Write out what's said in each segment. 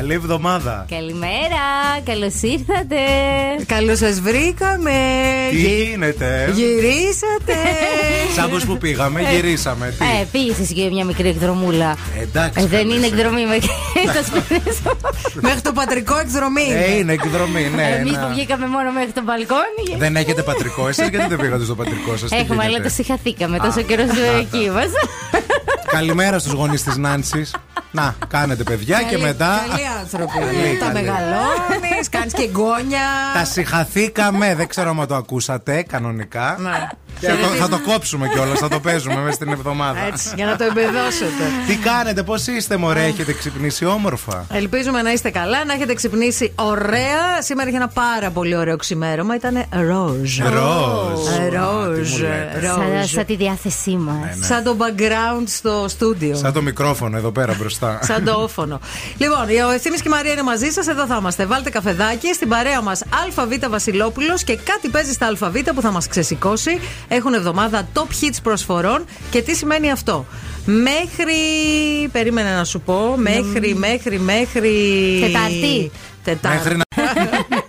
Καλή εβδομάδα. Καλημέρα, καλώς ήρθατε. Καλώς σας βρήκαμε. Τι Γυ- γίνεται; Γυρίσατε. Σαν πως που πήγαμε, γυρίσαμε. Τι; Ε, πήγες εσύ και μια μικρή εκδρομούλα. Εντάξει. Ε, δεν καλέ είναι σε. εκδρομή με τα σπίτια σου. Μέχρι το πατρικό εκδρομή. Ε, είναι εκδρομή, ναι. Εμείς να- που βγήκαμε μόνο μέχρι το μπαλκόνι. Δεν έχετε πατρικό, εσείς γιατί δεν πήγατε στο πατρικό σας. τι Έχουμε, αλλά γίνεται; το συγχαθήκαμε τόσο Α, καιρό στο να τα. εκεί μας. Καλημέρα στους γονείς της Νάνσης. Να, κάνετε παιδιά και Καλή- μετά. Καλοί άνθρωποι. Καλή, Τα καλή. μεγαλώνεις, κάνεις και γκόνια. Τα συγχαθήκαμε, δεν ξέρω αν το ακούσατε κανονικά. Ναι. Και θα, το, θα το κόψουμε κιόλας, θα το παίζουμε μέσα στην εβδομάδα. Έτσι, για να το εμπεδώσετε. Τι κάνετε, πώς είστε, Μωρέ, έχετε ξυπνήσει όμορφα; Ελπίζουμε να είστε καλά, να έχετε ξυπνήσει ωραία. Σήμερα είχε ένα πάρα πολύ ωραίο ξημέρωμα. Ήταν ροζ. Ροζ. Ροζ. Τι μου λέτε. Σαν, Ροζ. σαν τη διάθεσή μας. Σαν το background στο στούντιο. Σαν το μικρόφωνο εδώ πέρα μπροστά. Σαν το όφωνο. λοιπόν, ο Ευθύνη και η Μαρία είναι μαζί σας. Εδώ θα είμαστε. Βάλτε καφεδάκι. Στην παρέα μας ΑΒ Βασιλόπουλος και κάτι παίζει στα ΑΒ που θα μας ξεσηκώσει. Έχουν εβδομάδα top hits προσφορών. Και τι σημαίνει αυτό; Μέχρι. Περίμενε να σου πω. Μέχρι, μέχρι, μέχρι. Τετάρτη. Τετάρτη. Μέχρι να.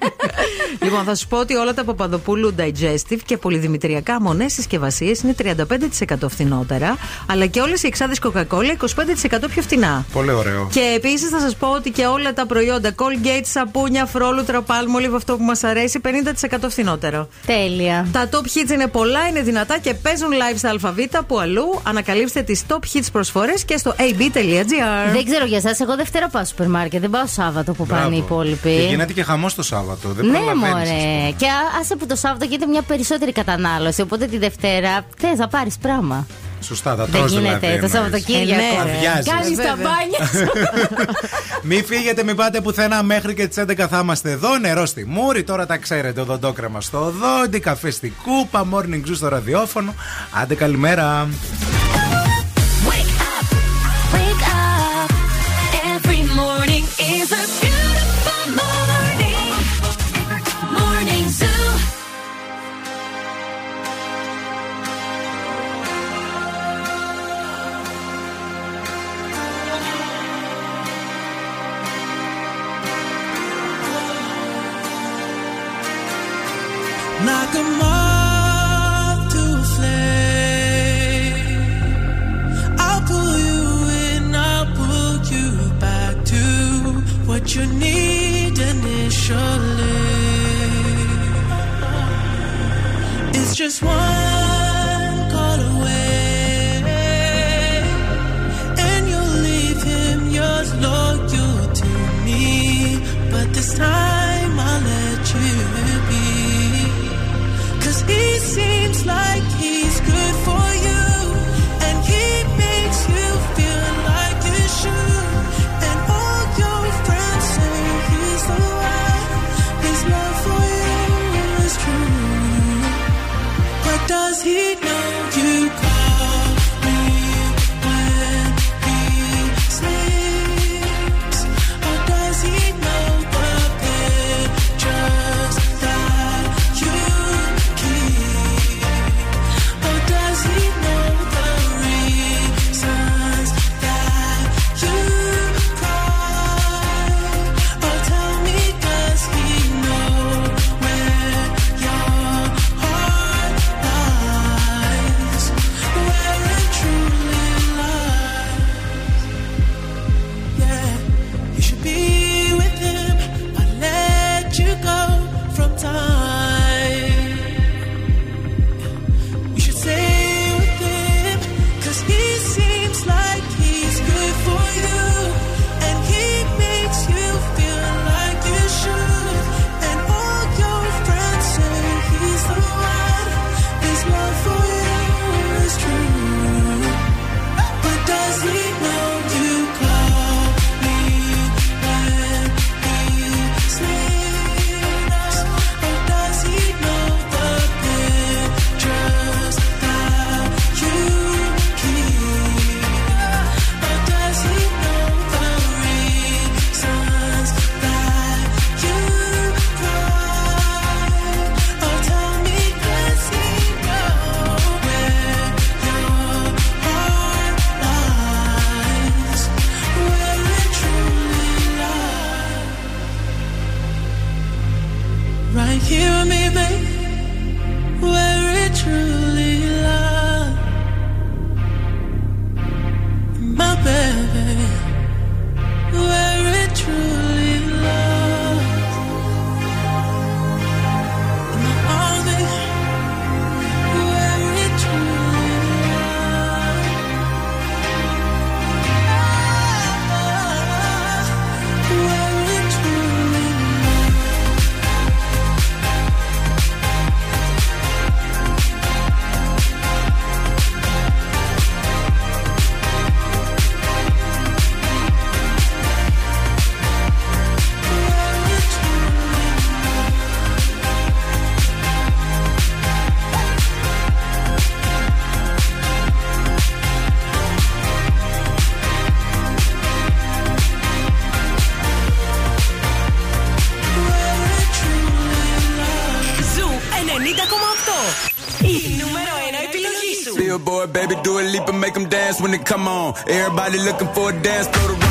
Λοιπόν, θα σου πω ότι όλα τα Παπαδοπούλου Digestive και πολυδημητριακά μονές συσκευασίες είναι 35% φθηνότερα, αλλά και όλες οι εξάδες Coca-Cola 25% πιο φθηνά. Πολύ ωραίο. Και επίσης θα σας πω ότι και όλα τα προϊόντα Colgate, σαπούνια, φρόλουτρα, palmolive, αυτό που μας αρέσει, 50% φθηνότερο. Τέλεια. Τα top hits είναι πολλά, είναι δυνατά και παίζουν live στα ΑΒ που αλλού. Ανακαλύψτε τις top hits προσφορές και στο ab.gr. Δεν ξέρω για εσάς, εγώ Δευτέρα πάω στο σούπερ μάρκετ. Δεν πάω Σάββατο που πάνε οι Μπράβο. υπόλοιποι. Και γίνεται και χαμός το Σάββατο. Δεν Ναι, προλαβαίνεις, ας μωρέ. πούμε. Και α- άσε που το Σάββατο γίνεται μια περισσότερη κατανάλωση. Οπότε τη Δευτέρα θε να πάρεις πράγμα. Σωστά, θα Δεν τρως γίνεται δηλαδή. το εννοείς. Σαββατοκύριακο. Ε, ναι, ρε. Αδειάζεις. Κάνεις Ε, τα βέβαια. μπάνια σου. Μην φύγετε, μην πάτε πουθενά μέχρι και τις 11 θα είμαστε εδώ. Νερό στη μούρη, τώρα τα ξέρετε. Οδοντόκρεμα στο δόντι, καφέ στη κούπα, morning zoo στο ραδιόφωνο. Άντε καλημέρα. Wake up, wake up. Every morning is a you need initially. It's just one call away, and you'll leave him yours loyal to me. But this time I'll let you be. Cause he seems like he's come on. Everybody looking for a dance floor to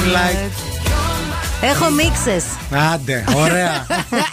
Moonlight. Έχω μίξες. Άντε, ωραία.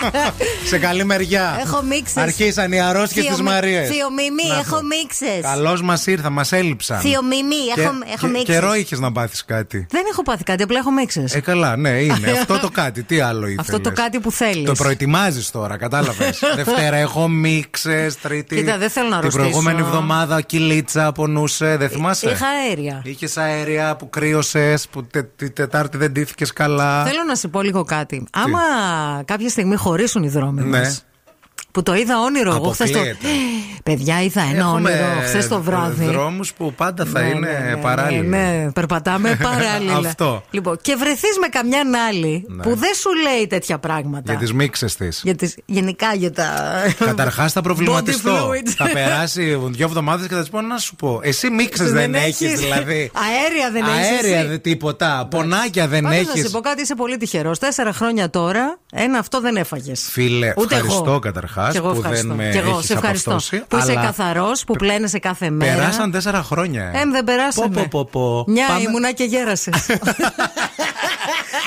Σε καλή μεριά. Έχω μίξες. Αρχίσαν οι αρρώστιες της Μαρίας. Θειομημή, έχω μίξες. Καλώς μας ήρθα, μας έλειψαν. Θειομημή, έχω, Και- έχω και- μίξες. Καιρό είχες να πάθεις κάτι. Δεν έχω πάθει κάτι, απλά έχω μίξες. Ε, καλά, ναι, είναι. Αυτό το κάτι. Τι άλλο ήθελες; Αυτό το κάτι που θέλεις. Το προετοιμάζεις τώρα, κατάλαβες; Δευτέρα έχω μίξες, Τρίτη. Κοίτα, δεν θέλω να Την αρρωστήσω. προηγούμενη εβδομάδα κυλίτσα πονούσε, δεν θυμάσαι; Είχα αέρια. Είχες αέρια που κρύωσες, που τε, τη Τετάρτη δεν τύφηκε καλά. Θέλω να σε πω λίγο κάτι. Άμα κάποια στιγμή χωρίσουν οι δρόμοι Ναι. μας, που το είδα όνειρο. Εγώ χθες το. Αποκλείεται. Παιδιά, είδα ένα όνειρο χθες το βράδυ. Δρόμους που πάντα θα Ναι, είναι ναι, ναι, παράλληλοι. Ναι, ναι, περπατάμε παράλληλα. Αυτό. Λοιπόν, και βρεθείς με καμιά άλλη Ναι. που δεν σου λέει τέτοια πράγματα. Για τις μίξες της. Για τις- γενικά για τα. Καταρχάς θα προβληματιστώ. Body fluids. θα περάσει δύο εβδομάδες και θα της πω να σου πω. Εσύ μίξες δεν, Δεν έχεις, έχεις. δηλαδή. Αέρια δεν έχεις Αέρια εσύ. δεν τίποτα. Πονάκια δεν Πάντως να έχεις. σε πω κάτι, είσαι πολύ τυχερός. Τέσσερα χρόνια τώρα, ένα αυτό δεν έφαγες. Φίλε, ευχαριστώ καταρχάς Κι εγώ που ευχαριστώ. δεν με Κι εγώ έχεις σε ευχαριστώ. αποστώσει, που είσαι αλλά καθαρός, που πλένεσαι κάθε μέρα. Περάσαν τέσσερα χρόνια. Ε, δεν περάσανε. Πω, πω, πω, πω. Μια Πάμε- ήμουνα και γέρασες.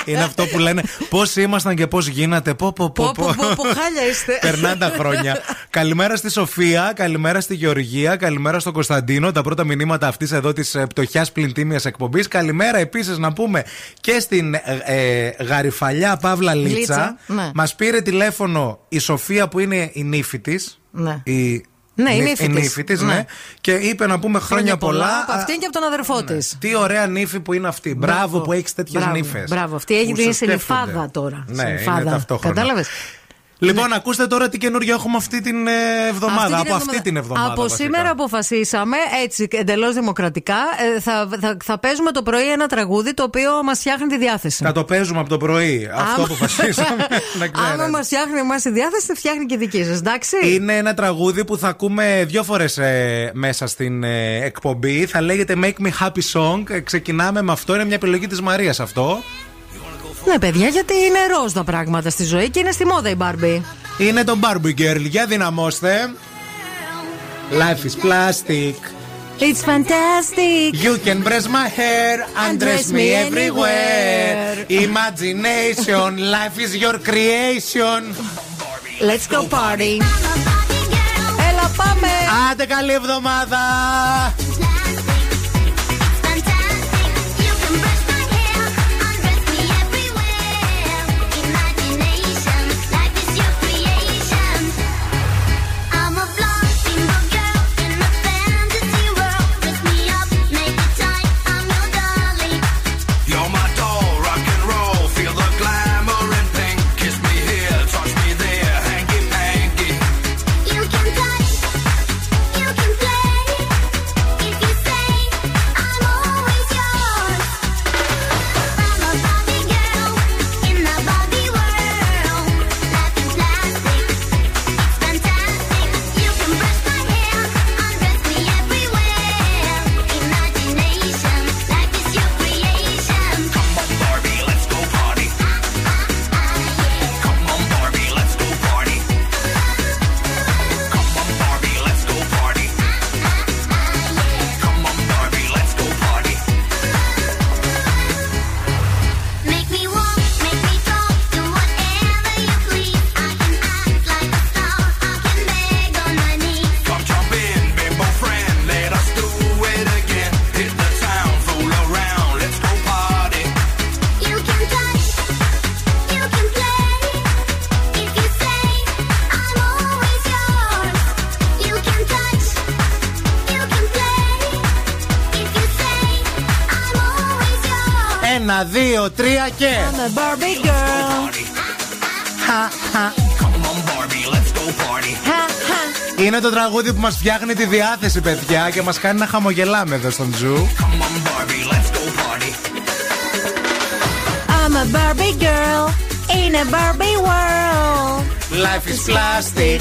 Είναι αυτό που λένε πώς ήμασταν και πώς γίνατε. Πω, πω, πω, Πω, πω, πω, πω, χάλια είστε. Περνάνε τα χρόνια. καλημέρα στη Σοφία, καλημέρα στη Γεωργία, καλημέρα στον Κωνσταντίνο. Τα πρώτα μηνύματα αυτής εδώ της πτωχιάς πλην τίμια εκπομπής. Καλημέρα επίσης να πούμε και στην ε, ε, Γαριφαλιά Παύλα Λίτσα. Λίτσα, ναι. Μας πήρε τηλέφωνο η Σοφία που είναι η νύφη της. Ναι. Η... Ναι, η νυ- νύφη της. νύφη της, ναι. Ναι. Και είπε να πούμε χρόνια, πολλά. Από αυτήν και από τον αδερφό της. Τι ωραία νύφη που είναι αυτή. Μπράβο, που έχεις τέτοιες Μπράβο, νύφες. Μπράβο, αυτή έχει σε νυφάδα τώρα. Ναι, Συνυφάδα. είναι ταυτόχρονα. Κατάλαβες; Λοιπόν, ακούστε τώρα τι καινούργιο έχουμε αυτή την ε, εβδομάδα. από αυτή την εβδομάδα. Από βασικά. σήμερα αποφασίσαμε, έτσι εντελώς δημοκρατικά, ε, θα, θα, θα παίζουμε το πρωί ένα τραγούδι το οποίο μας φτιάχνει τη διάθεση. Θα το παίζουμε από το πρωί. Αυτό Άμα- αποφασίσαμε. να ξέρετε. Άμα μας φτιάχνει εμάς τη διάθεση, θα φτιάχνει και δική σας, εντάξει. Είναι ένα τραγούδι που θα ακούμε δύο φορές μέσα στην ε, εκπομπή. Θα λέγεται Make Me Happy Song. Ε, ξεκινάμε με αυτό. Είναι μια επιλογή της Μαρίας αυτό. Ναι, παιδιά, γιατί είναι ροζ τα πράγματα στη ζωή και είναι στη μόδα η Μπάρμπι. Είναι το Barbie Girl. Για δυναμώστε. Life is plastic. It's fantastic. You can press my hair, undress me everywhere. Imagination, life is your creation. Let's go party. Έλα, πάμε. Άντε καλή εβδομάδα! Ένα, δύο, τρία και. I'm a Barbie girl. Come on, Barbie, let's go party. Είναι το τραγούδι που μας φτιάχνει τη διάθεση, παιδιά, και μας κάνει να χαμογελάμε εδώ στον Τζου. Come on, Barbie, let's go party. I'm a Barbie girl in a Barbie world. Life is plastic,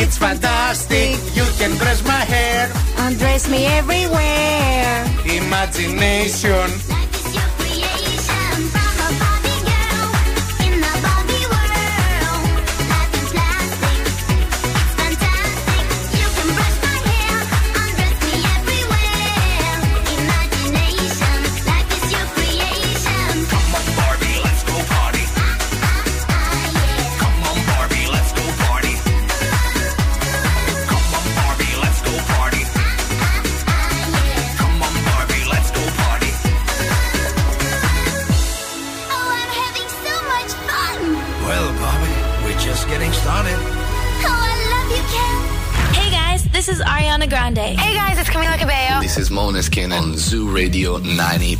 it's fantastic. You can brush my hair, Undress me everywhere. imagination. Radio 90.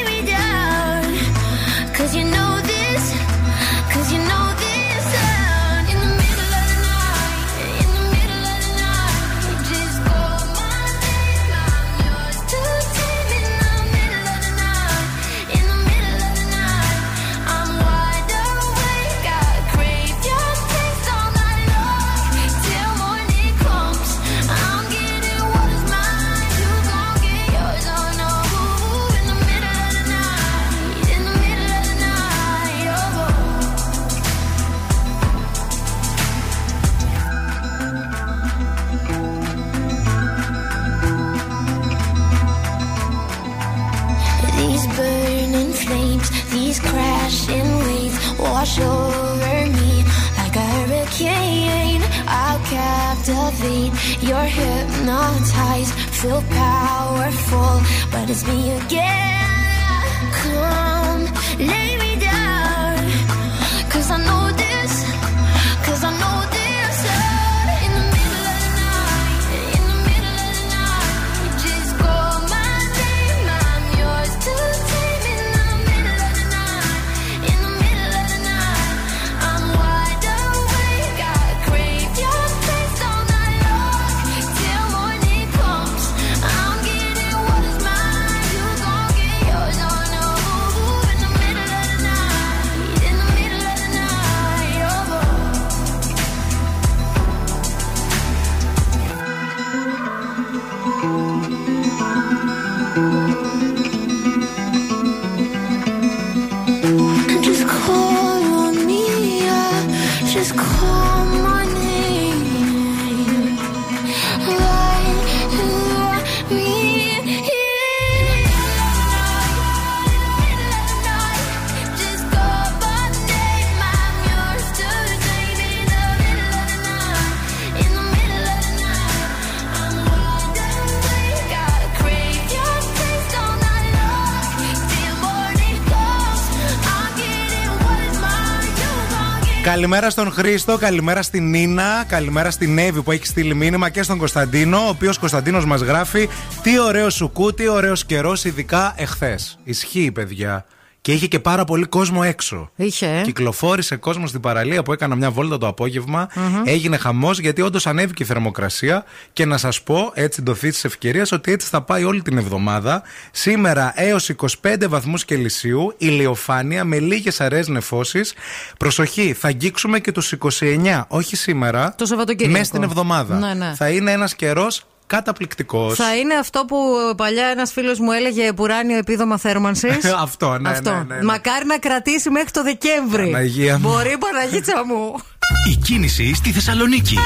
Καλημέρα στον Χρήστο, καλημέρα στην Νίνα, καλημέρα στην Εύη που έχει στείλει μήνυμα και στον Κωνσταντίνο, ο οποίος Κωνσταντίνος μας γράφει Τι ωραίο σουκού, τι ωραίος καιρός, ειδικά εχθές. Ισχύει, παιδιά. Και είχε και πάρα πολύ κόσμο έξω. Είχε. ε. Κυκλοφόρησε κόσμο στην παραλία που έκανα μια βόλτα το απόγευμα. Έγινε χαμός γιατί όντως ανέβηκε η θερμοκρασία. Και να σας πω, έτσι το της ευκαιρίας, ότι έτσι θα πάει όλη την εβδομάδα. Σήμερα έως 25 βαθμούς Κελσίου, ηλιοφάνεια με λίγες αραιές νεφώσεις. Προσοχή, θα αγγίξουμε και τους 29, όχι σήμερα. Το Σαββατοκύριακο. Μέσα στην εβδομάδα. Ναι, ναι. Θα είναι ένας καιρός καταπληκτικός. Θα είναι αυτό που παλιά ένας φίλος μου έλεγε πουράνιο επίδομα θέρμανσης. Αυτό, ναι, Αυτό. ναι, ναι, ναι. Μακάρι να κρατήσει μέχρι το Δεκέμβρη. Παναγία μου. Μπορεί, Παναγίτσα μου. Η κίνηση στη Θεσσαλονίκη.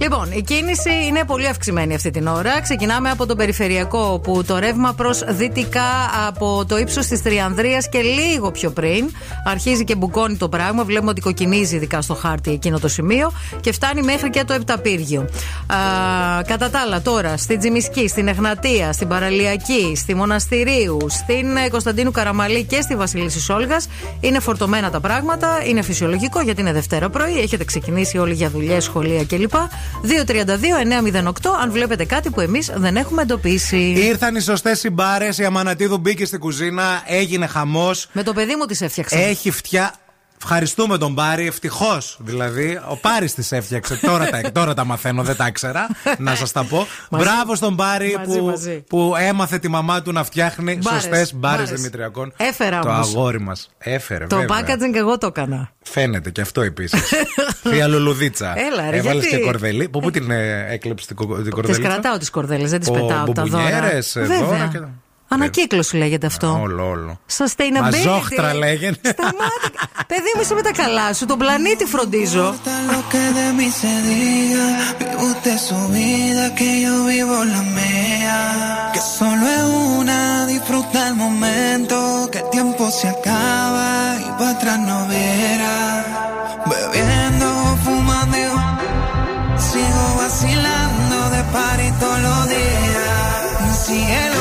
Λοιπόν, η κίνηση είναι πολύ αυξημένη αυτή την ώρα. Ξεκινάμε από τον περιφερειακό που το ρεύμα προς δυτικά από το ύψος της Τριανδρίας και λίγο πιο πριν αρχίζει και μπουκώνει το πράγμα. Βλέπουμε ότι κοκκινίζει ειδικά στο χάρτη εκείνο το σημείο και φτάνει μέχρι και το Επταπύργιο. Α, κατά τα άλλα, τώρα στην Τζιμισκή, στην Εχνατία, στην Παραλιακή, στη Μοναστηρίου, στην ε, Κωνσταντίνου Καραμαλή και στη Βασιλίση Όλγας είναι φορτωμένα τα πράγματα. Είναι φυσιολογικό γιατί είναι Δευτέρα πρωί. Έχετε ξεκινήσει όλοι για δουλειές, σχολεία κλπ. 232-908 αν βλέπετε κάτι που εμείς δεν έχουμε εντοπίσει. Ήρθαν οι σωστές συμπάρες, η Αμανατίδου μπήκε στην κουζίνα, έγινε χαμός. Με το παιδί μου τις έφτιαξα. Έχει φτιά. Ευχαριστούμε τον Πάρη, ευτυχώς δηλαδή. Ο Πάρης τη έφτιαξε. τώρα, τα, τώρα τα μαθαίνω, δεν τα ήξερα. να σας τα πω. Μαζί. Μπράβο στον Πάρη Μαζί, που, μαζί. που έμαθε τη μαμά του να φτιάχνει Μπάρες, σωστές μπάρες μπάρες. Δημητριακών. Έφερα Το όμως. αγόρι μας. Έφερε. το βέβαια. packaging εγώ το έκανα. Φαίνεται και αυτό επίσης. Θεία Λουλουδίτσα. Έλα, ρε, Έβαλες γιατί; και κορδελί. Πού, πού την ε, έκλεψες την, κο- την Τις κορδελίτσα. κρατάω τις κορδέλες, δεν τις Ο πετάω τα δώρα. Ανακύκλωση λέγεται αυτό. Όλο, όλο. Sustainability. Μαζόχτρα λέγεται. Σταμάτη. Παιδί μου, είσαι με τα καλά σου. Τον πλανήτη φροντίζω. Sigo vacilando de party todos los días.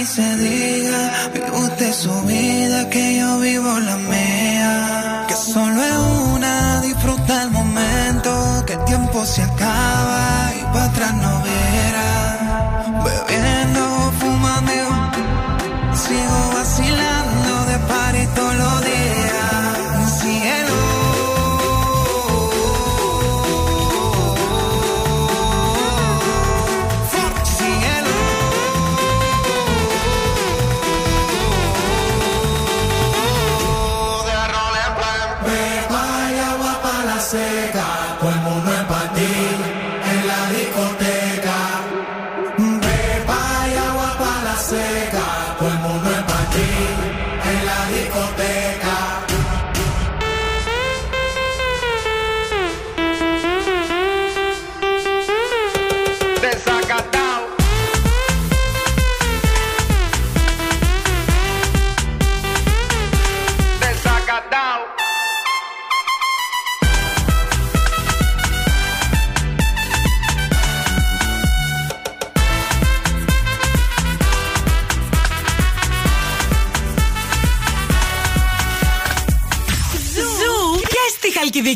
mí se diga. Vive usted su vida, que yo vivo la mía. Que solo es una, disfruta el momento, que el tiempo se acaba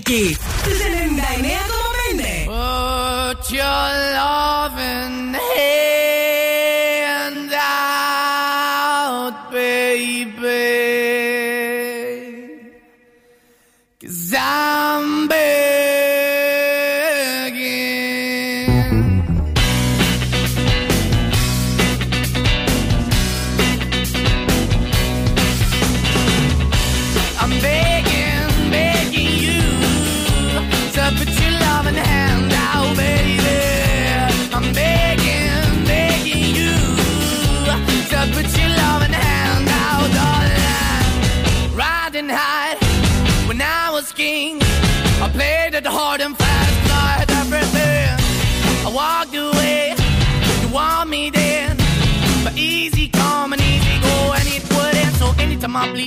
Ricky. Put your love in hand out, baby. Cause I'm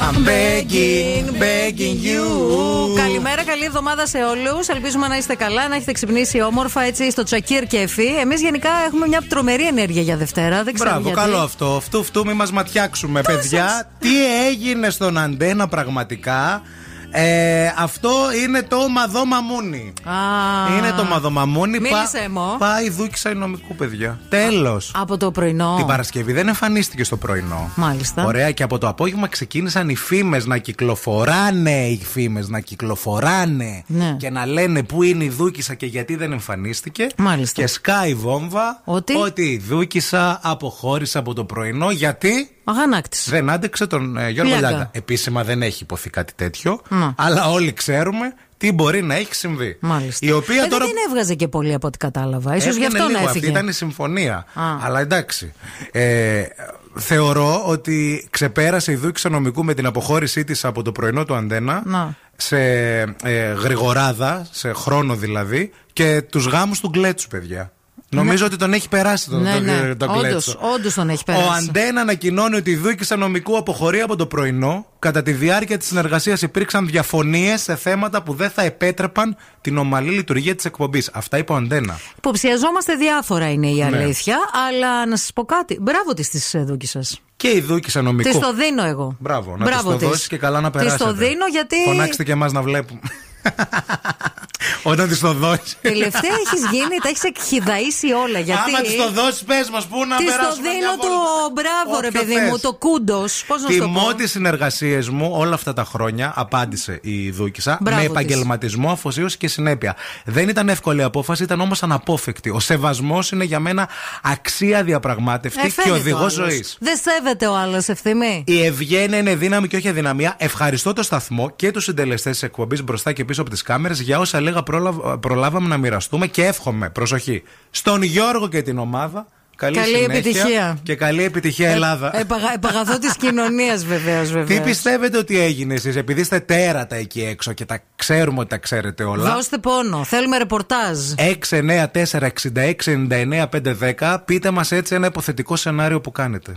I'm begging, begging you. Καλημέρα, καλή εβδομάδα σε όλους. Ελπίζουμε να είστε καλά, να έχετε ξυπνήσει όμορφα έτσι στο τσακίρ και εφή. Εμείς γενικά έχουμε μια τρομερή ενέργεια για Δευτέρα. Δεν ξέρω Μπράβο, γιατί. καλό αυτό. Αυτού, αυτού, μη μας ματιάξουμε, παιδιά. Τι έγινε στον αντένα πραγματικά; Ε, αυτό είναι το μαδόμαμούνι. Α, Είναι το μαδομαμούνι. Μίλησε μου. Πάει δούκισα νομικού, παιδιά. Τέλος. Από το πρωινό. Την Παρασκευή δεν εμφανίστηκε στο πρωινό. Μάλιστα. Ωραία, και από το απόγευμα ξεκίνησαν οι φήμες να κυκλοφοράνε. Οι φήμες να κυκλοφοράνε. Ναι. Και να λένε πού είναι η Δούκησα και γιατί δεν εμφανίστηκε. Μάλιστα. Και σκάει η βόμβα Ότι; η Δούκησα αποχώρησε από το πρωινό. Γιατί; Αγανάκτης. δεν άντεξε τον ε, Γιώργο Φλιάκα. Λιάγκα. Επίσημα δεν έχει υποθεί κάτι τέτοιο. Να. Αλλά όλοι ξέρουμε τι μπορεί να έχει συμβεί. Μάλιστα. Η οποία Ε, τώρα. Δεν έβγαζε και πολύ από ό,τι κατάλαβα. σω γι' Έβγαινε αυτό να λίγο, έφυγε. Αυτή ήταν η συμφωνία. Α. Αλλά εντάξει. Ε, θεωρώ ότι ξεπέρασε η Δούκη Νομικού με την αποχώρησή της από το πρωινό του Αντένα Να. σε ε, γρηγοράδα, σε χρόνο δηλαδή, και τους γάμους του Γκλέτσου, παιδιά. Νομίζω ότι τον έχει περάσει τον, Ναι, τον, ναι. τον Όντως, Γκλέτσο. όντως τον έχει περάσει. Ο Αντένα ανακοινώνει ότι η Δούκη Νομικού αποχωρεί από το πρωινό. Κατά τη διάρκεια της συνεργασίας υπήρξαν διαφωνίες σε θέματα που δεν θα επέτρεπαν την ομαλή λειτουργία της εκπομπής. Αυτά είπε ο Αντένα. Υποψιαζόμαστε διάφορα είναι η Ναι. αλήθεια, αλλά να σας πω κάτι. Μπράβο της τη δούκης σας. Και η Δούκη Νομικού. Της το δίνω εγώ. Μπράβο, να Μπράβο της το της. δώσει και καλά να Της περάσετε. το δίνω γιατί- Φωνάξτε και εμάς να βλέπουμε. Όταν της το δώσεις. Τελευταία έχεις γίνει, τα έχεις εκχυδαήσει όλα. Γιατί. Άμα της το δώσεις, πες μας πού να Της το περάσουμε. δίνω μια το βόλτα. μπράβο, ρε Όποιο παιδί θες. μου, το κούντος. Πώς να σου το πω; Τιμώ τις συνεργασίες μου όλα αυτά τα χρόνια, απάντησε η Δούκησα, Μπράβο με της. επαγγελματισμό, αφοσίωση και συνέπεια. Δεν ήταν εύκολη απόφαση, ήταν όμως αναπόφευκτη. Ο σεβασμός είναι για μένα αξία διαπραγμάτευτη Ε, και φαίνεται οδηγός ο άλλος. ζωής. Δεν σέβεται ο άλλος ευθύμη. Η ευγένεια είναι δύναμη και όχι αδυναμία. Ευχαριστώ το σταθμό και τους συντελεστές της εκπομπής μπροστά και πίσω από τις κάμερες για όσα λίγα πρόλαβ- προλάβαμε να μοιραστούμε και εύχομαι, προσοχή, στον Γιώργο και την ομάδα. Καλή, Καλή συνέχεια επιτυχία. Και καλή επιτυχία, Ελλάδα. Ε, επαγα, επαγαθώ της κοινωνίας βεβαίως. Τι Βεβαίως. πιστεύετε ότι έγινε εσείς, επειδή είστε τέρατα εκεί έξω και τα ξέρουμε ότι τα ξέρετε όλα; Δώστε πόνο. Θέλουμε ρεπορτάζ. 694-6699-510. Πείτε μας έτσι ένα υποθετικό σενάριο που κάνετε.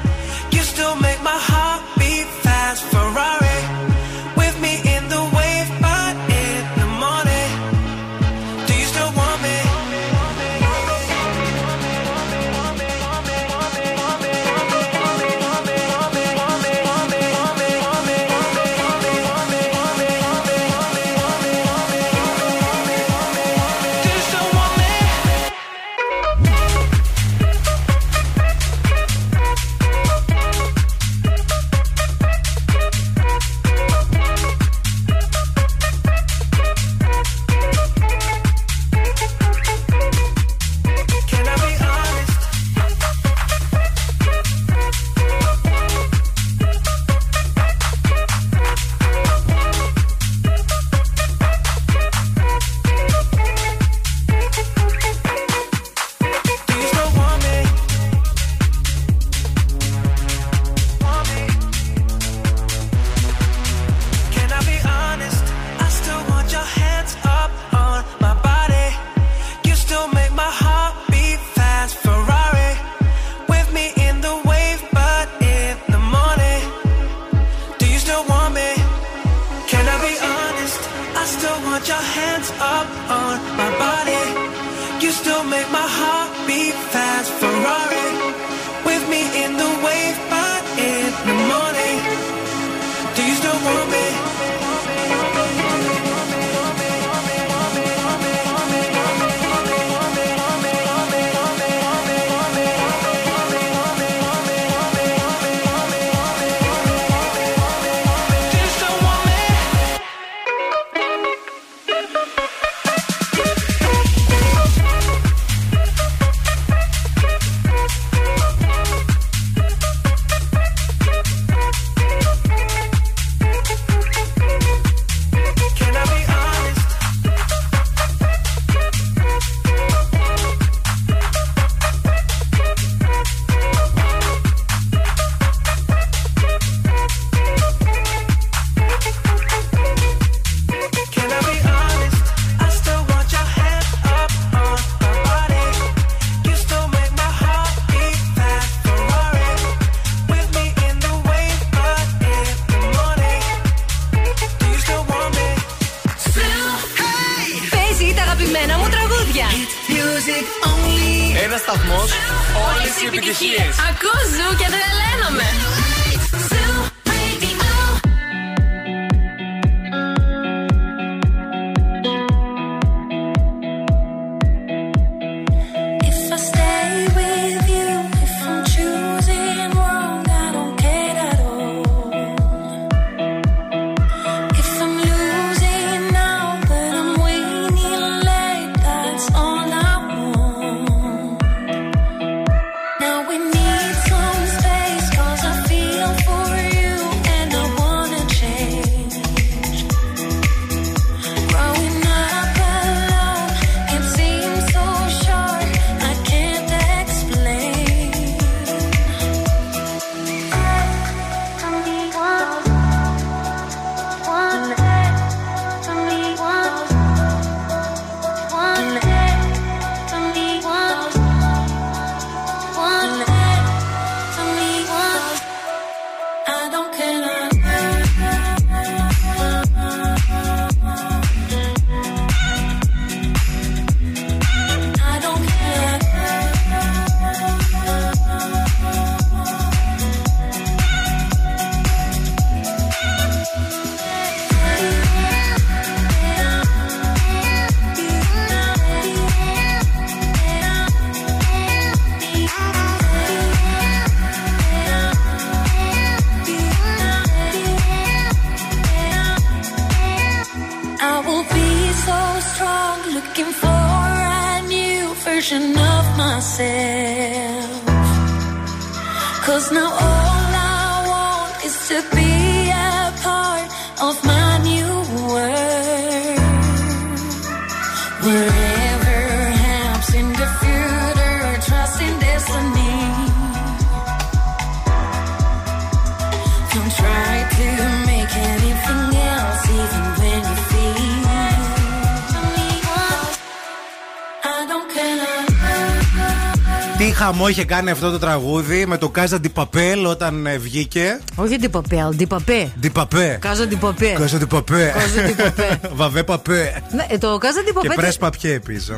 Χαμό είχε κάνει αυτό το τραγούδι με το Κάζα Ντιπαπέλ όταν ε, βγήκε. Όχι ντιπαπέ, αλλά ντιπαπέ. Ντιπαπέ. Κάζα ντιπαπέ. Κάζα Ντιπαπέ. Κάζα ντιπαπέ. Βαβέ παπέ. Ναι, ε, το κάζα Και ντιπαπέ. πρέσ παπιέ επίσης.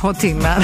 Ό,τι να.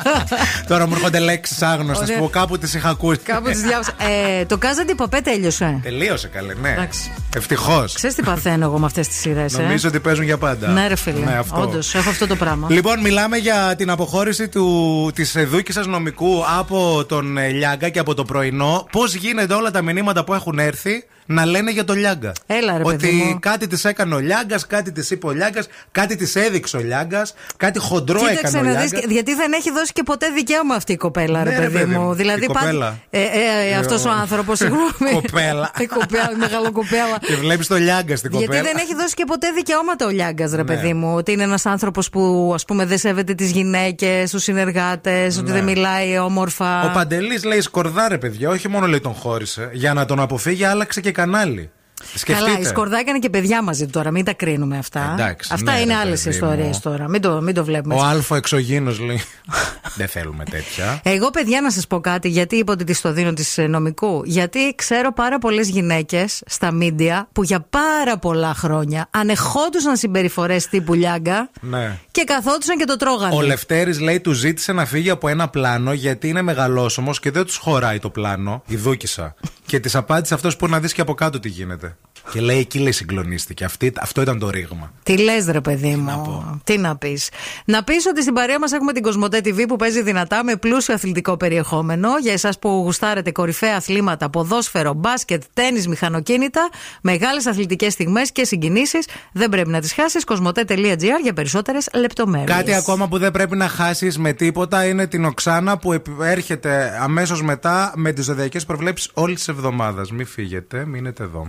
Τώρα μου έρχονται λέξεις άγνωστες Ωραία. που κάπου τις είχα ακούσει. Κάπου τις διάβασα. Ε, το κάζα ντιπαπέ τέλειωσε. Τελείωσε καλέ, ναι. Εντάξει. Ευτυχώς. Ξέρεις τι παθαίνω εγώ με αυτές τις σειρές. Νομίζω ότι παίζουν για πάντα. Ναι, ρε φίλε. Ναι, αυτό. Όντως, έχω αυτό το πράγμα. Λοιπόν, μιλάμε για την αποχώρηση του, της δούκης νομικού από τον ε, Λιάγκα και από το πρωινό. Πώς γίνεται όλα τα μηνύματα που έχουν έρθει να λένε για τον Λιάγκα. Έλα, ρε, παιδί Ότι μου. κάτι της έκανε ο Λιάγκας, κάτι της είπε ο Λιάγκας, κάτι της έδειξε ο Λιάγκας, κάτι χοντρό Κοίταξε έκανε ο να Λιάγκας. δεις, γιατί δεν έχει δώσει και ποτέ δικαίωμα αυτή η κοπέλα, ρε Ναι, ρε, παιδί παιδί μου. μου. Δηλαδή Η πάντα- κοπέλα. Ε, ε, ε, αυτός ο άνθρωπος, συγγνώμη. Κοπέλα. Η κοπέλα, η μεγάλο κοπέλα. Και βλέπεις το Λιάγκα στην Γιατί κοπέλα. δεν έχει δώσει και ποτέ δικαιώματα ο Λιάγκας, ρε Ναι. παιδί μου. Ότι είναι ένας άνθρωπος που ας πούμε δεν σέβεται τις γυναίκες, τους συνεργάτες, ότι Ναι. δεν μιλάει όμορφα. Ο Παντελής λέει σκορδάρε, παιδιά, όχι μόνο λέει τον χώρισε. Για να τον αποφύγει, άλλαξε και κανάλι. Σκεφτείτε. Καλά, η Σκορδά έκανε και παιδιά μαζί του τώρα. Μην τα κρίνουμε αυτά. Εντάξει, αυτά ναι, είναι ρε άλλες παιδί ιστορίες μου. τώρα. Μην το, μην το βλέπουμε. Ο έτσι. Αλφα εξωγήινος λέει. Δεν θέλουμε τέτοια. Εγώ, παιδιά, να σας πω κάτι, γιατί είπα ότι τη το δίνω της νομικού. Γιατί ξέρω πάρα πολλές γυναίκες στα μίντια που για πάρα πολλά χρόνια ανεχόντουσαν συμπεριφορές τύπου λιάγκα ναι. και καθόντουσαν και το τρώγανε. Ο Λευτέρης λέει του ζήτησε να φύγει από ένα πλάνο γιατί είναι μεγαλόσωμος και δεν τους χωράει το πλάνο. Η Δούκησα. και της απάντησε αυτός που να δεις και από κάτω τι γίνεται. Και λέει εκεί λέει συγκλονίστηκε. Αυτή, αυτό ήταν το ρήγμα. Τι λες, ρε παιδί μου; Τι να πεις; Να πεις ότι στην παρέα μας έχουμε την Κοσμοτέ TV που παίζει δυνατά με πλούσιο αθλητικό περιεχόμενο. Για εσάς που γουστάρετε κορυφαία αθλήματα, ποδόσφαιρο, μπάσκετ, τέννη, μηχανοκίνητα, μεγάλες αθλητικές στιγμές και συγκινήσεις. Δεν πρέπει να τις χάσεις. Κοσμοτέ.gr για περισσότερες λεπτομέρειες. Κάτι ακόμα που δεν πρέπει να χάσεις με τίποτα είναι την Οξάνα που επ- έρχεται αμέσως μετά με τις ζωδιακές προβλέψεις όλης της εβδομάδας. Μην φύγετε, μείνετε εδώ.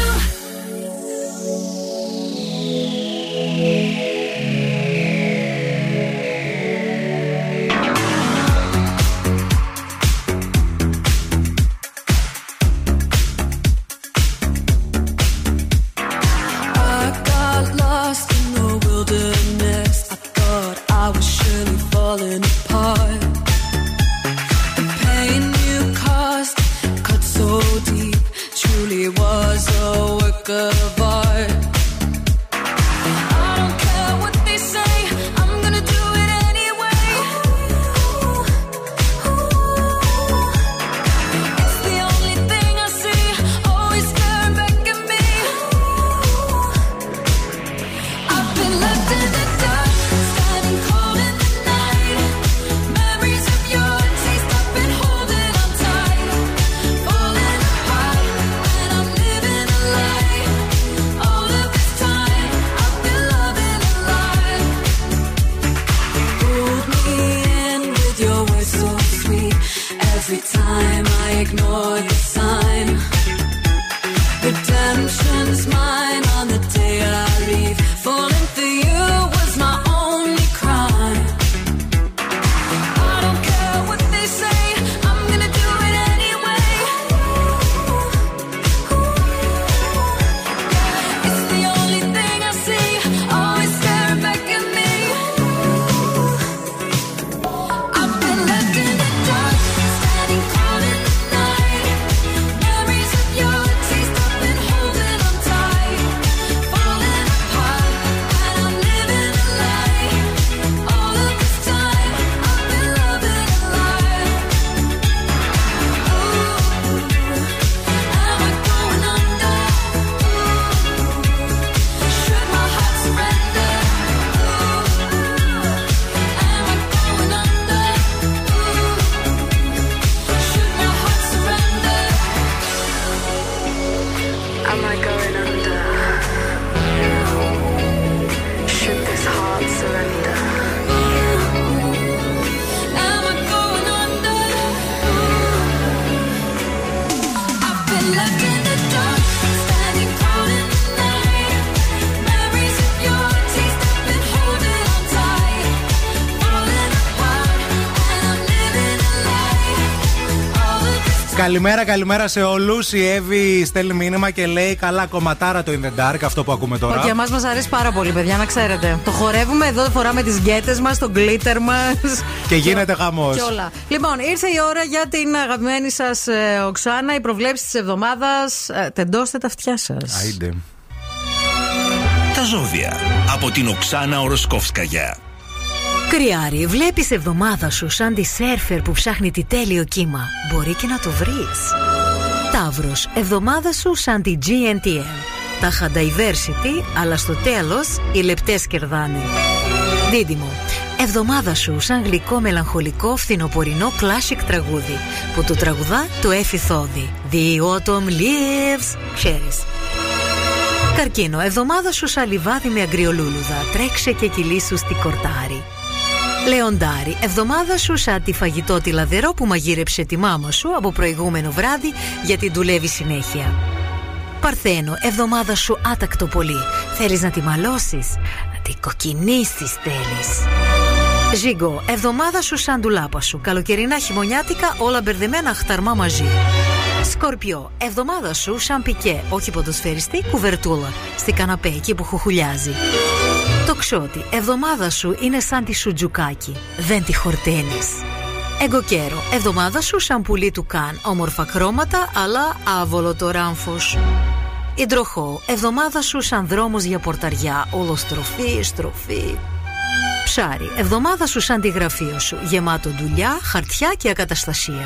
Work of Every time I ignore the Καλημέρα, καλημέρα σε όλους. Η Εύη στέλνει μήνυμα και λέει καλά κομματάρα το In the Dark, αυτό που ακούμε τώρα. Όχι, εμάς μας αρέσει πάρα πολύ, παιδιά, να ξέρετε. Το χορεύουμε εδώ, φοράμε τις γκέτες μας, τον γκλίτερ μας. Και γίνεται χαμός. Και όλα. Λοιπόν, ήρθε η ώρα για την αγαπημένη σας ε, Οξάνα. Οι προβλέψει της εβδομάδας. Ε, τεντώστε τα αυτιά σας. Άιντε. Τα ζώδια από την Οξάνα Οροσκόφσκαγια. Κρυάρι, βλέπεις εβδομάδα σου σαν τη σέρφερ που ψάχνει τη τέλειο κύμα. Μπορεί και να το βρεις. Ταύρος, εβδομάδα σου σαν τη GNTM. Τα είχα diversity, αλλά στο τέλος οι λεπτές κερδάνε. Δίδυμο, εβδομάδα σου σαν γλυκό μελαγχολικό φθινοπορεινό classic τραγούδι που το τραγουδά το Έφη Θόδη. The autumn leaves. Ξέρεις. Καρκίνο, εβδομάδα σου σαν λιβάδι με αγκριολούλουδα. Τρέξε και κυλήσου στη κορτάρι. Λεοντάρι, εβδομάδα σου σαν τη φαγητό τη λαδερό που μαγείρεψε τη μάμα σου από προηγούμενο βράδυ γιατί δουλεύει συνέχεια. Παρθένο, εβδομάδα σου άτακτο πολύ. Θέλεις να τη μαλώσεις, να την κοκκινήσεις θέλεις. Ζήγκο, εβδομάδα σου σαν τουλάπα σου. Καλοκαιρινά χειμωνιάτικα, όλα μπερδεμένα χταρμά μαζί. Σκορπιό, εβδομάδα σου σαν πικέ, όχι ποδοσφαιριστή, κουβερτούλα. Στη καναπέ εκεί που χουχουλιάζει. Το ξότι, εβδομάδα σου είναι σαν τη σουτζουκάκι. Δεν τη χορταίνεις. Εγκοκέρο, εβδομάδα σου σαν πουλί του καν. Όμορφα χρώματα, αλλά άβολο το ράμφος. Ιντροχό, εβδομάδα σου σαν δρόμος για πορταριά. Όλο στροφή, στροφή. Ψάρι, εβδομάδα σου σαν τη γραφείο σου. Γεμάτο δουλειά, χαρτιά και ακαταστασία.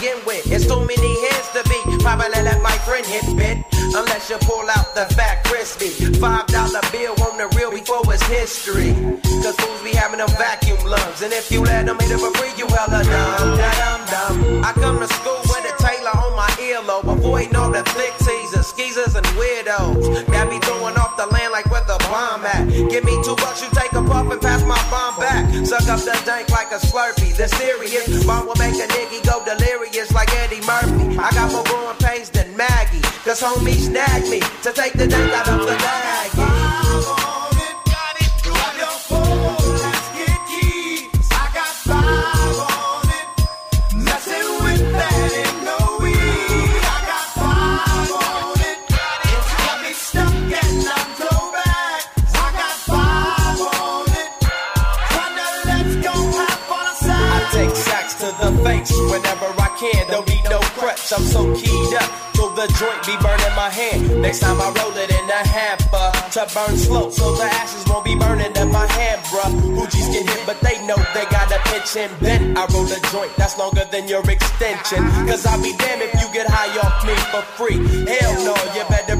begin with. It's too many hands to be. Probably let my friend hit bit. Unless you pull out the fat crispy. Five dollar bill on the real before it's history. Cause fools be having them vacuum lungs. And if you let them hit it for free, you hella dumb. Dumb. I come to school with a Taylor on my earlobe. Avoiding all the flick teasers, skeezers, and weirdos. That be throwing off the land like at. Give me two bucks, you take a puff and pass my bomb back. Suck up the dank like a slurpee. The serious bomb will make a nigga go delirious like Eddie Murphy. I got more growing pains than Maggie. Cause homie snagged me to take the dank out of the bag. To whenever I can. Don't need no crutch, I'm so keyed up. Till the joint be burning my hand. Next time I roll it in a hamper to burn slow, so the ashes won't be burning in my hand, bruh. Hoogies get hit, but they know they got a pitch and bent. I roll a joint that's longer than your extension. Cause I'll be damned if you get high off me for free. Hell no, you better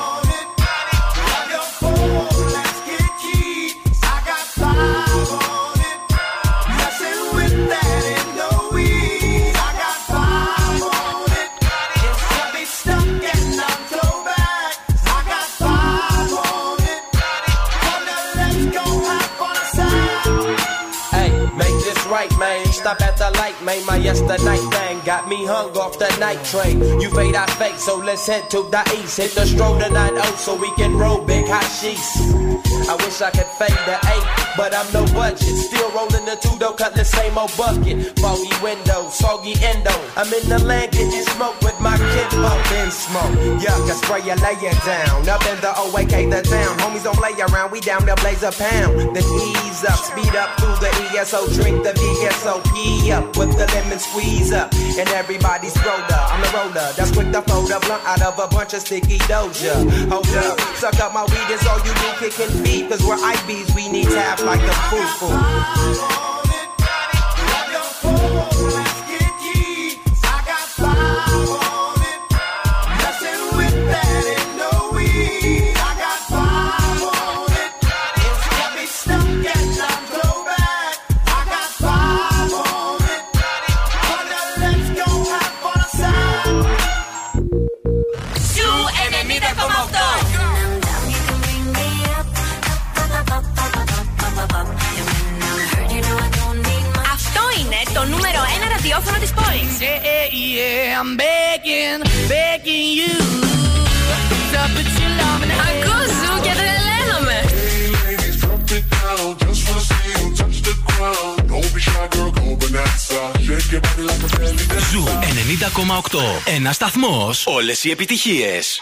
Man. My yesterday thing got me hung off the night train. You fade, I fake, so let's head to the east. Hit the stroll tonight, oh, so we can roll big hot sheets. I wish I could fade the eight, but I'm no budget. Still rolling the two, though, cut the same old bucket. Foggy window, soggy endo. I'm in the land getting smoke with my kid, been smoke. Yuck, I spray you, lay down. Up in the OAK, the town. Homies don't play around, we down there blaze a pound. Then ease up, speed up through the ESO, drink the VSOP up with the lemon squeeze up. And everybody's roller, I'm the roller. That's quick to fold a blunt out of a bunch of sticky doja. Hold up, suck up my weed, is all you do, kicking beat. Cause we're IBs, we need tap like a foo Yeah, I'm begging, begging you To put your love in και Ζου 90,8 Ένα σταθμός, όλες οι επιτυχίες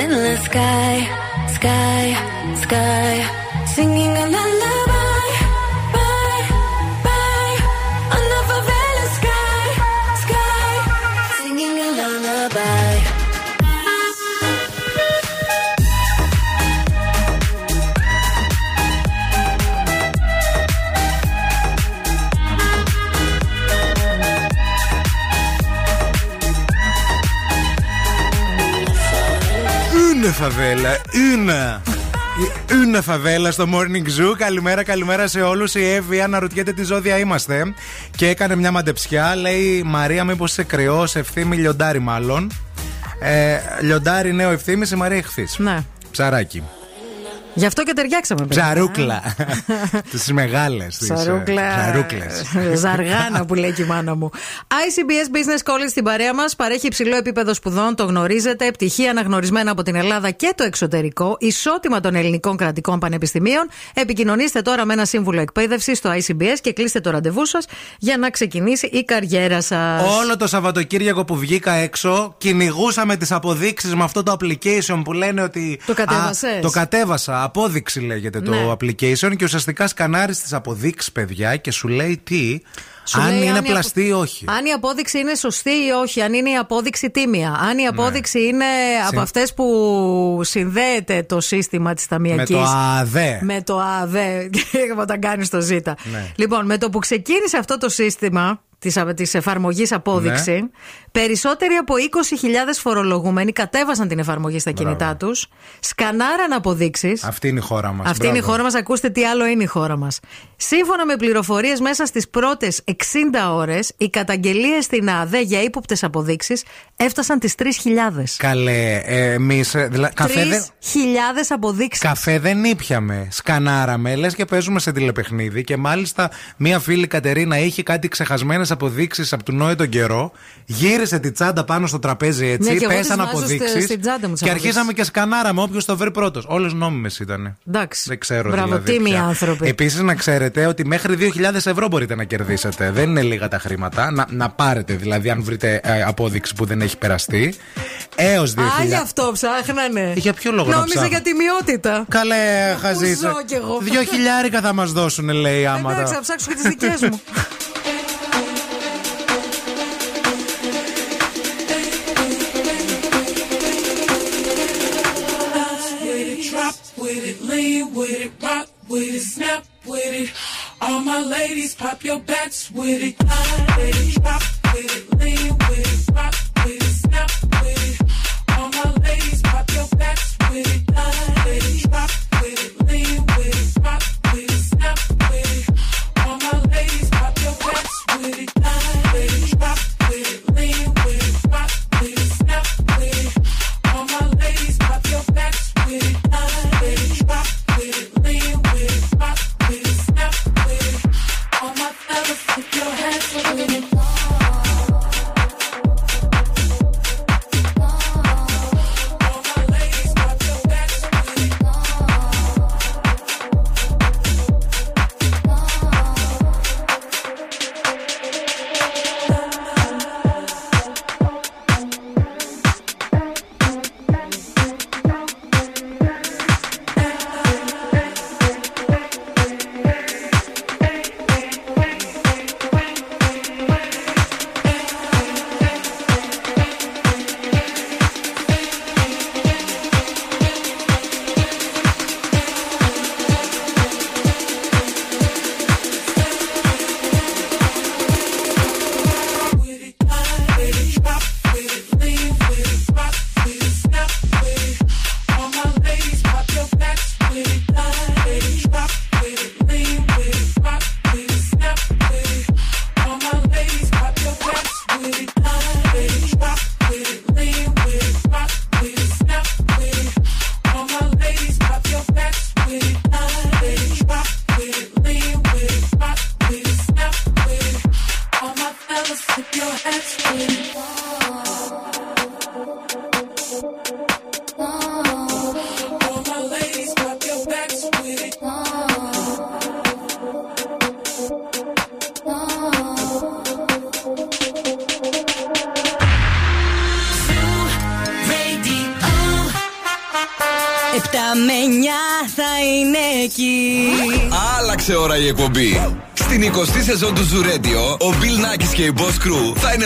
favela sky, sky, sky. Une φαβέλα, une. Είναι φαβέλα στο Morning Zoo. Καλημέρα, καλημέρα σε όλους. Η Εύη αναρωτιέται τι ζώδια είμαστε. Και έκανε μια μαντεψιά. Λέει Μαρία, μήπως είσαι κρυό, ευθύμη, λιοντάρι μάλλον. Ε, λιοντάρι νέο ευθύμη, η Μαρία εχθή. Ναι. Ψαράκι. Γι' αυτό και ταιριάξαμε. παιδιά. Ψαρούκλα. Τις μεγάλες. Ψαρούκλα. Ζαργάνα που λέει και η μάνα μου. ICBS Business College στην παρέα μας παρέχει υψηλό επίπεδο σπουδών, το γνωρίζετε. Πτυχία αναγνωρισμένα από την Ελλάδα και το εξωτερικό. Ισότιμα των ελληνικών κρατικών πανεπιστημίων. Επικοινωνήστε τώρα με ένα σύμβουλο εκπαίδευσης στο ICBS και κλείστε το ραντεβού σας για να ξεκινήσει η καριέρα σας. Όλο το Σαββατοκύριακο που βγήκα έξω, κυνηγούσαμε τις αποδείξεις με αυτό το application που λένε ότι. Το κατέβασες; Α, το κατέβασα. Απόδειξη λέγεται το Ναι. application και ουσιαστικά σκανάρεις τις αποδείξεις, παιδιά, και σου λέει τι. Σου αν λέει είναι η πλαστή ή απο- όχι. Αν η απόδειξη είναι σωστή ή όχι, αν είναι η απόδειξη τίμια. Αν η απόδειξη είναι από αυτές που συνδέεται το σύστημα της ταμιακής. Με το ΑΔΕ. Με το ΑΔΕ, όταν κάνεις το ΖΙΤΑ. Ναι. Λοιπόν, με το που ξεκίνησε αυτό το σύστημα της, της εφαρμογής απόδειξη, Ναι. περισσότεροι από 20.000 φορολογούμενοι κατέβασαν την εφαρμογή στα κινητά τους, σκανάραν αποδείξεις Αυτή είναι η χώρα μας. αυτή είναι η χώρα μας. Ακούστε τι άλλο είναι η χώρα μας. Σύμφωνα με πληροφορίες, μέσα στις πρώτες 60 ώρες, οι καταγγελίες στην ΑΔΕ για ύποπτες αποδείξεις έφτασαν τις 3.000. Καλέ, εμείς. καφέ, δεν, 3.000 αποδείξεις. καφέ δεν ήπιαμε. Σκανάραμε, λες και παίζουμε σε τηλεπαιχνίδι. Και μάλιστα μία φίλη Κατερίνα είχε κάτι ξεχασμένες αποδείξεις από του Νόε τον καιρό. Γύρισε τη τσάντα πάνω στο τραπέζι έτσι. Ναι, και εγώ πέσαν τις βάζω στη- αποδείξει. στην τσάντα μου τις Και αποδείξεις. αρχίσαμε και σκανάραμε όποιο το βρει πρώτος. Όλες νόμιμες ήταν. Εντάξει. Δεν ξέρω Μπράβο, δηλαδή. τίμοι πια. άνθρωποι. Επίσης να ξέρετε ότι μέχρι 2.000 ευρώ μπορείτε να κερδίσετε. Δεν είναι λίγα τα χρήματα. Να, να πάρετε δηλαδή, αν βρείτε ε, απόδειξη που δεν έχει περαστεί. Έως 2.000. Α, γι' αυτό ψάχνανε. Για ποιο λόγο να Νόμιζα ψάχνω; για τιμιότητα. Καλέ, Πού χαζίτσα. ζω κι εγώ. Δυο χιλιάρικα θα μας δώσουν, λέει άμα. Εντάξει, τα- θα ψάξω και τις δικές μου. with it, rock with it, snap with it. All my ladies, pop your backs with it, glide with it, drop with it, lean with it, rock with it, snap with it. All my ladies, pop your backs with it, glide it, drop with it, lean with it, rock with it, snap with it. All my ladies, pop your backs with it, glide it, drop with it, lean with it, rock with it, snap with it. All my ladies, pop your backs with it.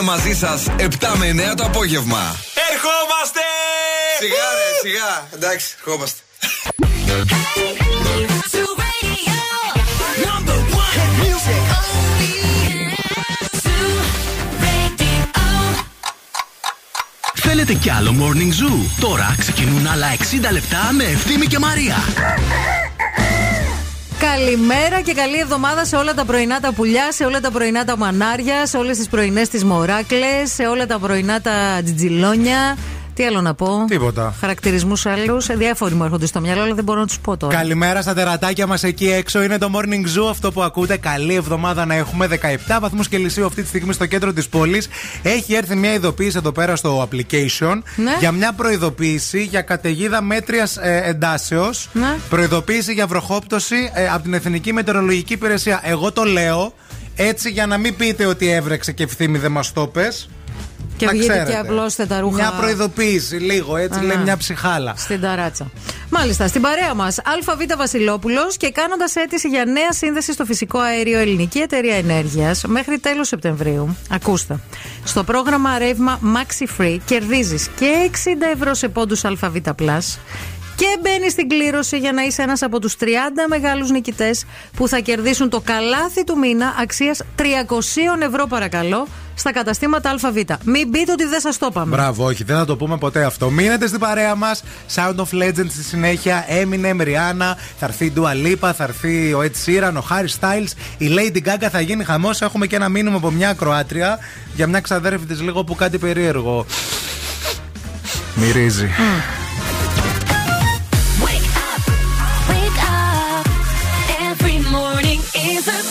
Μαζί σας 7 με 9 το απόγευμα. Ερχόμαστε! Σιγά ρε, σιγά. Εντάξει, ερχόμαστε. Θέλετε κι άλλο Morning Zoo; Τώρα ξεκινούν άλλα 60 λεπτά με Ευθύμη και Μαρία. Καλημέρα και καλή εβδομάδα σε όλα τα πρωινά τα πουλιά, σε όλα τα πρωινά τα μανάρια, σε όλες τις πρωινές τι μοράκλες, σε όλα τα πρωινά τα τζιτζιλόνια. Τι άλλο να πω; Τίποτα. Χαρακτηρισμούς άλλους. Διάφοροι μου έρχονται στο μυαλό, αλλά δεν μπορώ να τους πω τώρα. Καλημέρα στα τερατάκια μας εκεί έξω. Είναι το Morning Zoo. Αυτό που ακούτε. Καλή εβδομάδα να έχουμε. 17 βαθμούς Κελσίου αυτή τη στιγμή στο κέντρο της πόλης. Έχει έρθει μια ειδοποίηση εδώ πέρα στο application Ναι. για μια προειδοποίηση για καταιγίδα μέτριας ε, εντάσεως. Ναι. Προειδοποίηση για βροχόπτωση ε, από την Εθνική Μετεωρολογική Υπηρεσία. Εγώ το λέω έτσι για να μην πείτε ότι έβρεξε και ευθύμη δεν μας το πες. Και Να βγείτε ξέρετε. και απλώστε τα ρούχα. Μια προειδοποίηση, λίγο έτσι, Α, λέει ναι. μια ψυχάλα. Στην ταράτσα. Μάλιστα, στην παρέα μας, ΑΒ Βασιλόπουλος και κάνοντας αίτηση για νέα σύνδεση στο φυσικό αέριο Ελληνική Εταιρεία Ενέργειας μέχρι τέλος Σεπτεμβρίου. Ακούστε. Στο πρόγραμμα ρεύμα Maxi Free κερδίζεις και 60 ευρώ σε πόντους ΑΒ και μπαίνει στην κλήρωση για να είσαι ένας από τους 30 μεγάλους νικητές που θα κερδίσουν το καλάθι του μήνα αξίας 300 ευρώ, παρακαλώ, στα καταστήματα ΑΒ. Μην πείτε ότι δεν σας το είπαμε. Μπράβο, όχι, δεν θα το πούμε ποτέ αυτό. Μείνετε στην παρέα μας. Sound of Legends στη συνέχεια. Eminem, Rihanna, θα έρθει η Dua Lipa, θα έρθει ο Ed Sheeran, ο Harry Styles. Η Lady Gaga θα γίνει χαμός. Έχουμε και ένα μήνυμα από μια Κροάτρια για μια ξαδέρφη της λίγο που κάτι περίεργο. Μυρίζει. Wake Jesus.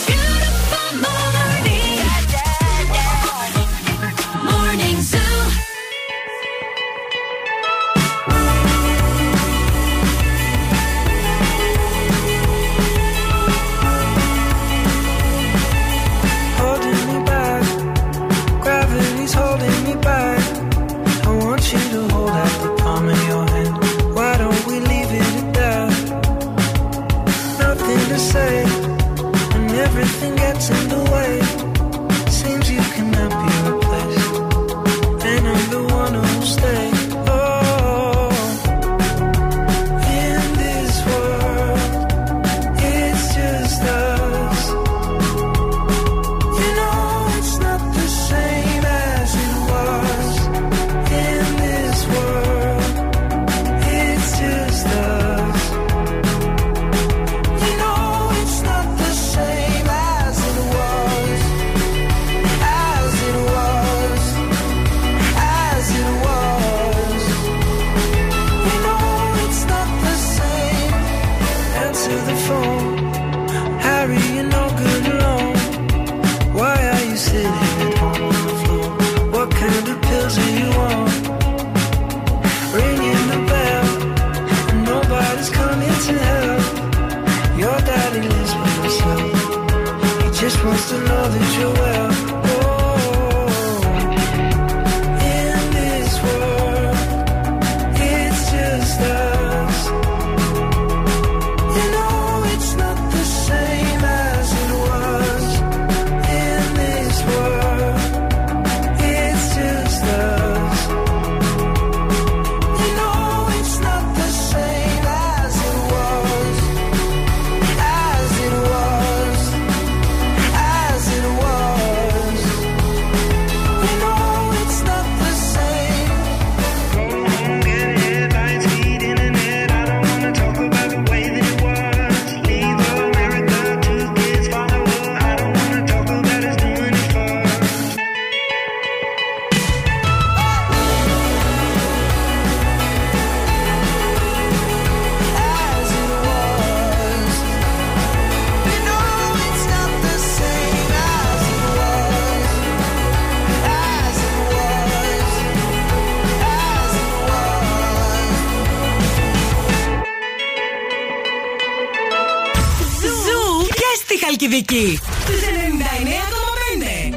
στη Χαλκιδική. Στους 99,5.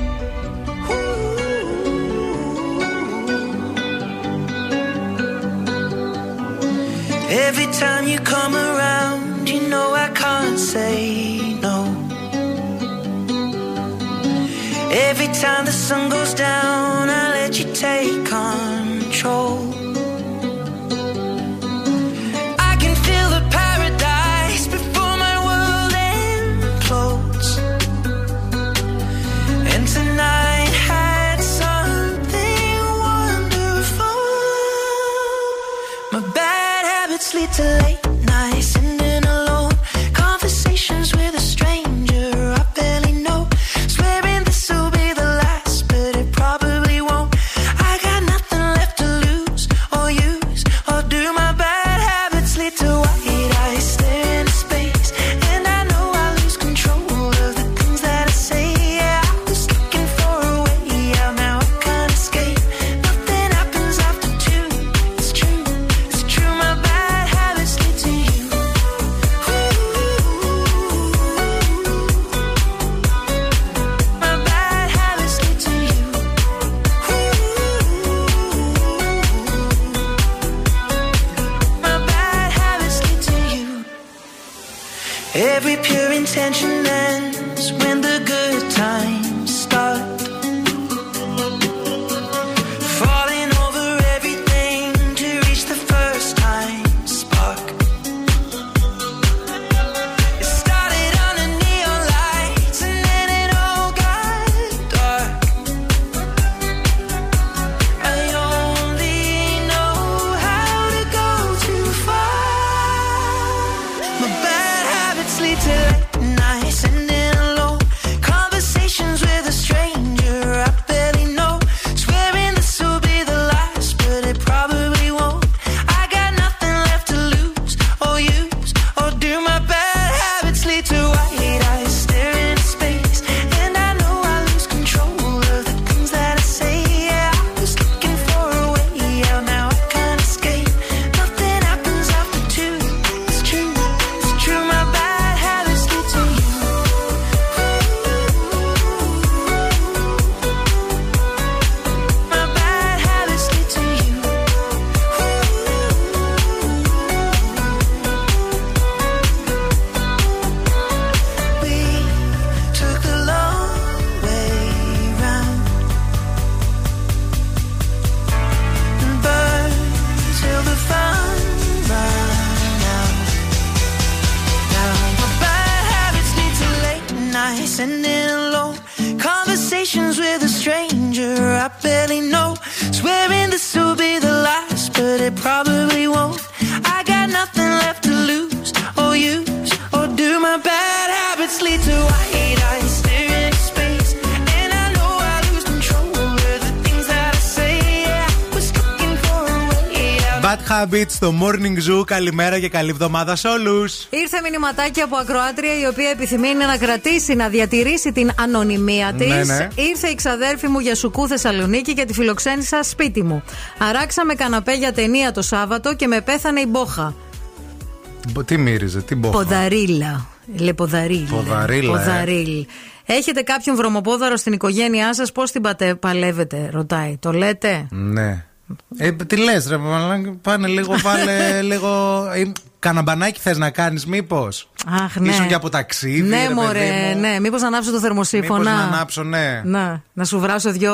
Every time you come around, you know I can't say no. Every time the sun goes down, Bad Habits στο Morning Zoo. Καλημέρα και καλή εβδομάδα σε όλους. Ήρθε μηνυματάκι από ακροάτρια η οποία επιθυμεί να κρατήσει, να διατηρήσει την ανωνυμία της. Ναι, ναι. Ήρθε η ξαδέρφη μου για σουκού Θεσσαλονίκη και τη φιλοξένησα σπίτι μου. Αράξαμε καναπέ για ταινία το Σάββατο και με πέθανε η μπόχα. Τι μύριζε, τι μπόχα; Ποδαρίλα. Λεποδαρίλ. Ποδαρίλα, ε. Ποδαρίλ. Έχετε κάποιον βρωμοπόδαρο στην οικογένειά σας, πώς την πατε- παλεύετε, ρωτάει. Το λέτε; Ναι. Ε, τι λες, ρε, μαλάκα, πάνε λίγο, βάλε λίγο. Ε, Καναμπανάκι θες να κάνεις, μήπως; Αχ, ναι. Ήσουν και από ταξίδι. ναι, ρε, παιδί μωρέ, μου. ναι. Μήπως να ανάψω το Μήπως θερμοσύφωνα. να ανάψω, ναι. Να, να σου βράσω δυο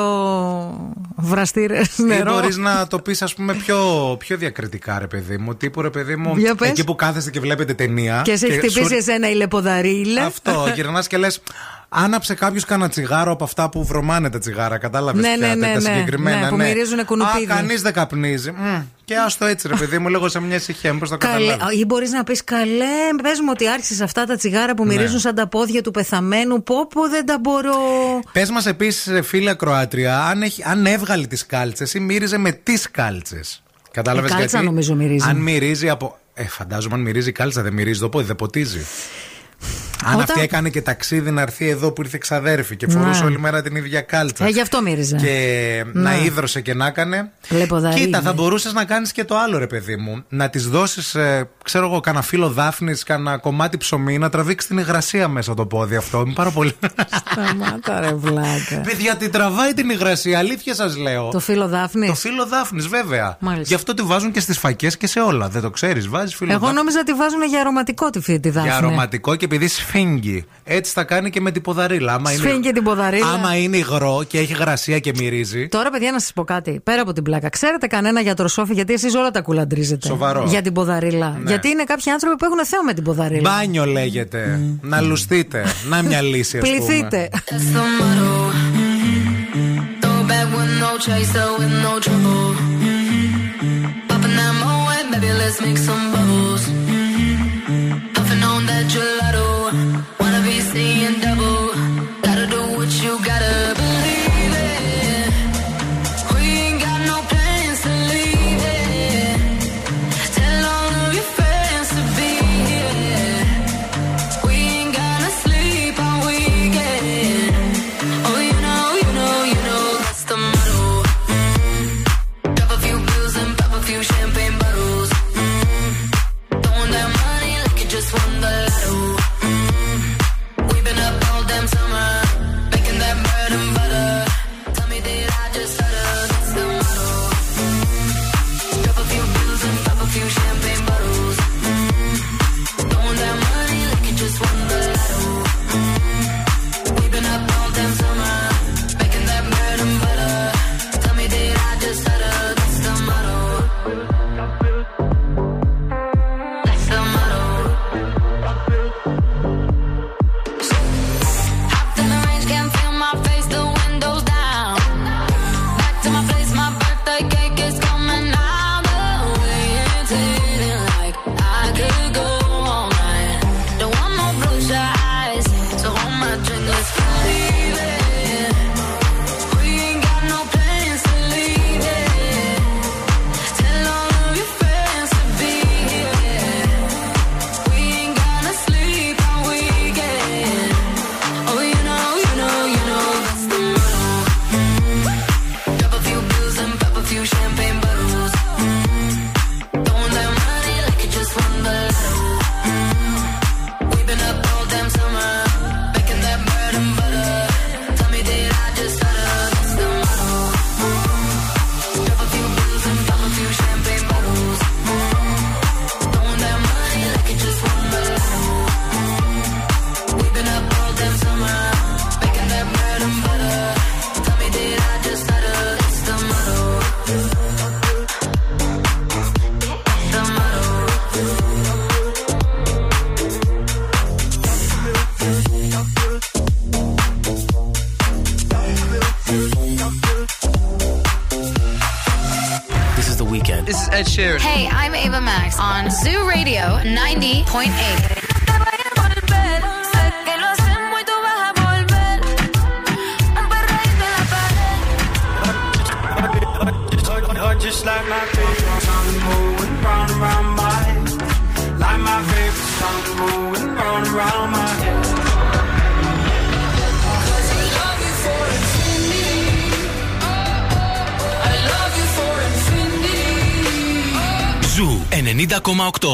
βραστήρες Ή νερό. μπορείς να το πεις, ας πούμε, πιο, πιο διακριτικά, ρε παιδί μου. Τύπου, ρε παιδί μου, Για πες. εκεί που κάθεστε και βλέπετε ταινία. Και σε έχει χτυπήσει σου- εσένα η λεποδαρίλα. Αυτό, γυρνάς και λες. Άναψε κάποιος κανένα τσιγάρο από αυτά που βρωμάνε τα τσιγάρα. Κατάλαβες Ναι, ποια, ναι, ναι, τα ναι. συγκεκριμένα. Ναι, που μυρίζουνε κουνουπίδι. Α, κανείς δεν καπνίζει. Μμ, Και άστο έτσι, ρε παιδί μου, λίγο σε μια ησυχία. Μήπως το Καλέ, καταλάβεις. ή μπορείς να πεις καλέ, πες μου ότι άρχισες αυτά τα τσιγάρα που Ναι. μυρίζουν σαν τα πόδια του πεθαμένου. Πω, πω δεν τα μπορώ. Πες μας επίσης, φίλε Ακροάτρια, αν, έχει, αν έβγαλε τις κάλτσες ή μύριζε με τις κάλτσες. Κατάλαβες Η κάλτσα γιατί; νομίζω μυρίζει. Αν μυρίζει από. Ε, φαντάζομαι αν μυρίζει κάλτσα, δεν μυρίζει το πόδι, δεν ποτίζει. Αν Όταν... αυτή έκανε και ταξίδι να έρθει εδώ που ήρθε ξαδέρφη και ναι. φορούσε ναι. όλη μέρα την ίδια κάλτσα. Ε, γι' αυτό μύριζε. Και ναι. να ίδρωσε και να έκανε. Λεποδαρή, Κοίτα, θα μπορούσες να κάνεις και το άλλο, ρε παιδί μου. Να της δώσεις, ε, ξέρω εγώ, κανένα φύλλο δάφνης, κανένα κομμάτι ψωμί, να τραβήξει την υγρασία μέσα το πόδι αυτό. Είμαι πάρα πολύ. Σταμάτα, ρε βλάκα. Παιδιά, την τραβάει την υγρασία, αλήθεια σας λέω. Το φίλο δάφνης; Το φίλο δάφνης, βέβαια. Μάλιστα. Γι' αυτό τη βάζουν και στις φακές και σε όλα. Δεν το ξέρεις, βάζεις φύλλο Εγώ νόμιζα τη βάζουν για αρωματικό τη τη δάφνη. Για αρωματικό και επειδή σφίγγει. Έτσι θα κάνει και με την ποδαρίλα. Άμα σφίγγει είναι... την ποδαρίλα. Άμα είναι υγρό και έχει γρασία και μυρίζει. Τώρα, παιδιά, να σας πω κάτι. Πέρα από την πλάκα, ξέρετε κανένα γιατροσόφι, γιατί εσείς όλα τα κουλαντρίζετε. Σοβαρό. Για την ποδαρίλα. Ναι. Γιατί είναι κάποιοι άνθρωποι που έχουν θέμα με την ποδαρίλα. Μπάνιο λέγεται. Να λουστείτε. να μια λύση, ας. Πληθείτε. seeing double. 90,8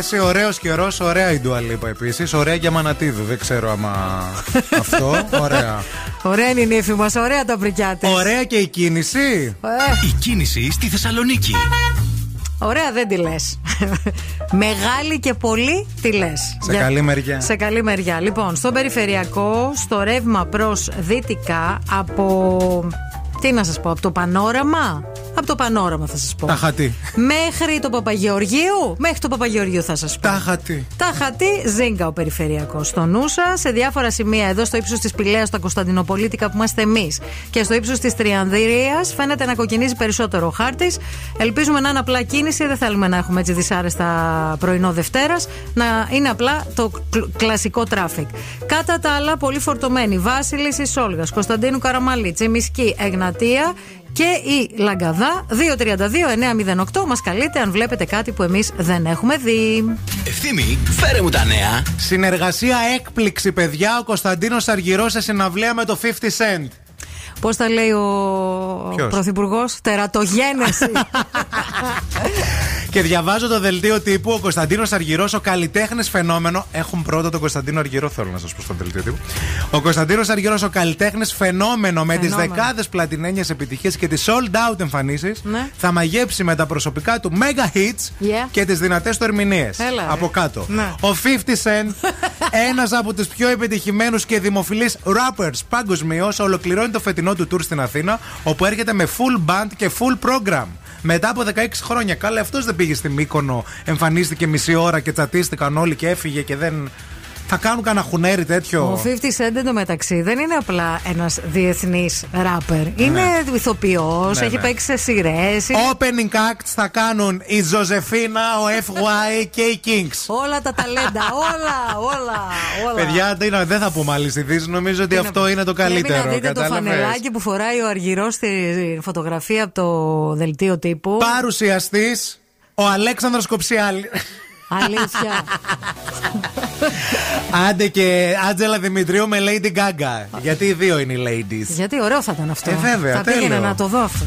Διάθεση, ωραίος καιρό, ωραία η Ντουαλίπα επίσης. Ωραία και μανατίδου. Δεν ξέρω άμα αυτό. Ωραία. Ωραία είναι η νύφη μας, ωραία τα βρικιά της. Ωραία και η κίνηση. Η κίνηση στη Θεσσαλονίκη. Ωραία, δεν τη λες. Μεγάλη και πολύ τη λες. Σε καλή μεριά. Σε καλή μεριά. Λοιπόν, στο περιφερειακό, στο ρεύμα προς δυτικά, από. Τι να σας πω, από το πανόραμα; Από το πανόραμα θα σας πω. Τα χατή. Μέχρι το Παπαγεωργίου. Μέχρι το Παπαγεωργίου θα σας πω. Τα χατή. Τα χατή, ζίγκα ο περιφερειακός. Στο Νούσα, σε διάφορα σημεία, εδώ στο ύψος της Πηλαίας, στα Κωνσταντινοπολίτικα που είμαστε εμείς και στο ύψος της Τριανδρίας, φαίνεται να κοκκινίζει περισσότερο ο χάρτης. Ελπίζουμε να είναι απλά κίνηση, δεν θέλουμε να έχουμε έτσι δυσάρεστα πρωινό Δευτέρας, να είναι απλά το κλ- κλασικό τράφικ. Κατά τα άλλα, πολύ φορτωμένη. Βάσιλη Ισόλγα, Κωνσταντίνου Καραμαλή, Τσιμισκή, Εγνατία και η Λαγκαδά 232-908 μας καλείτε αν βλέπετε κάτι που εμείς δεν έχουμε δει. Ευθύμη, φέρε μου τα νέα. Συνεργασία έκπληξη, παιδιά. Ο Κωνσταντίνος Αργυρός σε συναυλία με το 50 Cent. Πώς τα λέει ο Ποιος; Πρωθυπουργός, Τερατογένεση. Και διαβάζω το δελτίο τύπου ο Κωνσταντίνος Αργυρός, ο καλλιτέχνης φαινόμενο. Έχουν πρώτα τον Κωνσταντίνο Αργυρό, θέλω να σας πω στο δελτίο τύπου. Ο Κωνσταντίνος Αργυρός, ο καλλιτέχνης φαινόμενο με τις Φαινόμενο. δεκάδες πλατινένιες επιτυχίες και τις sold out εμφανίσεις, Ναι. θα μαγέψει με τα προσωπικά του mega hits Yeah. και τις δυνατές του ερμηνείες. Έλα, ρε. Από κάτω. Ναι. Ο 50 Cent, ένας από τους πιο επιτυχημένους και δημοφιλείς rappers παγκοσμίως, ολοκληρώνει το φετινό του tour στην Αθήνα, όπου έρχεται με full band και full program. Μετά από 16 χρόνια. Καλά, αυτός δεν πήγε στη Μύκονο, εμφανίστηκε μισή ώρα και τσατίστηκαν όλοι και έφυγε και δεν. Θα κάνουν κανένα χουνέρι τέτοιο; Ο 50 Cent εντωμεταξύ δεν είναι απλά ένας διεθνής ράπερ. Είναι ηθοποιός, Ναι, έχει ναι. παίξει σε σειρές. Opening acts θα κάνουν η Ζωζεφίνα, ο FY και οι Kings. Όλα τα ταλέντα, όλα, όλα, όλα. Παιδιά, τι να- δεν θα πούμε άλλες ειδήσεις. Νομίζω ότι αυτό είναι το καλύτερο. Πρέπει να δείτε το κατάλαβες; φανελάκι που φοράει ο Αργυρός στη φωτογραφία από το δελτίο τύπου. Παρουσιαστής ο Αλέξανδρος Κοψιάλη. Αλήθεια. Άντε και Άντζελα Δημητρίου με Lady Gaga. Γιατί οι δύο είναι οι ladies. Γιατί ωραίο θα ήταν αυτό. Ε, βέβαια, θα πήγαινε τέλειο. να το δω αυτό.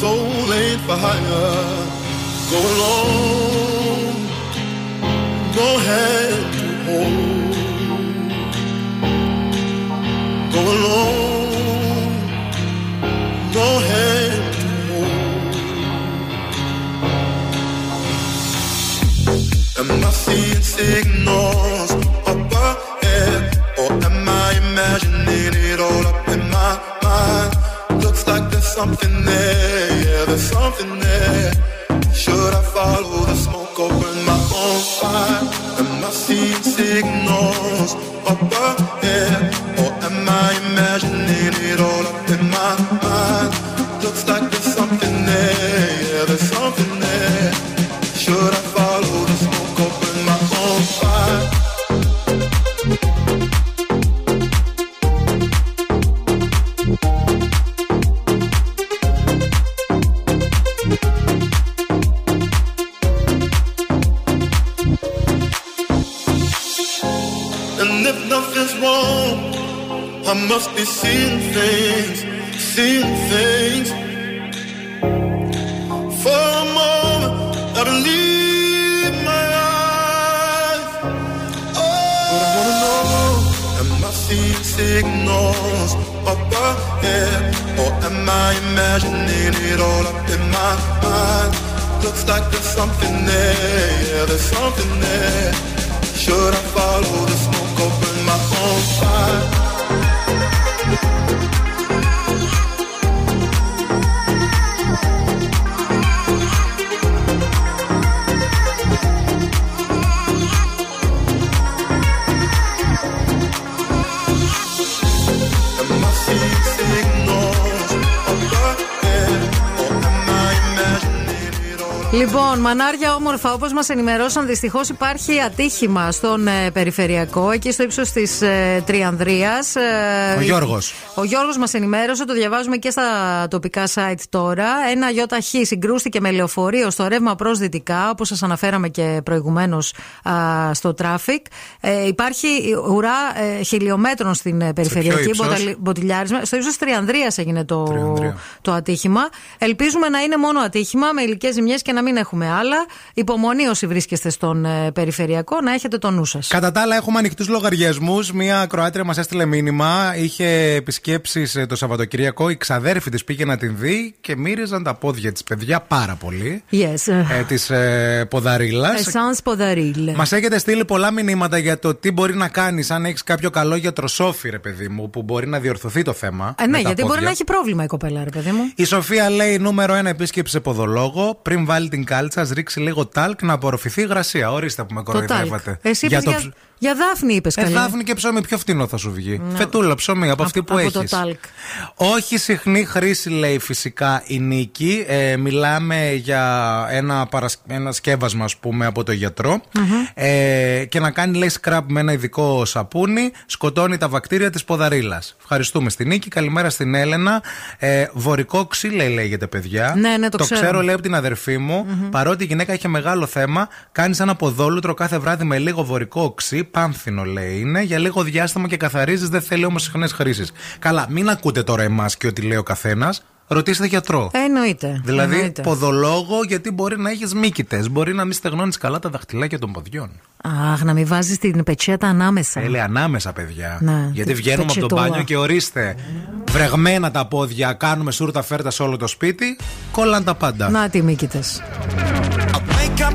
Soul ain't for hire. Go alone, no hand to hold. There's something there. Should I follow Λοιπόν, μανάρια όμορφα, όπως μας ενημερώσαν, δυστυχώς υπάρχει ατύχημα στον ε, περιφερειακό, εκεί στο ύψος της ε, Τριανδρίας. Ο Γιώργος. Ο Γιώργος μας ενημέρωσε, το διαβάζουμε και στα τοπικά site τώρα. Ένα ΙΧ συγκρούστηκε με λεωφορείο στο ρεύμα προς δυτικά, όπως σας αναφέραμε και προηγουμένως στο traffic. Ε, υπάρχει ουρά ε, χιλιομέτρων στην ε, περιφερειακή ύψος; μποταλι- μποτιλιάρισμα. Στο ύψος Τριανδρίας έγινε το, το ατύχημα. Ελπίζουμε να είναι μόνο ατύχημα με υλικές ζημιές και να μην έχουμε άλλα. Υπομονή όσοι βρίσκεστε στον ε, περιφερειακό, να έχετε το νου σας. Κατά τα άλλα, έχουμε ανοιχτούς λογαριασμούς. Μία Κροάτρια μας έστειλε μήνυμα. Είχε επισκέψεις το Σαββατοκύριακο. Η ξαδέρφη της πήγε να την δει και μύριζαν τα πόδια της παιδιά πάρα πολύ. Yes. Ε, της ε, ποδαρίλας. Εσάν ποδαρίλ. Μας έχετε στείλει πολλά μηνύματα για το τι μπορεί να κάνεις αν έχεις κάποιο καλό γιατροσόφι, ρε παιδί μου, που μπορεί να διορθωθεί το θέμα. Ε, με ναι, τα γιατί μπορεί πόδια. να έχει πρόβλημα η κοπέλα, ρε παιδί μου. Η Σοφία λέει νούμερο ένα επίσκεψη σε ποδολόγο. Πριν βάλει την κάλτσα, ας ρίξει λίγο τάλκ να απορροφηθεί η υγρασία. Ορίστε που με Το τάλκ. κοροϊδεύατε. Εσύ για είπες για, ψ- για δάφνη, είπες Ε, καλή. δάφνη και ψωμί, πιο φτηνό θα σου βγει. Ναι. Φετούλα ψωμί από αυτή που από έχεις. το τάλκ. Όχι συχνή χρήση, λέει φυσικά η Νίκη. Ε, μιλάμε για ένα, παρασ... ένα σκεύασμα, ας πούμε, από το γιατρο Ε, και να κάνει, λέει, σκραπ με ένα ειδικό σαπούνι. Σκοτώνει τα βακτήρια της ποδαρίλας. Ευχαριστούμε στη Νίκη. Καλημέρα στην Έλενα. Ε, βορικό ξύλε λέγεται, παιδιά. Ναι, ναι, το ξέρω. ξέρω, λέει από την αδερφή μου. Παρότι η γυναίκα είχε μεγάλο θέμα, κάνεις ένα ποδόλουτρο κάθε βράδυ με λίγο βορικό οξύ. Πάμφθινο, λέει είναι. Για λίγο διάστημα και καθαρίζεις. Δεν θέλει όμως συχνές χρήσεις. Καλά, μην ακούτε τώρα εμάς και ό,τι λέει ο καθένας. Ρωτήστε γιατρό. Ε, εννοείται. Δηλαδή, εννοείται. ποδολόγο, γιατί μπορεί να έχεις μύκητες. Μπορεί να μην στεγνώνεις καλά τα δαχτυλάκια των ποδιών. Αχ, να μην βάζεις την πετσέτα ανάμεσα. Έλε ανάμεσα, παιδιά. Ναι, γιατί τε- βγαίνουμε από το πετσετόλα. μπάνιο και ορίστε. Βρεγμένα τα πόδια, κάνουμε σούρτα φέρτα σε όλο το σπίτι. Κόλλαν τα πάντα. Να τι μύκητες.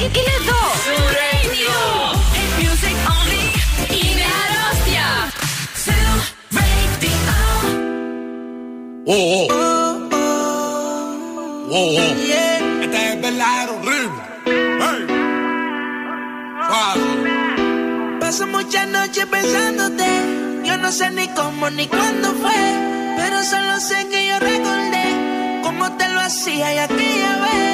y Kileto. Sureño. Hit music only. Y Arostia. Oh, oh. Oh, oh. Yeah. Esta es verdadero horrible. Hey. Wow. Paso muchas noches pensándote. Yo no sé ni cómo ni cuándo fue. Pero solo sé que yo recordé cómo te lo hacía y aquella vez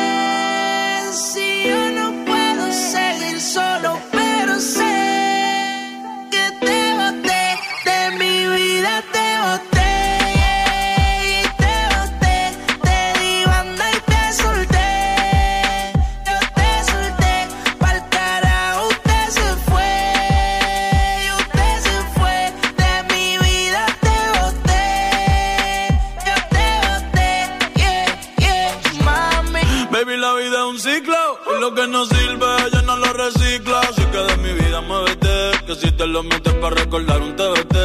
lo metes para recordar un TBT.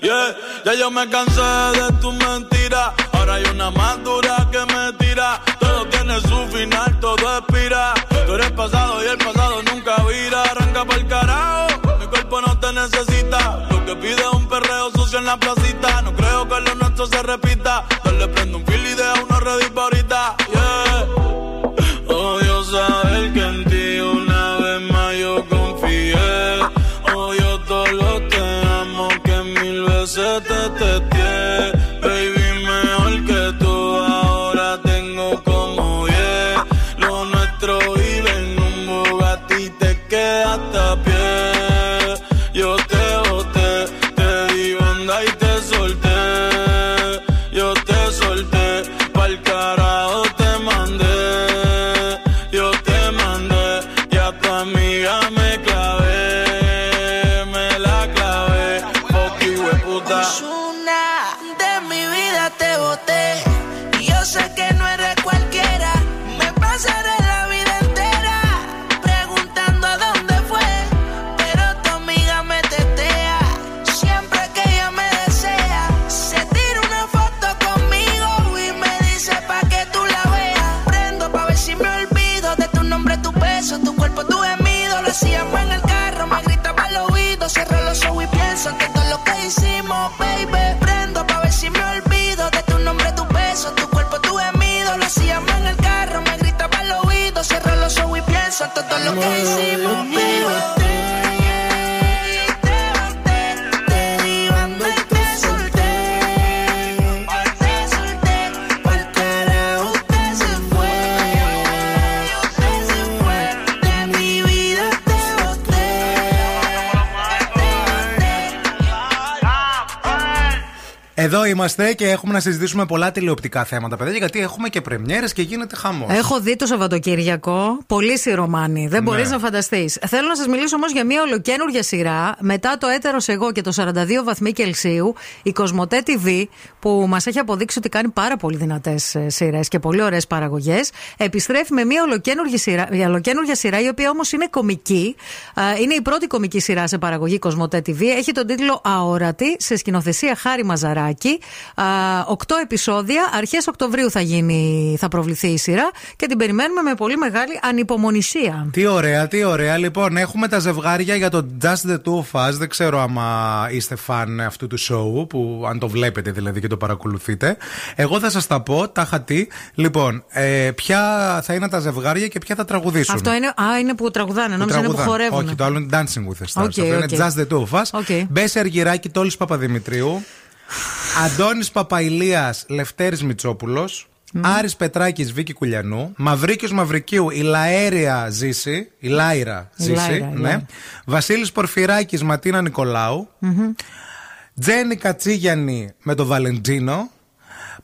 Yeah, ya yo me cansé Εδώ είμαστε και έχουμε να συζητήσουμε πολλά τηλεοπτικά θέματα, παιδιά, γιατί έχουμε και πρεμιέρες και γίνεται χαμός. Έχω δει το Σαββατοκύριακο. Πολύ σιρομάνι. Δεν Ναι. μπορείς να φανταστείς. Θέλω να σας μιλήσω όμως για μια ολοκένουργια σειρά. Μετά το έτερος εγώ και το 42 βαθμοί Κελσίου, η Κοσμοτέ TV, που μας έχει αποδείξει ότι κάνει πάρα πολύ δυνατές σειρές και πολύ ωραίες παραγωγές, επιστρέφει με μια ολοκένουργια σειρά, μια ολοκένουργια σειρά η οποία όμως είναι κομική. Α, Είναι η πρώτη κομική σειρά σε παραγωγή Κοσμοτέ TV. Έχει τον τίτλο Αόρατη, σε σκηνοθεσία Χάρη Μαζαράκη. Α, Οκτώ επεισόδια. Αρχές Οκτωβρίου θα, γίνει, θα προβληθεί η σειρά και την περιμένουμε με πολύ μεγάλη ανυπομονησία. Τι ωραία, τι ωραία. Λοιπόν, έχουμε τα ζευγάρια για το Just the Two of Us. Δεν ξέρω άμα είστε φαν αυτού του show, που αν το βλέπετε δηλαδή και το παρακολουθείτε. Εγώ θα σας τα πω, τα είχα τι. Λοιπόν, ε, ποια θα είναι τα ζευγάρια και ποια θα τραγουδήσουν; Αυτό είναι, α, είναι που τραγουδάνε, νόμιζα είναι που τραγουδάνε. χορεύουν. Όχι, το άλλο είναι Dancing with the Stars. Οκ, Αυτό είναι OK. Just the Two of Us. OK. Μπέση Αργυράκη, Τόλης Παπαδημητρίου. Αντώνης Παπαϊλίας, Λευτέρης Μητσόπουλος. Άρης Πετράκης, Βίκη Κουλιανού. Μαυρίκιος Μαυρικίου, η Λαέρια Ζήση. Η Λάιρα Η Ζήση. Λάιρα, ναι. ναι. Βασίλης Πορφυράκης, Ματίνα Νικολάου. Μμμ. Τζένι Κατσίγιανη με τον Βαλεντίνο.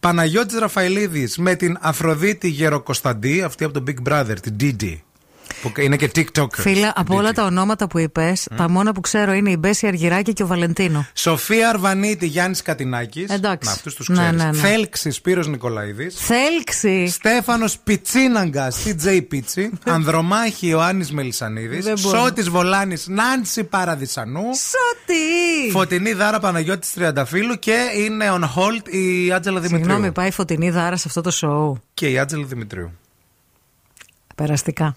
Παναγιώτης Ραφαηλίδης με την Αφροδίτη Γεροκοσταντή, αυτή από το Big Brother, την Didi. Που είναι και TikToker. Φίλα, από όλα τα ονόματα που είπες, τα μόνα που ξέρω είναι η Μπέση Αργυράκη και ο Βαλεντίνο. Σοφία Αρβανίτη, Γιάννης Κατινάκης. Εντάξει. Να, αυτούς τους Ναι, ξέρεις. ναι, ναι. Θέλξης, Σπύρος Νικολαίδης. Θέλξη. Στέφανος Πιτσίναγκα, TJ Πίτσι. Ανδρομάχη Ιωάννης Μελισανίδης. Δεν μπορώ. Σώτης Βολάνης, Νάντσι Παραδισανού. Σώτης! Φωτεινή Δάρα Παναγιώτης Τριανταφύλου και είναι on hold η Άτζελα Δημητρίου. Συγγνώμη, πάει φωτεινή δάρα σε αυτό το σοου. Και η Άτζελα Δημητρίου. Περαστικά.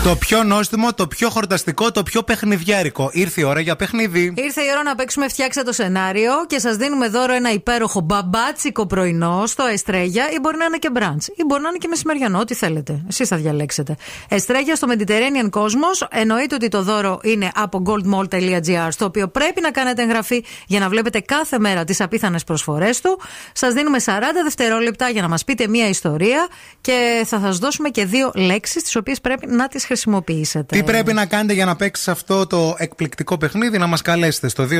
Morning Zoo. Το πιο νόστιμο, το πιο χορταστικό, το πιο παιχνιδιάρικο. Ήρθε η ώρα για παιχνίδι. Ήρθε η ώρα να παίξουμε φτιάξε το σενάριο και σας δίνουμε δώρο ένα υπέροχο μπαμπάτσικο πρωινό στο Εστρέγια ή μπορεί να είναι και μπραντς ή μπορεί να είναι και μεσημεριανό, ό,τι θέλετε. Εσείς θα διαλέξετε. Εστρέγια στο Mediterranean Cosmos. Εννοείται ότι το δώρο είναι από goldmall.gr, στο οποίο πρέπει να κάνετε εγγραφή για να βλέπετε κάθε μέρα τις απίθανες προσφορές του. Σας δίνουμε 40 δευτερόλεπτα για να μας πείτε μία ιστορία και θα σας δώσουμε και δύο λέξεις, τις οποίες πρέπει να τις χρησιμοποιήσετε. Τι πρέπει να κάνετε για να παίξει αυτό το εκπληκτικό παιχνίδι, να μα καλέσετε στο 232-908.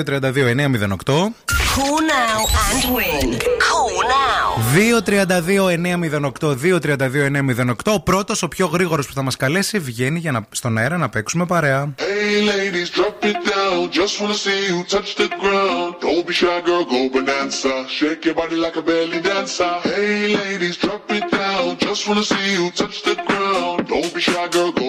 Call now and win. Call now. 232-908. Ο πρώτο, ο πιο γρήγορο που θα μα καλέσει, βγαίνει για να, στον αέρα να παίξουμε παρέα. Hey ladies, drop it down. Just wanna see you touch the ground. Don't be shy, girl, go bonanza. Shake your body like a belly dancer. Hey ladies, drop it down. Just wanna see you touch the ground. Don't be shy, girl, go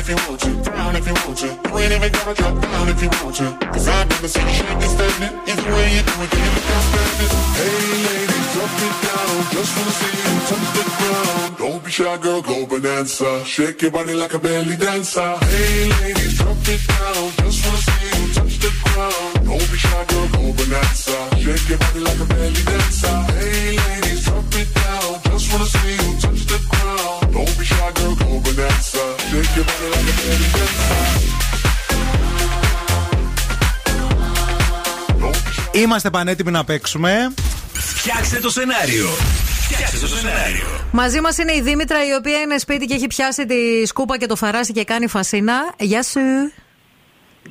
If you want to, down if you want to. You ain't even gotta drop down if you want to. Cause I've never seen you shake and standing. Either way you do it, you never can stand it. Hey, ladies, drop it down. Just wanna see you touch the ground. Don't be shy, girl, go bonanza. Shake your body like a belly dancer. Hey, ladies, drop it down. Just wanna see you touch the ground. Don't be shy, girl, go bonanza. Shake your body like a belly dancer. Hey, ladies, drop it down. Just wanna see you touch Είμαστε πανέτοιμοι να παίξουμε. Φτιάξτε το σενάριο. Φτιάξτε το σενάριο. Μαζί μας είναι η Δήμητρα, η οποία είναι σπίτι και έχει πιάσει τη σκούπα και το φαράσι και κάνει φασίνα. Γεια σου.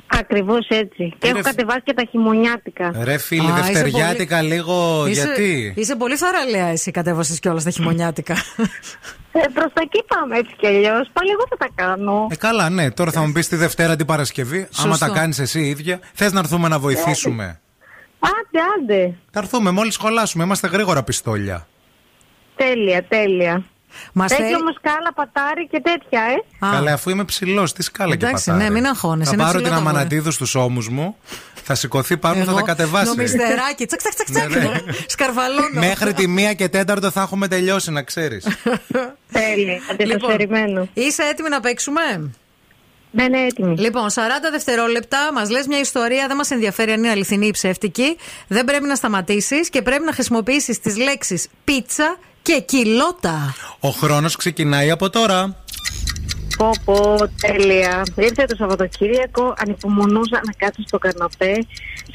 Ακριβώς έτσι. Και έχω κατεβάσει και τα χειμωνιάτικα. Ρε φίλοι, δευτεριάτικα πολύ... λίγο. Είσαι... Γιατί; Είσαι πολύ θαραλέα εσύ κατέβασες κιόλας τα χειμωνιάτικα. Ε, Προς τα εκεί πάμε έτσι κι αλλιώς. Πάλι εγώ θα τα κάνω. Ε, καλά, ναι. Τώρα θα μου πεις τη Δευτέρα την Παρασκευή. Άμα Σωστό. τα κάνεις εσύ ίδια. Θες να έρθουμε να βοηθήσουμε; Άντε, άντε. Θα έρθουμε μόλις σχολάσουμε. Είμαστε γρήγορα πιστόλια. Τέλεια, τέλεια. Μας Έχει θέλει- όμως σκάλα, πατάρι και τέτοια, ε. Καλά, αφού είμαι ψηλός, τι σκάλα και Εντάξει, πατάρι. ναι, μην αγχώνεσαι, Θα είναι πάρω ψηλό την το αγόρι. αμανατίδου στους ώμους μου. Θα σηκωθεί πάνω, θα Εγώ, τα κατεβάσει. Νομιστεράκι, τσακ, τσακ, τσακ, τσακ. Ναι, ναι. Σκαρβαλώνω. Μέχρι τη μία και τέταρτο θα έχουμε τελειώσει, να ξέρεις. Τέλεια, αντιπροσφερημένο. Είσαι έτοιμη να παίξουμε; Ναι, ναι, έτοιμη. Λοιπόν, 40 δευτερόλεπτα μας λες μια ιστορία, δεν μας ενδιαφέρει αν είναι αληθινή ή ψεύτικη. Δεν πρέπει να σταματήσεις και πρέπει να χρησιμοποιήσεις τις λέξεις πίτσα και κιλότα. Ο χρόνος ξεκινάει από τώρα. Πω, πω, τέλεια. Ήρθε το Σαββατοκύριακο, ανυπομονούσα να κάτσω στο καναπέ.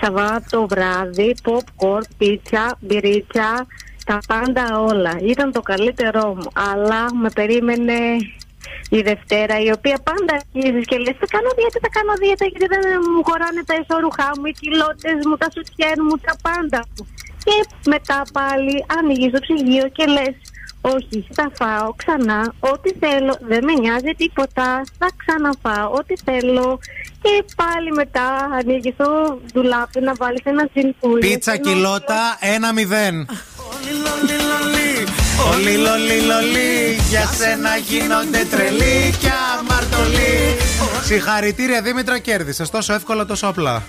Σαββάτο βράδυ, popcorn, πίτσα, μπυρίτσα, τα πάντα όλα. Ήταν το καλύτερό μου, αλλά με περίμενε η Δευτέρα, η οποία πάντα αρχίζεις και λες θα κάνω δίαιτα, θα κάνω δίαιτα, γιατί δεν μου χωράνε τα εσωρουχά μου, οι κοιλώτες μου, τα σουτιέν μου, τα πάντα μου. Και μετά πάλι ανοίγεις το ψυγείο και λες όχι, θα φάω ξανά ό,τι θέλω, δεν με νοιάζει τίποτα, θα ξαναφάω ό,τι θέλω. Και πάλι μετά ανοίγεις το ντουλάπι να βάλεις ένα τσινπούλι. Πίτσα κιλότα 1-0. Όλοι λολί λολί Για σένα γίνονται τρελοί και αμαρτωλοί. Συγχαρητήρια Δήμητρα κέρδισες. Τόσο εύκολα τόσο απλά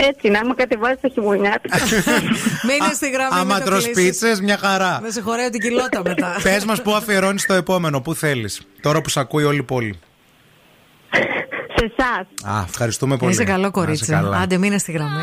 Έτσι, να με κατεβάζει τα χειμωνιάτικα. Μείνε στη γραμμή. Άμα μην το τρως κλείσεις. πίτσες μια χαρά Δεν σε χωρέω την κιλότα μετά. Πες μας που αφιερώνεις το επόμενο Πού θέλεις Τώρα που σ' ακούει όλη η πόλη Σε εσάς. Α, ευχαριστούμε πολύ Είσαι καλό Να είσαι κορίτσι. καλά. Άντε, μείνε στη γραμμή.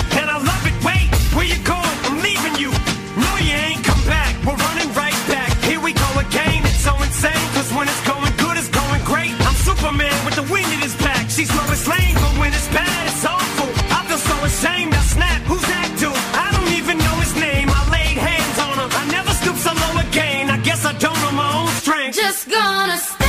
She's Lois Lane, but when it's bad, it's awful. I feel so ashamed. I snap. Who's that dude? I don't even know his name. I laid hands on her. I never stoop so low again. I guess I don't know my own strength. Just gonna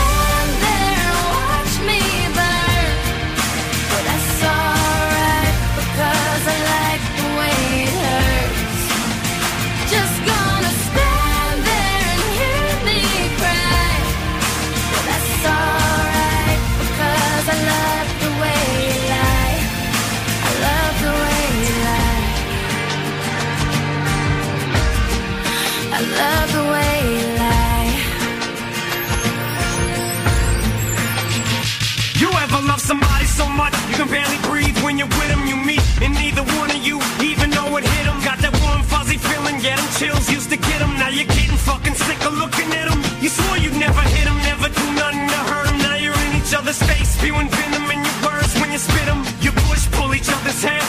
when you're with? You meet, and neither one of you even know it hit them. Got that warm, fuzzy feeling, get them chills, used to get them. Now you're getting fucking sick of looking at them. You swore you'd never hit them, never do nothing to hurt them. Now you're in each other's face, spewing venom in your words when you spit them. You push, pull each other's hair,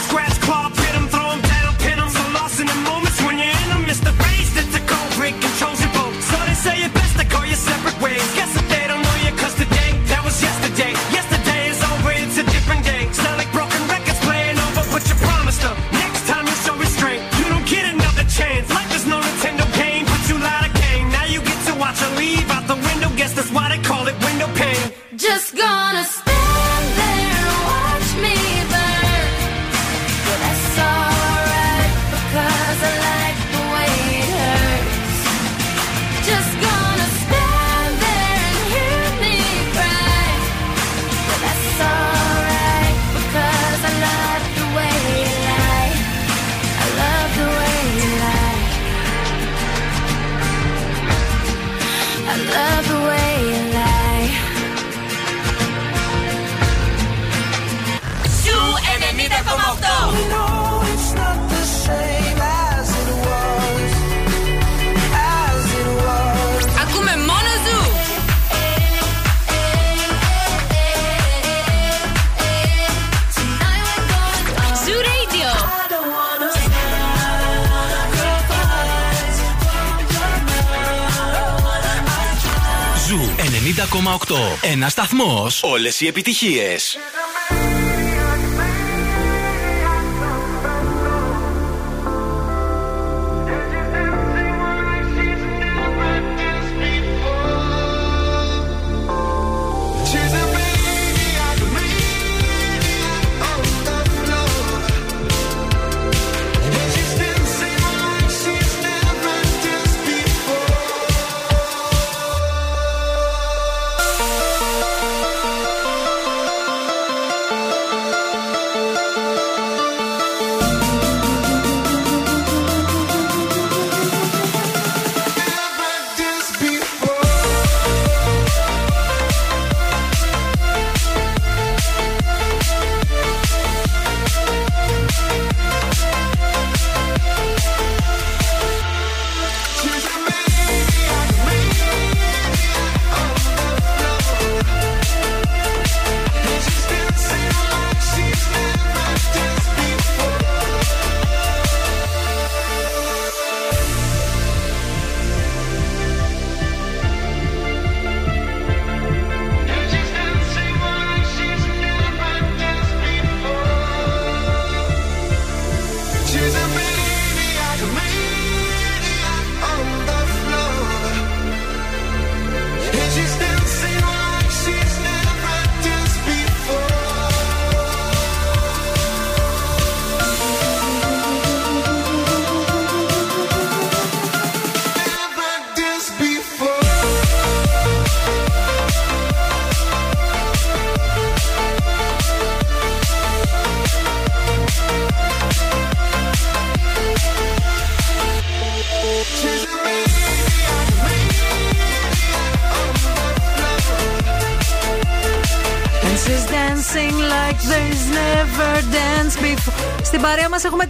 Ένα σταθμός. Όλες οι επιτυχίες.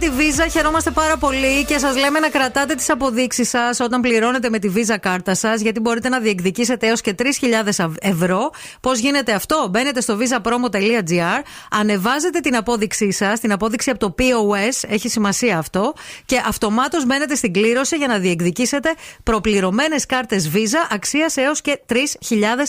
Τη Visa. Χαιρόμαστε πάρα πολύ και σας λέμε να κρατάτε τις αποδείξεις σας όταν πληρώνετε με τη Visa κάρτα σας, γιατί μπορείτε να διεκδικήσετε έως και 3.000 ευρώ. Πώς γίνεται αυτό, μπαίνετε στο visapromo.gr, ανεβάζετε την απόδειξή σας, την απόδειξη από το POS, έχει σημασία αυτό, και αυτομάτως μπαίνετε στην κλήρωση για να διεκδικήσετε προπληρωμένες κάρτες Visa αξίας έως και 3.000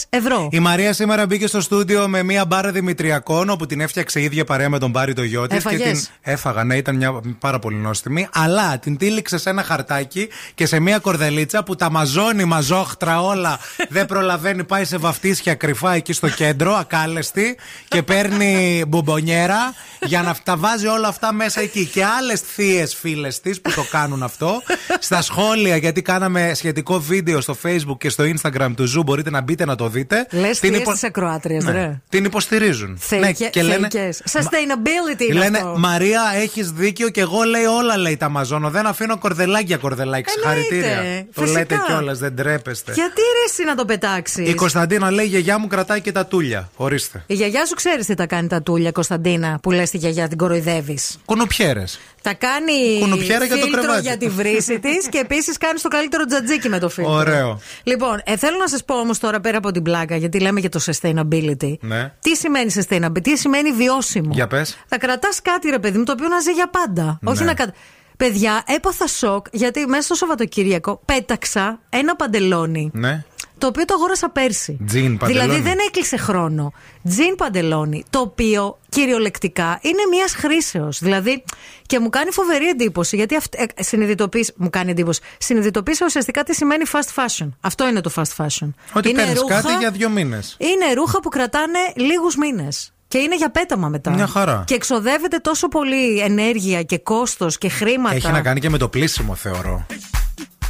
ευρώ. Η Μαρία σήμερα μπήκε στο στούντιο με μία μπάρα Δημητριακών, όπου την έφτιαξε η ίδια παρέα με τον Μπάρι το γιο τη. Έφαγες; την έφαγα, ναι, ήταν μια πάρα πολύ νόστιμη. Αλλά την τύλιξε σε ένα χαρτάκι και σε μία κορδελίτσα που τα μαζώνει μαζόχτρα όλα. δεν προλαβαίνει, πάει σε βαφτίσια κρυφά εκεί στο κέντρο, ακάλεστη, και παίρνει μπουμπονιέρα για να τα βάζει όλα αυτά μέσα εκεί. Και άλλες θείες φίλες της που το κάνουν αυτό. Στα σχόλια, γιατί κάναμε σχετικό βίντεο στο Facebook και στο Instagram του Zoo, μπορείτε να μπείτε να το δείτε. Λες Την τι υπο- στι ακροάτριε, Ναι. ρε. Την υποστηρίζουν. Θεϊκέ- Ναι, και λένε, θεϊκές. Sustainability είναι λένε αυτό. Μαρία, έχεις δίκιο και εγώ λέει όλα λέει τα μαζώνω. Δεν αφήνω κορδελάκια κορδελάκι. Συγχαρητήρια. Το Φυσικά. λέτε κιόλας, δεν τρέπεστε. Γιατί ρε εσύ να το πετάξεις; Η Κωνσταντίνα λέει: Η γιαγιά μου κρατάει και τα τούλια. Ορίστε. Η γιαγιά σου ξέρεις τι τα κάνει τα τούλια, Κωνσταντίνα, που λες τη γιαγιά την κοροϊδεύεις. Κουνουπιέρες. Τα κάνει Κουνουπιέρα για το φίλτρο κρεβάτι. για τη βρύση της και επίσης κάνει το καλύτερο τζατζίκι με το φίλτρο. Ωραίο. Λοιπόν, ε, θέλω να σας πω όμως τώρα πέρα από την πλάκα, γιατί λέμε για το sustainability. Ναι. Τι σημαίνει sustainability, τι σημαίνει βιώσιμο. Για πες. Θα κρατάς κάτι, ρε παιδί μου, το οποίο να ζει για πάντα. Ναι. Όχι να κατα... Παιδιά, έπαθα σοκ γιατί μέσα στο Σαββατοκύριακο πέταξα ένα παντελόνι. Ναι. Το οποίο το αγόρασα πέρσι. Τζιν παντελόνι. Δηλαδή δεν έκλεισε χρόνο. Τζιν παντελόνι. Το οποίο κυριολεκτικά είναι μιας χρήσεως. Δηλαδή και μου κάνει φοβερή εντύπωση γιατί αυ... ε, συνειδητοποίησε. Μου κάνει εντύπωση. Συνειδητοποίησα ουσιαστικά τι σημαίνει fast fashion. Αυτό είναι το fast fashion. Ότι είναι παίρνεις κάτι για δύο μήνες. είναι ρούχα που κρατάνε λίγους μήνες. Και είναι για πέταμα μετά. Μια χαρά. Και εξοδεύεται τόσο πολύ ενέργεια και κόστος και χρήματα. Έχει να κάνει και με το πλήσιμο, θεωρώ.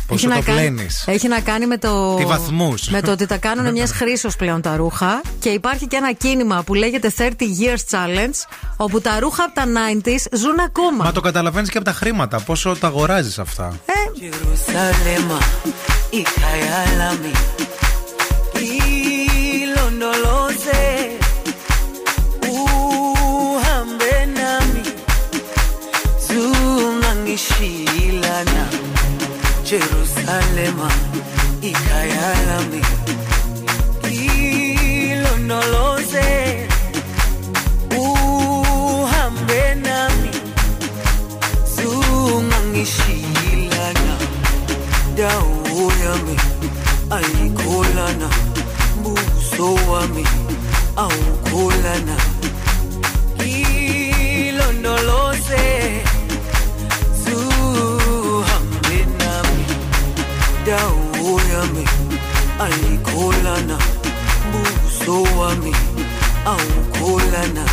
Πόσο το κάνει, πλένει. έχει να κάνει με το. Τι βαθμούς. Με το ότι τα κάνουν μιας χρήσεω πλέον τα ρούχα. Και υπάρχει και ένα κίνημα που λέγεται 30 Years Challenge, όπου τα ρούχα από τα 90s ζουν ακόμα. Μα το καταλαβαίνεις και από τα χρήματα. Πόσο τα αγοράζεις αυτά. Ε, Jerusalema, hija lami, nami hilo noloze uhambe nami. Zungangishilana. Dawo yami ayikholana buso wami awukholana ilondoloze dau yami alikolana buso wami aukolana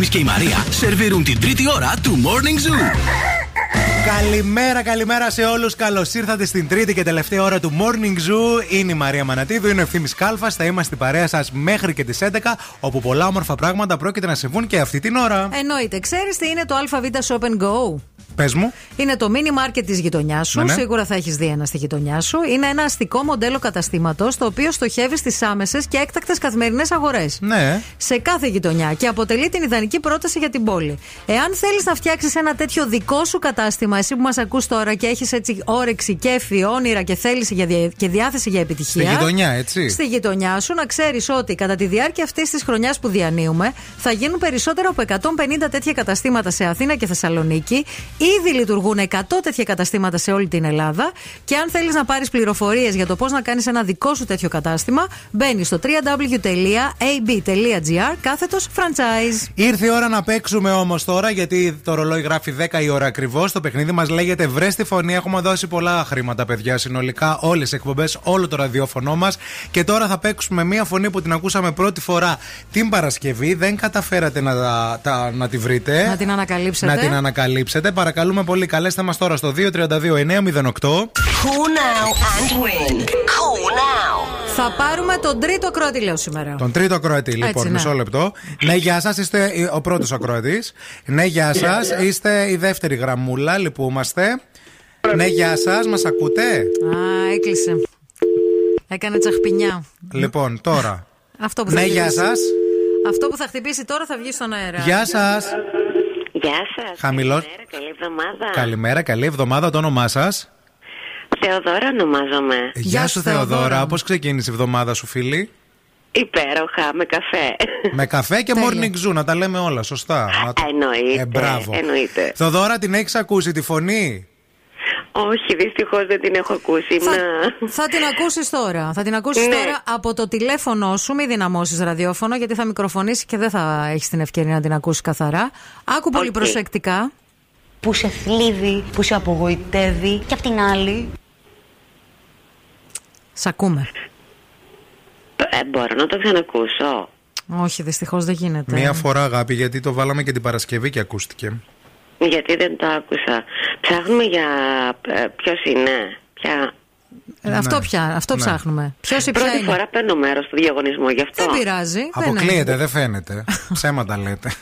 Ευθύμης και η Μαρία σερβίρουν την τρίτη ώρα του Morning Zoo. Καλημέρα, καλημέρα σε όλους. Καλώς ήρθατε στην τρίτη και τελευταία ώρα του Morning Zoo. Είναι η Μαρία Μανατίδου, είναι ο ευθύνη Κάλφας. Θα είμαστε στην παρέα σας μέχρι και τις 11, όπου πολλά όμορφα πράγματα πρόκειται να συμβούν και αυτή την ώρα. Εννοείται. Ξέρεις τι είναι το ΑΒ Shop and Go; Πες μου. Είναι το mini market της γειτονιάς σου. Ναι, ναι. Σίγουρα θα έχεις δει ένα στη γειτονιά σου. Είναι ένα αστικό μοντέλο καταστήματος το οποίο στοχεύει στις άμεσες και έκτακτες καθημερινές αγορές. Ναι. Σε κάθε γειτονιά και αποτελεί την ιδανική πρόταση για την πόλη. Εάν θέλεις να φτιάξεις ένα τέτοιο δικό σου κατάστημα, εσύ που μας ακούς τώρα και έχεις έτσι όρεξη, κέφι, όνειρα και θέληση για δια- και διάθεση για επιτυχία. Στη γειτονιά, έτσι. Στη γειτονιά σου να ξέρεις ότι κατά τη διάρκεια αυτής της χρονιάς που διανύουμε θα γίνουν περισσότερα από 150 τέτοια καταστήματα σε Αθήνα και Θεσσαλονίκη. Ήδη λειτουργούν 100 τέτοια καταστήματα σε όλη την Ελλάδα. Και αν θέλεις να πάρεις πληροφορίες για το πώς να κάνεις ένα δικό σου τέτοιο κατάστημα, μπαίνει στο www.ab.gr κάθετος franchise. Ήρθε η ώρα να παίξουμε όμως τώρα, γιατί το ρολόι γράφει 10 η ώρα ακριβώς. Το παιχνίδι μας λέγεται Βρες τη φωνή. Έχουμε δώσει πολλά χρήματα, παιδιά, συνολικά. Όλες τι εκπομπές, όλο το ραδιόφωνο μας. Και τώρα θα παίξουμε μία φωνή που την ακούσαμε πρώτη φορά την Παρασκευή. Δεν καταφέρατε να, τα, τα- να τη βρείτε. Να την ανακαλύψετε. Να την ανακαλύψετε. Παρακαλούμε πολύ, καλέστε μας τώρα στο 232-908. Call now and win. Call now. Θα πάρουμε τον τρίτο ακροατή, λέω σήμερα. Τον τρίτο ακροατή, λοιπόν, Έτσι, ναι. μισό λεπτό. ναι, γεια σας, είστε ο πρώτος ακροατή. Ναι, γεια σας, είστε η δεύτερη γραμμούλα, λυπούμαστε. Ναι, γεια σας, μας ακούτε; Α, έκλεισε. Έκανε τσαχπινιά. Λοιπόν, τώρα. Αυτό που θα Ναι, γεια χτυπήσει- σας. Αυτό που θα χτυπήσει τώρα θα βγει στον αέρα. Γεια σας. Γεια σας. Χαμηλός. Καλή εβδομάδα. Καλημέρα, καλή εβδομάδα, το όνομά σας; Θεοδόρα ονομάζομαι. Γεια σου, Θεοδώρα. Πώς ξεκίνησε η εβδομάδα σου, φίλη; Υπέροχα, με καφέ. Με καφέ και morning zoo, να τα λέμε όλα, σωστά. Να το- Εννοείται. Ε, μπράβο. Εννοείται. Θεοδώρα, την έχεις ακούσει τη φωνή; Όχι, δυστυχώς δεν την έχω ακούσει. Θα, Ήμουνα- θα την ακούσεις τώρα. Θα την ακούσεις Ναι. τώρα από το τηλέφωνό σου. Μην δυναμώσεις ραδιόφωνο, γιατί θα μικροφωνήσεις και δεν θα έχεις την ευκαιρία να την ακούσεις καθαρά. Άκου πολύ Οκ. προσεκτικά. που σε θλίβει, που σε απογοητεύει και απ' την άλλη Σ' ακούμε. Ε, μπορώ να το ξανακούσω. Όχι, δυστυχώς δεν γίνεται. Μία φορά αγάπη, γιατί το βάλαμε και την Παρασκευή και ακούστηκε. Γιατί δεν το άκουσα. Ψάχνουμε για ε, ποιος είναι. Ποια... Ε, Αυτό, Ναι. πια, αυτό Ναι. ψάχνουμε. Ποιος ή ποια Πρώτη είναι. φορά παίρνω μέρος στο διαγωνισμό γι' αυτό. Δεν πειράζει. δεν Αποκλείεται, δεν φαίνεται. Ψέματα λέτε.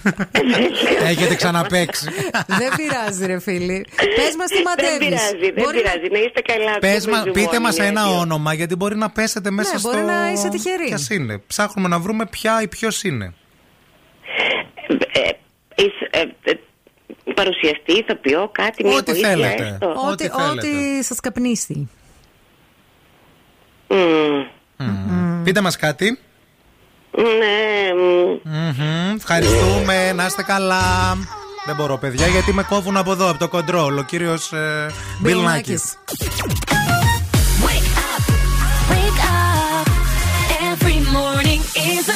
Έχετε ξαναπέξει. δεν πειράζει, ρε φίλοι. Πες μας τι μαντεύεις. Δεν πειράζει, δεν πειράζει. Να είστε καλά. Πες ακούμε μα, Zoom πείτε όλοι μας οι ένα δύο. όνομα, γιατί μπορεί να πέσετε μέσα Ναι, στο. μπορεί να είσαι τυχερή. Ποια είναι. Ψάχνουμε να βρούμε ποια ή ποιος είναι. Ε, εις- ε, ε, παρουσιαστή, ηθοποιό, κάτι, μια Ό,τι βοήθεια θέλετε. έστω. Ό,τι, ό,τι σας καπνίσει. Μμμ. Πείτε μας κάτι. Ναι, μ, Μμμ, Ευχαριστούμε, να είστε καλά. Δεν μπορώ, παιδιά, γιατί με κόβουν από εδώ, από το κοντρόλ. Ο κύριος ε, Μπιλ Νάκης. Wake up. Every morning is a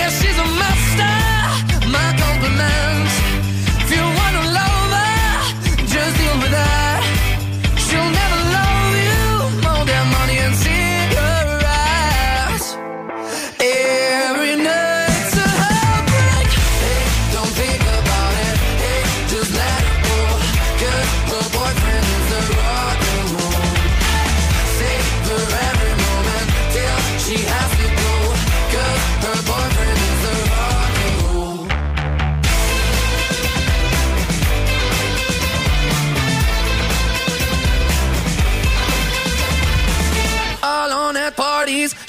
Yeah, she's a master. My. If you wanna love her, just deal with her.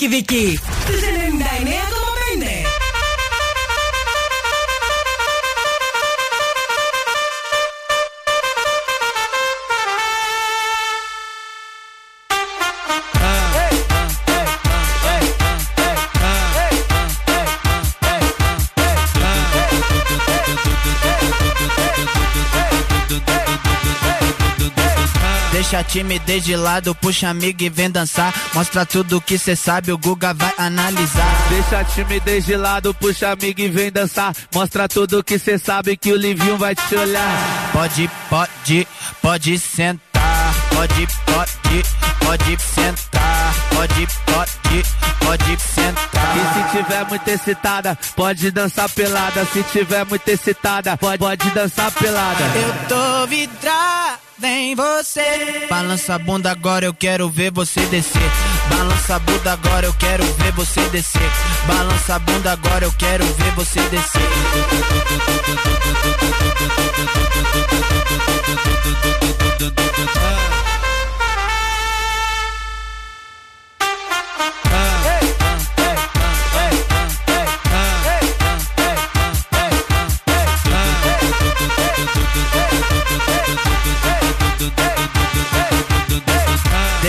Και στη Χαλκιδική. Στους Deixa a timidez de lado, puxa amigo e vem dançar. Mostra tudo que cê sabe, o Guga vai analisar. Deixa a timidez de lado, puxa amigo e vem dançar. Mostra tudo que cê sabe que o Livinho vai te olhar. Pode, pode, pode sentar. Pode, pode, pode sentar. Pode, pode, pode sentar. E se tiver muito excitada, pode dançar pelada. Se tiver muito excitada, pode, pode dançar pelada. Eu tô vidrada em você. Balança a bunda agora, eu quero ver você descer. Balança a bunda agora, eu quero ver você descer. Balança a bunda agora, eu quero ver você descer.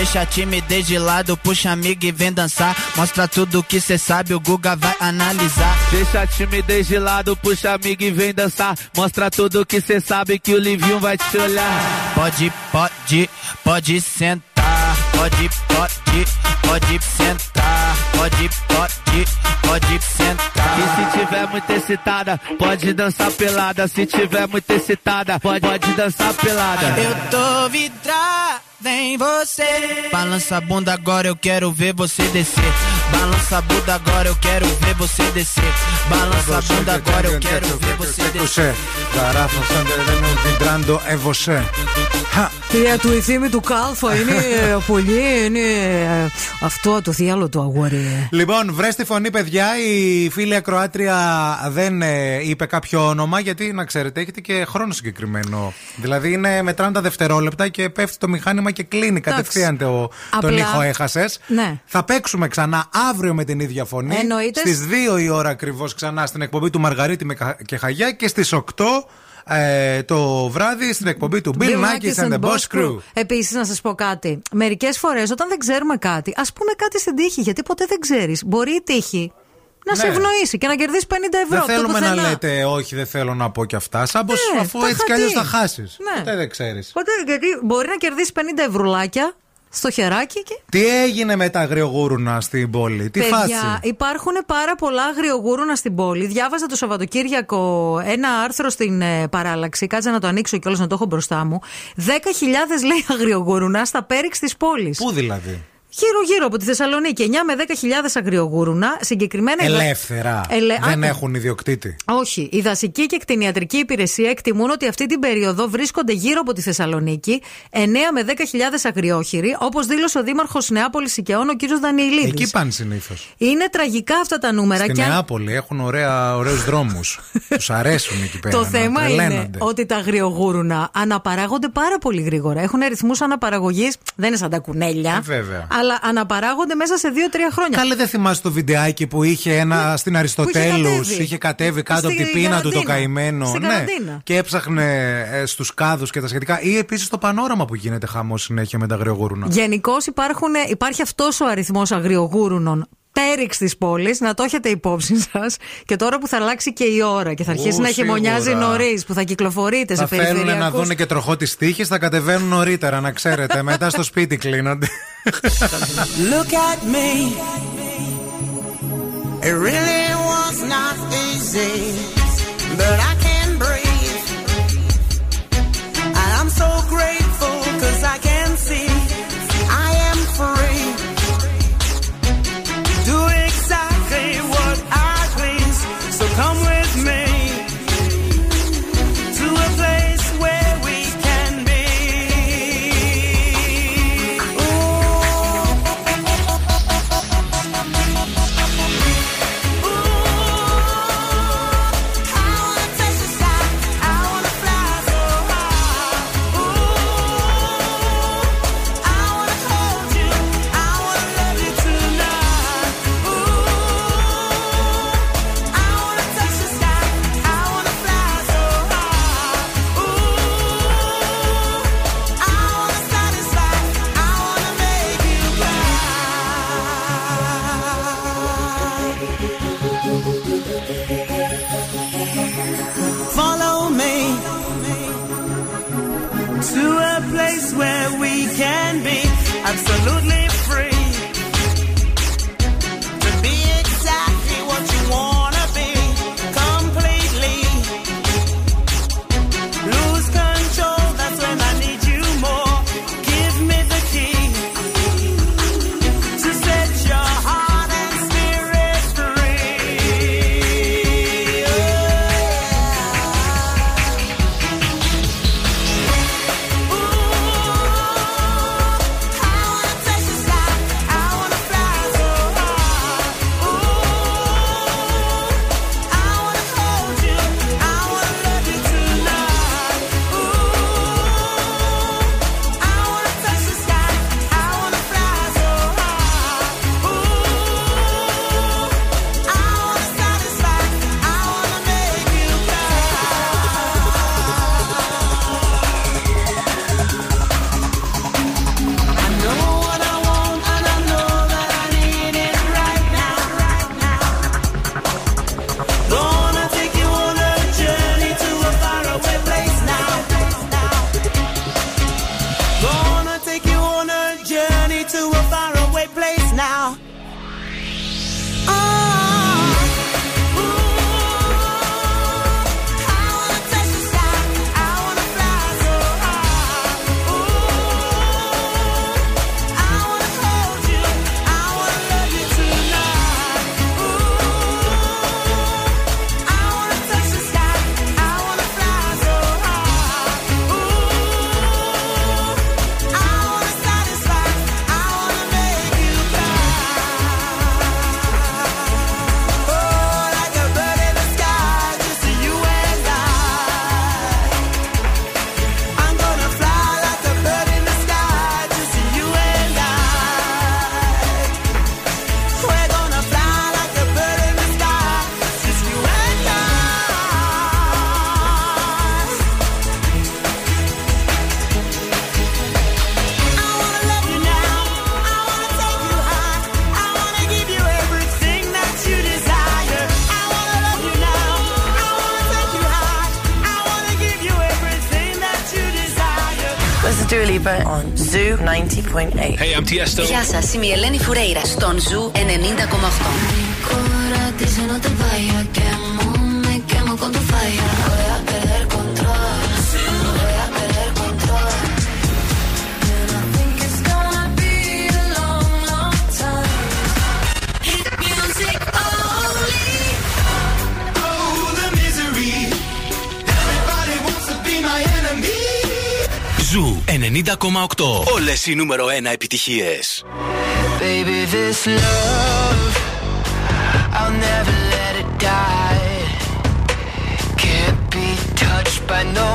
Deixa a timidez de lado, puxa amiga e vem dançar. Mostra tudo que cê sabe, o Guga vai analisar. Deixa a timidez de lado, puxa amiga e vem dançar. Mostra tudo que cê sabe que o Livinho vai te olhar. Pode, pode, pode sentar. Pode, pode, pode sentar. Pode, pode, pode sentar. E se tiver muito excitada, pode dançar pelada. Se tiver muito excitada, pode, pode dançar pelada. Eu tô vidrada vem você. Balança a bunda agora, eu quero ver você descer. Balança a bunda agora, eu quero ver você descer. Balança a bunda agora, eu quero ver você descer. Garrafa, entrando é você. Εβωσέ. Κυρία του, η θύμη του Κάλφα είναι ε, πολύ. Είναι ε, αυτό το θύαλο του αγόρι. Λοιπόν, βρες τη φωνή, παιδιά. Η φίλη ακροάτρια δεν ε, είπε κάποιο όνομα, γιατί να ξέρετε, έχετε και χρόνο συγκεκριμένο. Δηλαδή, είναι μετράνε τα δευτερόλεπτα και πέφτει το μηχάνημα και κλείνει κατευθείαν το, τον Απλά- ήχο. Έχασες. Ναι. Θα παίξουμε ξανά αύριο με την ίδια φωνή. Εννοείται. Στις 2 η ώρα ακριβώς ξανά στην εκπομπή του Μαργαρίτη με Κα- και Χαγιά και στις 8 ε, το βράδυ στην εκπομπή του Bill Nackis and the Boss Crew. Επίσης, να σας πω κάτι. Μερικές φορές, όταν δεν ξέρουμε κάτι, ας πούμε κάτι στην τύχη, γιατί ποτέ δεν ξέρεις. Μπορεί η τύχη να σε Ναι. ευνοήσει και να κερδίσεις 50 ευρώ. Δεν από το θέλουμε να πουθενά. λέτε όχι, δεν θέλω να πω κι αυτά. Σαν πως Ναι, αφού τα έτσι κι χατή. αλλιώ θα χάσεις. Ναι. Ποτέ δεν ξέρεις. Ποτέ, γιατί μπορεί να κερδίσεις 50 ευρουλάκια στο χεράκι και. Τι έγινε με τα αγριογούρουνα στην πόλη, τι Παιδιά, φάση; υπάρχουν πάρα πολλά αγριογούρουνα στην πόλη. Διάβαζα το Σαββατοκύριακο ένα άρθρο στην ε, παράλαξη. Κάτσε να το ανοίξω κιόλας να το έχω μπροστά μου. 10.000 λέει αγριογούρουνα στα πέριξ της πόλης. Πού δηλαδή; Γύρω-γύρω από τη Θεσσαλονίκη. 9 με 10.000 αγριογούρουνα. Συγκεκριμένα. η δα- Ελεύθερα. Ελε- Δεν Α, έχουν ιδιοκτήτη. όχι. Η δασική και κτηνιατρική υπηρεσία εκτιμούν ότι αυτή την περίοδο βρίσκονται γύρω από τη Θεσσαλονίκη 9 με 10.000 αγριόχειροι, όπως δήλωσε ο Δήμαρχος Νεάπολης Οικαιών, ο κ. Δανιηλίδης. Εκεί πάνε συνήθως. Είναι τραγικά αυτά τα νούμερα Στην και αν- Νεάπολη έχουν ωραίους δρόμους. Τους αρέσουν εκεί πέρα. Το να θέμα είναι τρελαίνονται. ότι τα αγριογούρουνα αναπαράγονται πάρα πολύ γρήγορα. Έχουν ρυθμού αναπαραγωγής, δεν είναι σαν τα κουνέλια. Ε, βέβαια. Αλλά αναπαράγονται μέσα σε 2-3 χρόνια. Καλέ δεν θυμάσαι το βιντεάκι που είχε ένα στην Αριστοτέλους. κατέβει. Είχε κατέβει κάτω από Στην την πείνα του το καραντίνα. καημένο. Στην Ναι. καραντίνα. Και έψαχνε ε, στους κάδους και τα σχετικά. Ή επίσης το πανόραμα που γίνεται χαμός συνέχεια με τα αγριογούρουνα. Γενικώς υπάρχει αυτός ο αριθμός αγριογούρουνων πέριξ της πόλης, να το έχετε υπόψη σας. Και τώρα που θα αλλάξει και η ώρα και θα αρχίσει Ου, να χειμωνιάζει σίγουρα. νωρίς, που θα κυκλοφορείτε Θα σε θέλουν να περιφερειακούς δουν και τροχό της τύχης, θα κατεβαίνουν νωρίτερα, να ξέρετε. Μετά στο σπίτι κλείνονται. Look at me. It really was not easy, but I can breathe. And I'm so grateful cause I can Hey, I'm Tiesto. Γεια σας, είμαι η Ελένη Φουρέιρα στον Ζου 90,8. Όλες οι νούμερο 1 επιτυχίες. Baby, this love, I'll never let it die. Can't be touched by no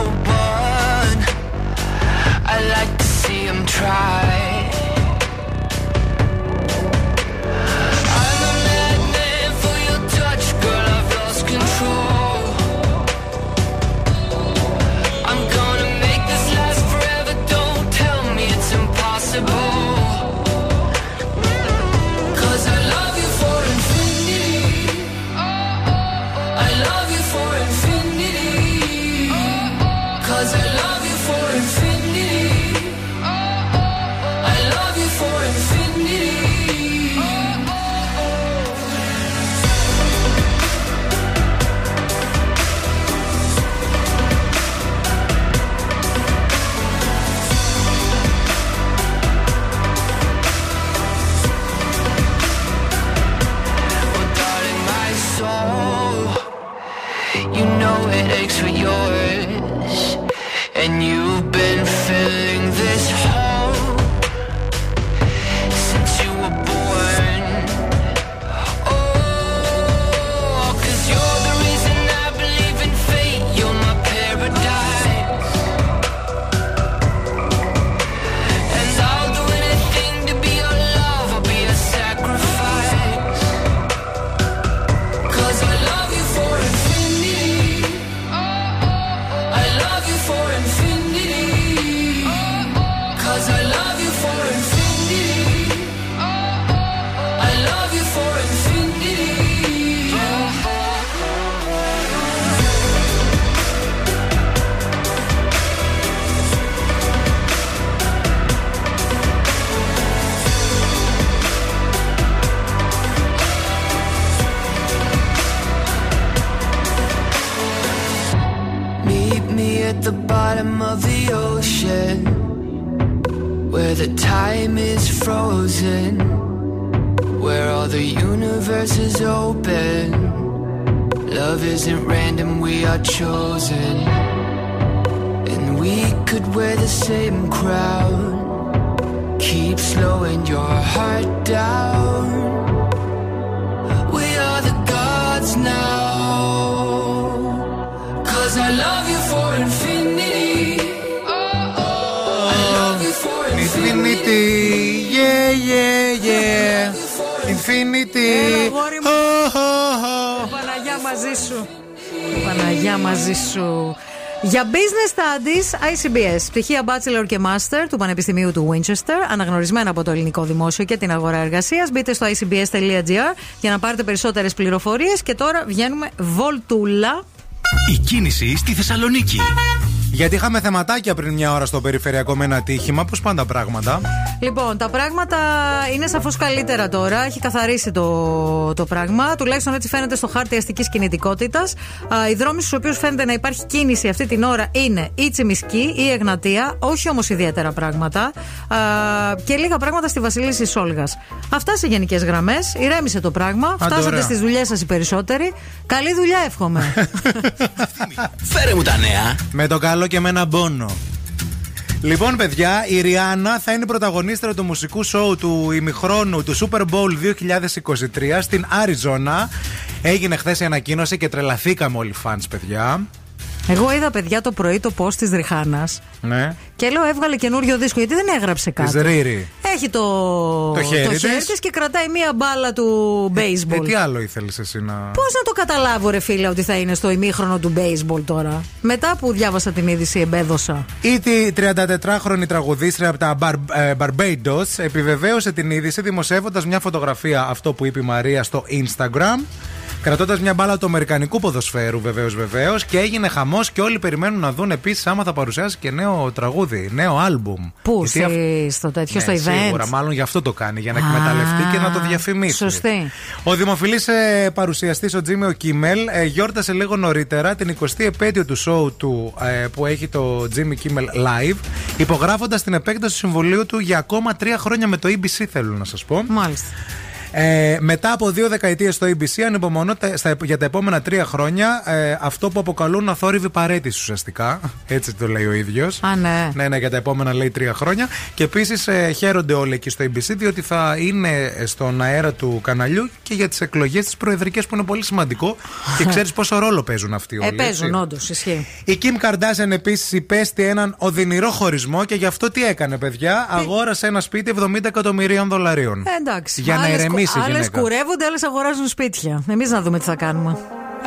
one. I like to see him try. Για Business Studies ICBS, πτυχία Bachelor και Master του Πανεπιστημίου του Winchester, αναγνωρισμένα από το ελληνικό δημόσιο και την αγορά εργασίας. Μπείτε στο icbs.gr για να πάρετε περισσότερες πληροφορίες. Και τώρα βγαίνουμε βολτούλα. Η κίνηση στη Θεσσαλονίκη. Γιατί είχαμε θεματάκια πριν μια ώρα στο περιφερειακό με ένα ατύχημα. Πώ πάνε τα πράγματα. Λοιπόν, τα πράγματα είναι σαφώς καλύτερα τώρα. Έχει καθαρίσει το, το πράγμα. Τουλάχιστον έτσι φαίνεται στο χάρτη αστικής κινητικότητας. Οι δρόμοι στους οποίους φαίνεται να υπάρχει κίνηση αυτή την ώρα είναι η Τσιμισκή, η Εγνατία. Όχι όμως ιδιαίτερα πράγματα. Α, και λίγα πράγματα στη Βασίλισσα Σόλγας. Αυτά σε γενικές γραμμές. Ηρέμησε το πράγμα. Φτάσατε ωραία. στις δουλειές σας οι περισσότεροι. Καλή δουλειά, εύχομαι. Φέρε μου τα νέα. Με το καλό και με ένα πόνο. Λοιπόν, παιδιά, η Ριάννα θα είναι πρωταγωνίστρια του μουσικού σοου του ημιχρόνου του Super Bowl 2023 στην Αριζόνα. Έγινε χθες η ανακοίνωση και τρελαθήκαμε όλοι οι fans, παιδιά. Εγώ είδα, παιδιά, το πρωί το post της Ριχάνα Ναι. και λέω έβγαλε καινούριο δίσκο γιατί δεν έγραψε κάτι. Της Ρίρι. Έχει το, Το χέρι της. της και κρατάει μία μπάλα του baseball. Ε, τι άλλο ήθελες εσύ να. Πώς να το καταλάβω, ρε φίλε, ότι θα είναι στο ημίχρονο του baseball τώρα; Μετά που διάβασα την είδηση, εμπέδωσα. Η τη 34χρονη τραγουδίστρια από τα Bar- ε, Barbados επιβεβαίωσε την είδηση δημοσιεύοντας μια φωτογραφία αυτό που είπε η Μαρία στο Instagram. Κρατώντας μια μπάλα του Αμερικανικού ποδοσφαίρου, βεβαίως, βεβαίως. Και έγινε χαμός και όλοι περιμένουν να δουν επίσης άμα θα παρουσιάσει και νέο τραγούδι, νέο άλμπουμ. Πού, Γιατί αυ- στη- στο τέτοιο, Ναι, στο event; Σίγουρα, μάλλον γι' αυτό το κάνει, για να εκμεταλλευτεί και να το διαφημίσει. Σωστή. Ο δημοφιλής ε, παρουσιαστής, ο Τζίμι ο Κίμελ, ε, γιόρτασε λίγο νωρίτερα την 20η επέτειο του show του ε, που έχει το Jimmy Kimmel Live, υπογράφοντας την επέκταση του συμβολίου του για ακόμα τρία χρόνια με το EBC, θέλω να σας πω. Μάλιστα. Ε, μετά από δύο δεκαετίες στο ABC, ανυπομονώ τα- στα- για τα επόμενα τρία χρόνια ε, αυτό που αποκαλούν αθόρυβη παρέτηση ουσιαστικά. Έτσι το λέει ο ίδιος. Α, ναι. Ναι, ναι, για τα επόμενα λέει τρία χρόνια. Και επίσης ε, χαίρονται όλοι εκεί στο ABC, διότι θα είναι στον αέρα του καναλιού και για τις εκλογές τις προεδρικές που είναι πολύ σημαντικό. και ξέρεις πόσο ρόλο παίζουν αυτοί όλοι. Ε, παίζουν, έτσι. όντως, ισχύει. Η Kim Kardashian επίσης υπέστη έναν οδυνηρό χωρισμό και γι' αυτό τι έκανε, παιδιά; Αγόρασε ένα σπίτι 70 εκατομμυρίων δολαρίων. Ε, εντάξει. Για να Άλλες ηρεμήσει η Άλλε γυναίκα. κουρεύονται, άλλε αγοράζουν σπίτια. Εμεί να δούμε τι θα κάνουμε.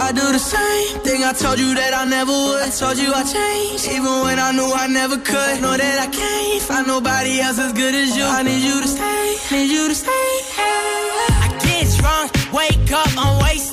I do the same thing I told you that I never would. I told you I changed, even when I knew I never could. Know that I can't find nobody else as good as you. I need you to stay, need you to stay. I get drunk, wake up, I'm wasted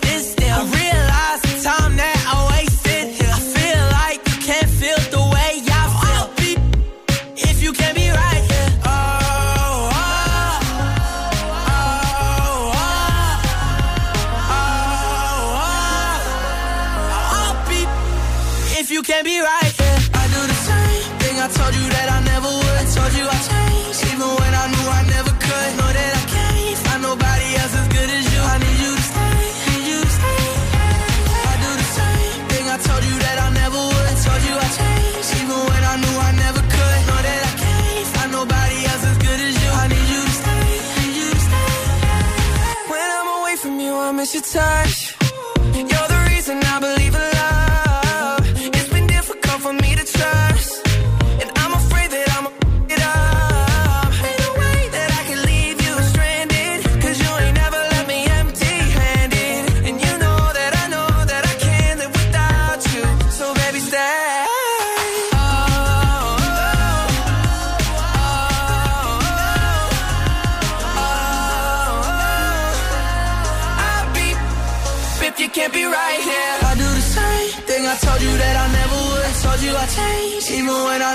your touch. You're the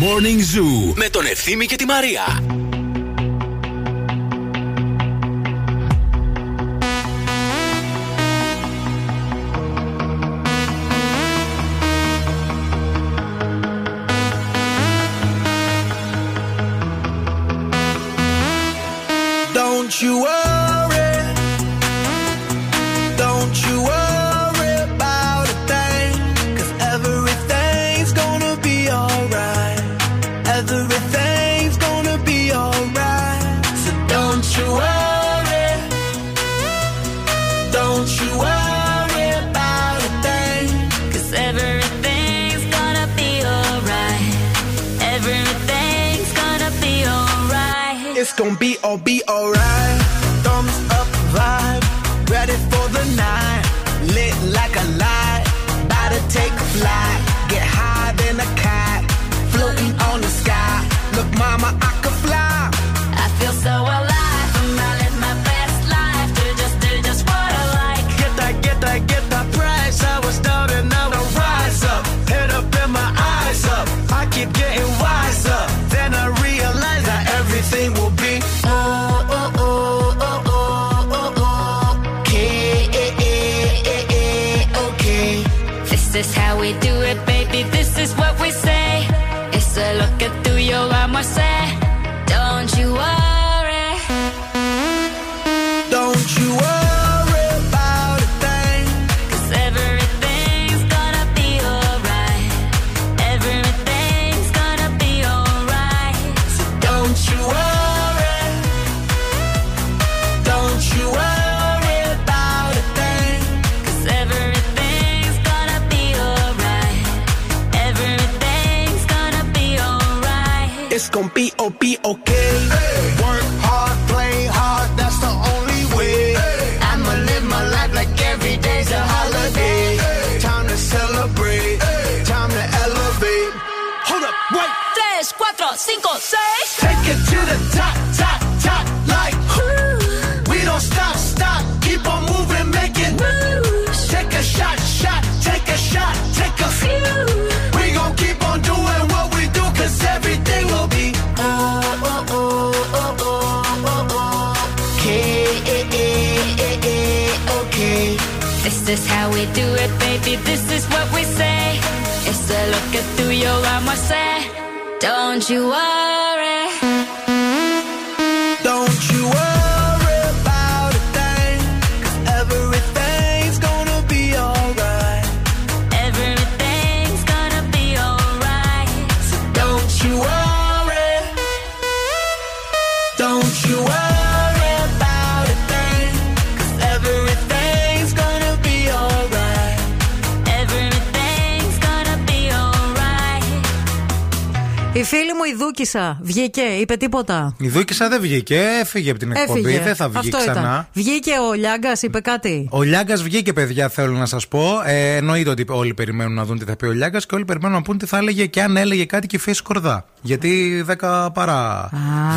Morning Zoo με τον Ευθύμη και τη Μαρία. Don't you gon' be alright. you are. Δούκησα βγήκε, είπε τίποτα; Η Δούκησα δεν βγήκε, έφυγε από την εκπομπή. Έφυγε. Δεν θα βγει Αυτό ξανά. Ήταν. Βγήκε ο Λιάγκας, είπε κάτι; Ο Λιάγκας βγήκε, παιδιά, θέλω να σας πω. Ε, εννοείται ότι όλοι περιμένουν να δουν τι θα πει ο Λιάγκας και όλοι περιμένουν να πούν τι θα έλεγε και αν έλεγε κάτι και η Φέση Κορδά. Γιατί 10 παρά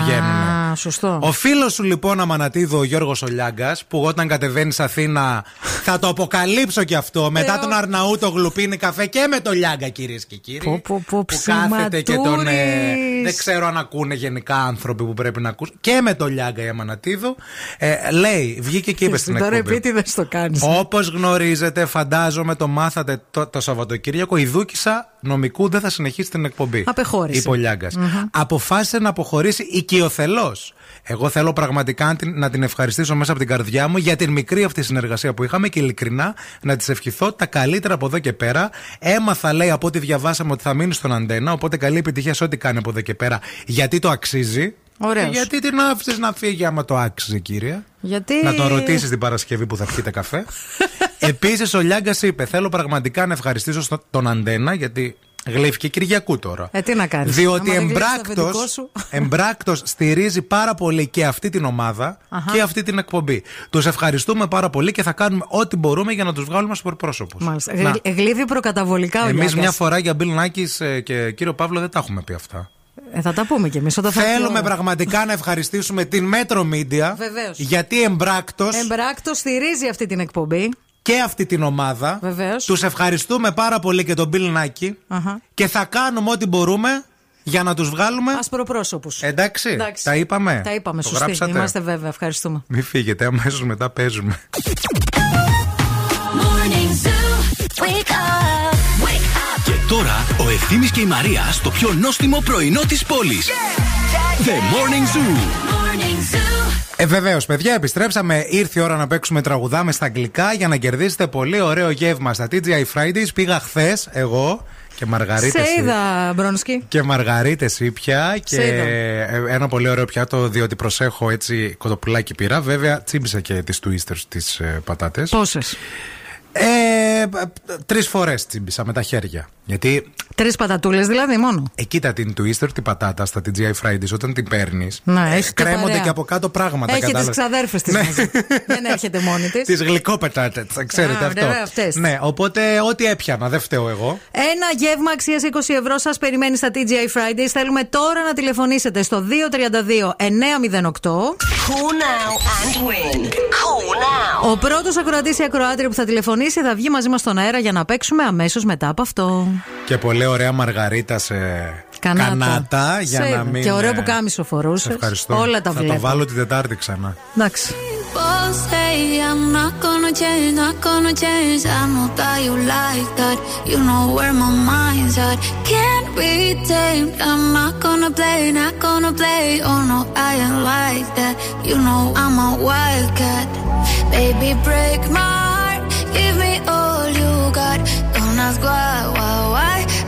βγαίνουν. Α, σωστό. Ο φίλος σου λοιπόν Αμανατίδου, ο Γιώργος Ολιάγκα, που όταν κατεβαίνεις Αθήνα θα το αποκαλύψω κι αυτό. Μετά τον Αρναούτο γλουπίνει καφέ και με το Λιάγκα, κυρίες και κύριοι. Πω, πω, πω, που κάθεται και τον. ε, ψηματούρης. Δεν ξέρω αν ακούνε γενικά άνθρωποι που πρέπει να ακούσουν. Και με το Λιάγκα η Αμανατίδου. Ε, λέει, βγήκε και είπε στην Τώρα εκπομπή. επίτηδες το κάνεις. Όπως γνωρίζετε, φαντάζομαι το μάθατε το, το Σαββατοκύριακο, η Δούκησα νομικού δεν θα συνεχίσει την εκπομπή. Απεχώρησε. Είπε ο Λιάγκας. Αποφάσισε να αποχωρήσει οικειοθελώς. Εγώ θέλω πραγματικά να την- να την ευχαριστήσω μέσα από την καρδιά μου για την μικρή αυτή συνεργασία που είχαμε και ειλικρινά να της ευχηθώ τα καλύτερα από εδώ και πέρα. Έμαθα, λέει, από ό,τι διαβάσαμε ότι θα μείνει στον αντένα. Οπότε καλή επιτυχία σε ό,τι κάνει από εδώ και πέρα. Γιατί το αξίζει. Ωραίος. Και γιατί την άφησες να φύγει άμα το άξιζε, κύριε. Γιατί. Να τον ρωτήσεις την Παρασκευή που θα πιείτε καφέ. Επίσης, ο Λιάγκας είπε: Θέλω πραγματικά να ευχαριστήσω στο- τον Αντένα, γιατί γλύφηκε Κυριακού τώρα. Ε, τι να κάνεις. Διότι εμπράκτο εμπράκτος στηρίζει πάρα πολύ και αυτή την ομάδα Αχα. και αυτή την εκπομπή. Τους ευχαριστούμε πάρα πολύ και θα κάνουμε ό,τι μπορούμε για να τους βγάλουμε στους προπρόσωπους. Μάλιστα. Γλυ- Γλύβει προκαταβολικά ο Εμείς Λιάγκας. μια φορά για Μπιλ Νάκης και κύριο Παύλο δεν τα έχουμε πει αυτά. Ε, θα τα πούμε κι εμείς όταν θα έρθει η Θέλουμε ώρα. πραγματικά να ευχαριστήσουμε την Metro Media. Βεβαίως. Γιατί εμπράκτο Εμπράκτος στηρίζει αυτή την εκπομπή. Και αυτή την ομάδα. Βεβαίως. Τους ευχαριστούμε πάρα πολύ και τον Μπιλ Νάκη. Αχα. Και θα κάνουμε ό,τι μπορούμε για να τους βγάλουμε. Ασπροπρόσωπου. Εντάξει, τα είπαμε. Τα είπαμε, Το σωστή. γράψατε; Είμαστε βέβαια. Ευχαριστούμε. Μην φύγετε, αμέσως μετά παίζουμε. Morning Zoo. Wake up. Wake up. Και τώρα ο Ευθύμης και η Μαρία στο πιο νόστιμο πρωινό της πόλης. The Morning Zoo. Morning Zoo. Ε, βεβαίως, παιδιά, επιστρέψαμε. Ήρθε η ώρα να παίξουμε τραγουδάμε στα αγγλικά για να κερδίσετε πολύ ωραίο γεύμα στα TGI Fridays. Πήγα χθες εγώ και Μαργαρίτε. Σε είδα, Μπρόνσκι. Και μαργαρίτε ήπια και Σε είδα. ε, ένα πολύ ωραίο πιάτο διότι προσέχω έτσι κοτοπουλάκι πήρα. Βέβαια τσίμπησα και τις twisters τις ε, πατάτες. Πόσες; Ε, τρεις φορές τσίμπησα με τα χέρια. Γιατί Τρεις πατατούλες δηλαδή μόνο. ε, κοίτα την twister, την πατάτα στα TGI Fridays όταν την παίρνεις. Να, έχει και κρέμονται παρέα. και από κάτω πράγματα. Έχει τις κατάλαβες. ξαδέρφες της Ναι. μαζί. Δεν έρχεται μόνη της. Τις γλυκόπετάτε, ξέρετε Α, αυτό. ωραία, αυτές. Ναι, οπότε ό,τι έπιανα, δεν φταίω εγώ. Ένα γεύμα αξίας 20 ευρώ σας περιμένει στα TGI Fridays. Θέλουμε τώρα να τηλεφωνήσετε στο 232 908. Call now and win. Call now. Ο πρώτος ακροατής ή ακροάτρια που θα τηλεφωνήσει θα βγει μαζί μας στον αέρα για να παίξουμε αμέσως μετά από αυτό. Και πολύ ωραία μαργαρίτα σε Κανάτα. κανάτα για Σε να είδα. μην. Και ωραίο ε, που κάμισο φορούσε. Ευχαριστώ. Όλα τα Θα βλέπω. το βάλω την Τετάρτη ξανά. Εντάξει. People say I'm not gonna change, not gonna change. I know that you like that. You know where my mind's at. Can't be tamed. I'm not gonna play, not gonna play. Oh no, I ain't like that. You know I'm a wildcat. Baby, break my heart. Give me all you got. Don't ask why, why, why.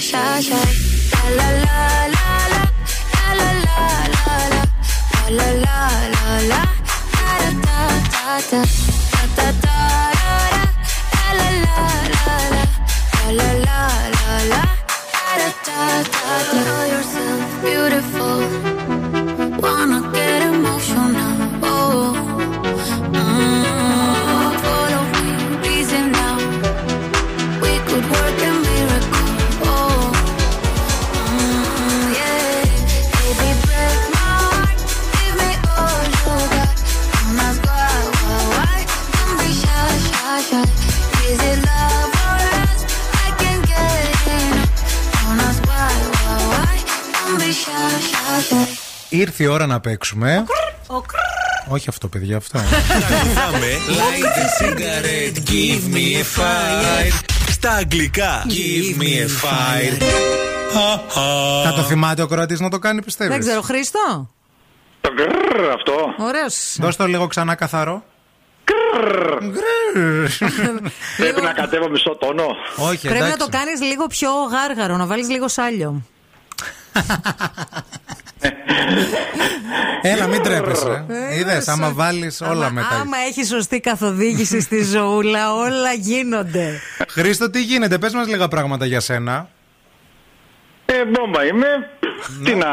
shy, shy, shy. La la la la la la la la la la la la la la da da da da da da da da, la la la la la la la la la da da da da Ήρθε η ώρα να παίξουμε. Όχι αυτό, παιδιά, αυτό. Τραγουδάμε Light a cigarette, give me a fire Στα αγγλικά Give me a fire Θα το θυμάται ο Κροατής να το κάνει, πιστεύεις; Δεν ξέρω, Χρήστο. Το γκρρρ αυτό. Ωραίος. Δώσ' το λίγο ξανά καθαρό. Πρέπει να κατέβω μισό τόνο. Όχι, Πρέπει να εντάξει. το κάνεις λίγο πιο γάργαρο, να βάλεις λίγο σάλιο. Έλα, μην τρέπεσαι. Ε, Είδε, είδες. άμα βάλεις όλα μετά. Άμα έχει σωστή καθοδήγηση στη ζωούλα, όλα γίνονται. Χρήστο, τι γίνεται, πες μας λίγα πράγματα για σένα. Ε, μπόμπα είμαι. Τι να.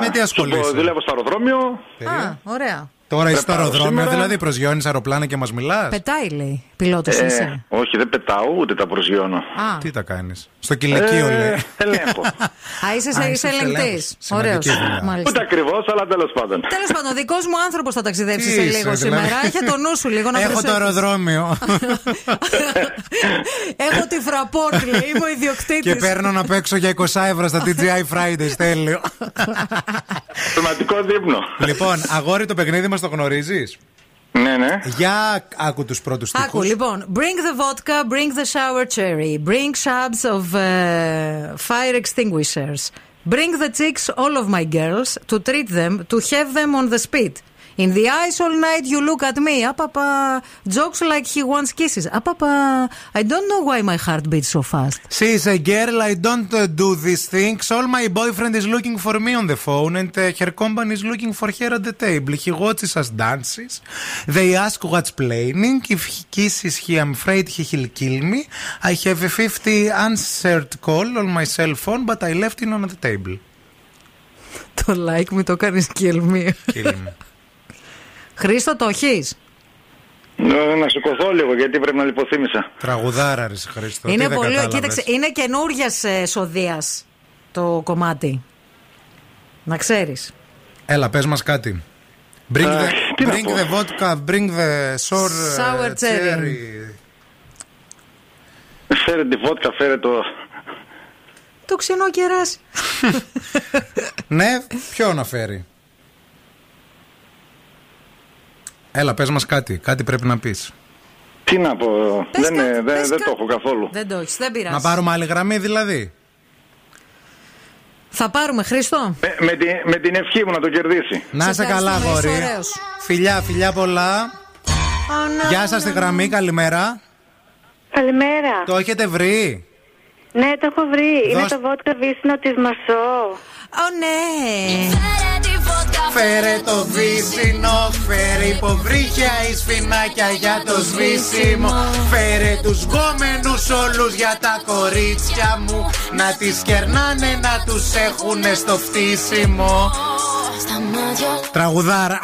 Με τι ασχολείσαι; σου πω, Δουλεύω στο αεροδρόμιο. Α, ωραία. Τώρα είσαι στο Πρεπάρω αεροδρόμιο, σήμερα. δηλαδή προσγειώνεις αεροπλάνα και μας μιλάς; Πετάει, λέει. Πιλότος Ε, είσαι; όχι, δεν πετάω, ούτε τα προσγειώνω. Α. Τι τα κάνεις; Στο κηλικείο, Ε, λέει. Ελέγχω. Α, είσαι, Α, είσαι είσαι ελεγκτής. ελέγχος. Ωραίος. Σημαντική δουλειά. Ούτε ακριβώς, αλλά τέλος πάντων. Τέλος πάντων, δικός μου άνθρωπος θα ταξιδέψει Τι σε είσαι, λίγο δηλαδή; σήμερα. Είχε το νου σου λίγο να Έχω το προσέχεις. αεροδρόμιο Έχω τη φραπόρτ, λέει. Είμαι ο ιδιοκτήτης. και παίρνω να παίξω για 20 ευρώ στα TGI Fridays. Τέλειο. Θεματικό δείπνο. λοιπόν, αγόρι το παιχνίδι μας το γνωρίζεις; Ναι, ναι. Για άκου του πρώτου Άκου τείχου. λοιπόν. Bring the vodka, bring the shower cherry, bring shabs of uh, fire extinguishers. Bring the chicks, all of my girls, to treat them, to have them on the spit. In the eyes all night you look at me. Apapa, jokes like he wants kisses. Apapa, I don't know why my heart beats so fast. She is a girl, I don't uh, do these things. All my boyfriend is looking for me on the phone, and uh, her company is looking for her at the table. He watches us dances. They ask what's playing. If he kisses he, I'm afraid he will kill me. I have a 50 answered call on my cell phone, but I left it on the table. Το like μου το κάνει κυλμή. Kill me. Χρήστο, το έχεις; Ε, Να σηκωθώ λίγο γιατί πρέπει να λιποθύμησα. Τραγουδάρα, ρε Χρήστο. Είναι τι δεν πολύ. κατάλαβες. Κοίταξε, είναι καινούργιας σοδεία το κομμάτι. Να ξέρεις. Έλα, πες μας κάτι. Bring Αχ, the, τι να bring πω. the vodka, bring the sour, Sour uh, cherry. Φέρε τη βότκα, φέρε το. Το ξενό κεράσι. ναι, ποιο να φέρει; Έλα, πες μας κάτι. Κάτι πρέπει να πεις. Τι να πω. Πες δεν, κάτι, ε, δεν, πες δεν το κάτι. έχω καθόλου. Δεν το έχεις, δεν πειράζει. Να πάρουμε άλλη γραμμή δηλαδή. Θα πάρουμε, Χρήστο. Με, με, τη, με την ευχή μου να το κερδίσει. Να είσαι καλά, ευχαριστούμε, είσαι αγόρι. ωραίος. Φιλιά, φιλιά πολλά. Γεια σας στη γραμμή, καλημέρα. Καλημέρα. Το έχετε βρει; Ναι, το έχω βρει. Είναι Δώσ' το βότκα βύσινο της Μασό. Ω, ναι. Φέρε το βύσινο, φέρε υποβρύχια ή σφινάκια για το σβήσιμο. Φέρε τους γκόμενους όλους για τα κορίτσια μου. Να τις κερνάνε, να τους έχουνε στο φτύσιμο. Τραγουδάρα.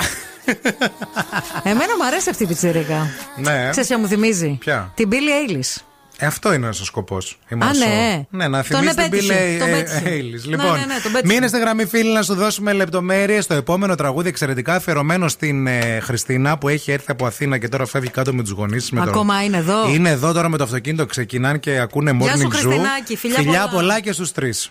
Εμένα μου αρέσει αυτή η πιτσιρίκα. ναι. Ξέρεις ποια μου θυμίζει; Ποια; Την Billie Eilish. Ε, αυτό είναι ο σκοπός. Α, ναι. ναι, να Τον θυμίσει την επέτυχε, Billie τον ε, πέτυχε. Eilish. Ναι, Λοιπόν, ναι, ναι, τον πέτυχε. μείνε στη γραμμή, φίλοι, να σου δώσουμε λεπτομέρειες. Το επόμενο τραγούδι εξαιρετικά αφιερωμένο στην ε, Χριστίνα που έχει έρθει από Αθήνα και τώρα φεύγει κάτω με τους γονείς τη. Ακόμα είναι εδώ. Είναι εδώ τώρα με το αυτοκίνητο. Ξεκινάνε και ακούνε morning Γεια σου, zoo. Χριστινάκη. Φιλιά πολλά. πολλά και στους τρεις.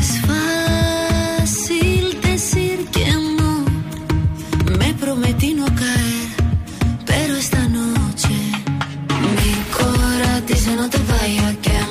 prometí no caer, pero esta noche mi corazón dice no te vayas que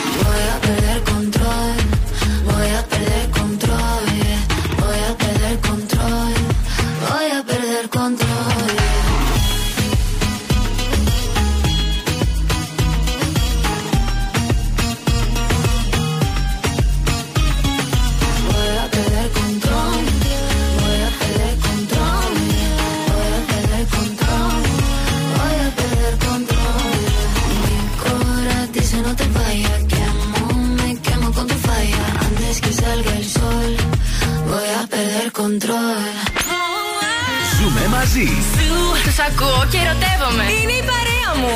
control. Ζούμε μαζί. Του ακούω και ερωτεύομαι. Είναι η παρέα μου.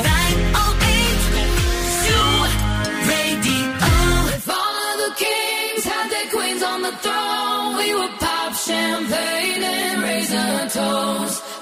on the throne, we would pop champagne and raise our toast.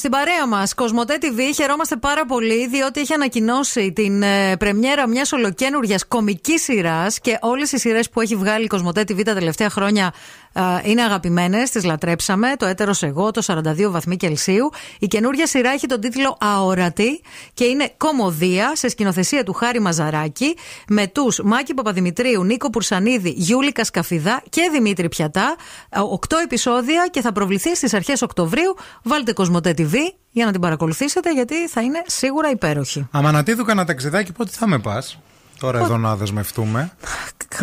Στην παρέα μας, Κοσμοτέ TV, χαιρόμαστε πάρα πολύ διότι έχει ανακοινώσει την ε, πρεμιέρα μιας ολοκένουργιας κομικής σειράς και όλες οι σειρές που έχει βγάλει η Κοσμοτέ TV τα τελευταία χρόνια ε, είναι αγαπημένες, τις λατρέψαμε. Το έτερος εγώ, το 42 βαθμοί Κελσίου. Η καινούργια σειρά έχει τον τίτλο Αόρατη και είναι κομμωδία σε σκηνοθεσία του Χάρη Μαζαράκη με τους Μάκη Παπαδημητρίου, Νίκο Πουρσανίδη, Γιούλη Κασκαφιδά και Δημήτρη Πιατά. Ε, Οκτώ επεισόδια και θα προβληθεί στις αρχές Οκτωβρίου. Βάλτε Κοσμοτέ TV για να την παρακολουθήσετε γιατί θα είναι σίγουρα υπέροχη. Αμανατίδου κανένα ταξιδάκι, πότε θα με πας; Τώρα εδώ να δεσμευτούμε.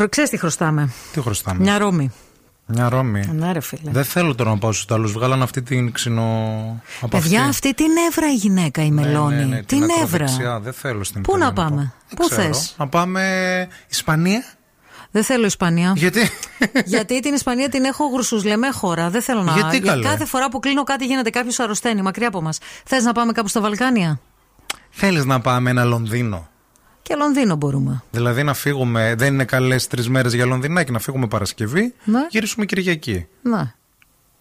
Ξέρεις τι χρωστάμε. Τι χρωστάμε; Μια Ρώμη. Μια Ρώμη. Ναι, ρε φίλε. Δεν θέλω τώρα να πάω στους Ιταλούς. Βγάλαν αυτή την ξινο. Από Παιδιά, αυτή. αυτή την εύρα η γυναίκα η Μελώνη. Ναι, ναι, ναι, την εύρα. ακροδεξιά. Δεν θέλω στην Πού Ιταλία να πάμε, πάω. πού Δεν ξέρω. θες; Να πάμε Ισπανία; Δεν θέλω Ισπανία. Γιατί; Γιατί την Ισπανία την έχω γρουσούς λέμε χώρα. Δεν θέλω να. Γιατί, Για καλέ; κάθε φορά που κλείνω κάτι γίνεται κάποιος αρρωσταίνει μακριά από μας. Θες να πάμε κάπου στα Βαλκάνια; Θέλεις να πάμε ένα Λονδίνο; Και Λονδίνο μπορούμε. Δηλαδή να φύγουμε, δεν είναι καλές τρεις μέρες για Λονδινάκι, να φύγουμε Παρασκευή, Ναι. γυρίσουμε Κυριακή. Ναι.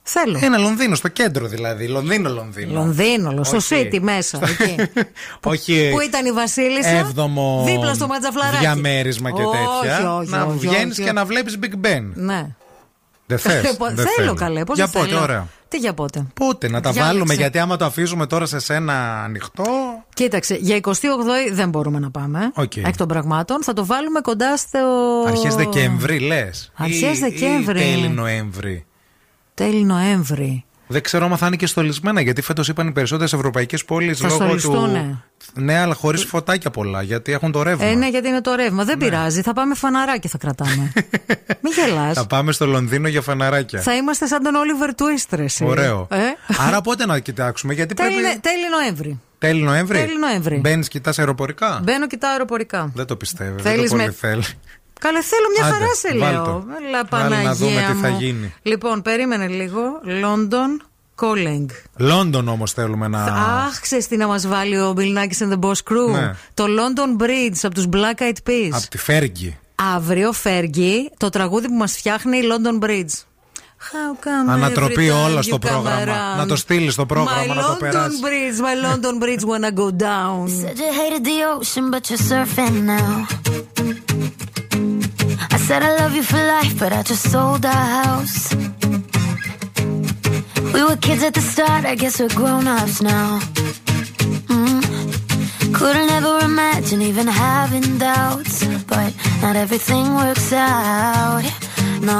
Θέλω. Ένα Λονδίνο, στο κέντρο δηλαδή. Λονδίνο, Λονδίνο. Λονδίνο, στο Όχι. City μέσα. Εκεί. Όχι. Πού ήταν η Βασίλισσα; Έβδομο Δίπλα στο ματζαφλαράκι. διαμέρισμα και Όχι, τέτοια. όχι, να όχι, βγαίνεις όχι. και να βλέπεις Big Ben. Ναι. Δεν θες. θέλω καλέ. Πώς Για δεν πότε, θέλω. ωραία. Τι για πότε; Πότε, να τα Διάλεξε. βάλουμε, γιατί άμα το αφήσουμε τώρα σε σένα ανοιχτό. Κοίταξε, για 28η δεν μπορούμε να πάμε. Οκ. Εκ των πραγμάτων. Θα το βάλουμε κοντά στο. Αρχές Δεκέμβρη, λες. Αρχές Δεκέμβρη. Τέλη Νοέμβρη. Τέλη Νοέμβρη. Δεν ξέρω αν θα είναι και στολισμένα, γιατί φέτος είπαν οι περισσότερες ευρωπαϊκές πόλεις Θα λόγω του. στολιστούνε. Ναι, αλλά χωρίς φωτάκια πολλά, γιατί έχουν το ρεύμα. Ε, ναι, γιατί είναι το ρεύμα. Δεν πειράζει. Θα πάμε φαναράκι θα κρατάμε. Μην γελάς. Θα πάμε στο Λονδίνο για φαναράκια. Θα είμαστε σαν τον Όλιβερ Τουίστρες. Ωραίο. Ε; Άρα πότε να κοιτάξουμε, γιατί Τέλη, πρέπει. τέλη Νοέμβρη. Τέλη Νοέμβρη; Τέλη Νοέμβρη. Μπαίνεις, κοιτάς αεροπορικά; Μπαίνω, κοιτάω αεροπορικά. Δεν το πιστεύω. Θέλεις δεν το πολύ με- θέλει. Καλέ, θέλω μια Άντε, χαρά σε βάλ' λέω. το. Έλα, Βάλε να Παναγία δούμε τι θα μου. γίνει. Λοιπόν, περίμενε λίγο. London Calling. Λόντον όμως θέλουμε να. Αχ, ξέρεις τι να μας βάλει ο Bill Nackis and the Boss Crew; Ναι. Το London Bridge από τους Black Eyed Peas. Από τη Φέργη. Αύριο, Φέργη, το τραγούδι που μας φτιάχνει η London Bridge. How come Ανατροπή every time όλα you στο come πρόγραμμα. around? Να το στείλει στο πρόγραμμα, My να το London περάσει. Bridge, my London Bridge when I go down. Said you hated the ocean, but you're surfing now. I said I love you for life, but I just sold our house. We were kids at the start, I guess we're grown ups now. Mm. Couldn't ever imagine even having doubts, but not everything works out. No,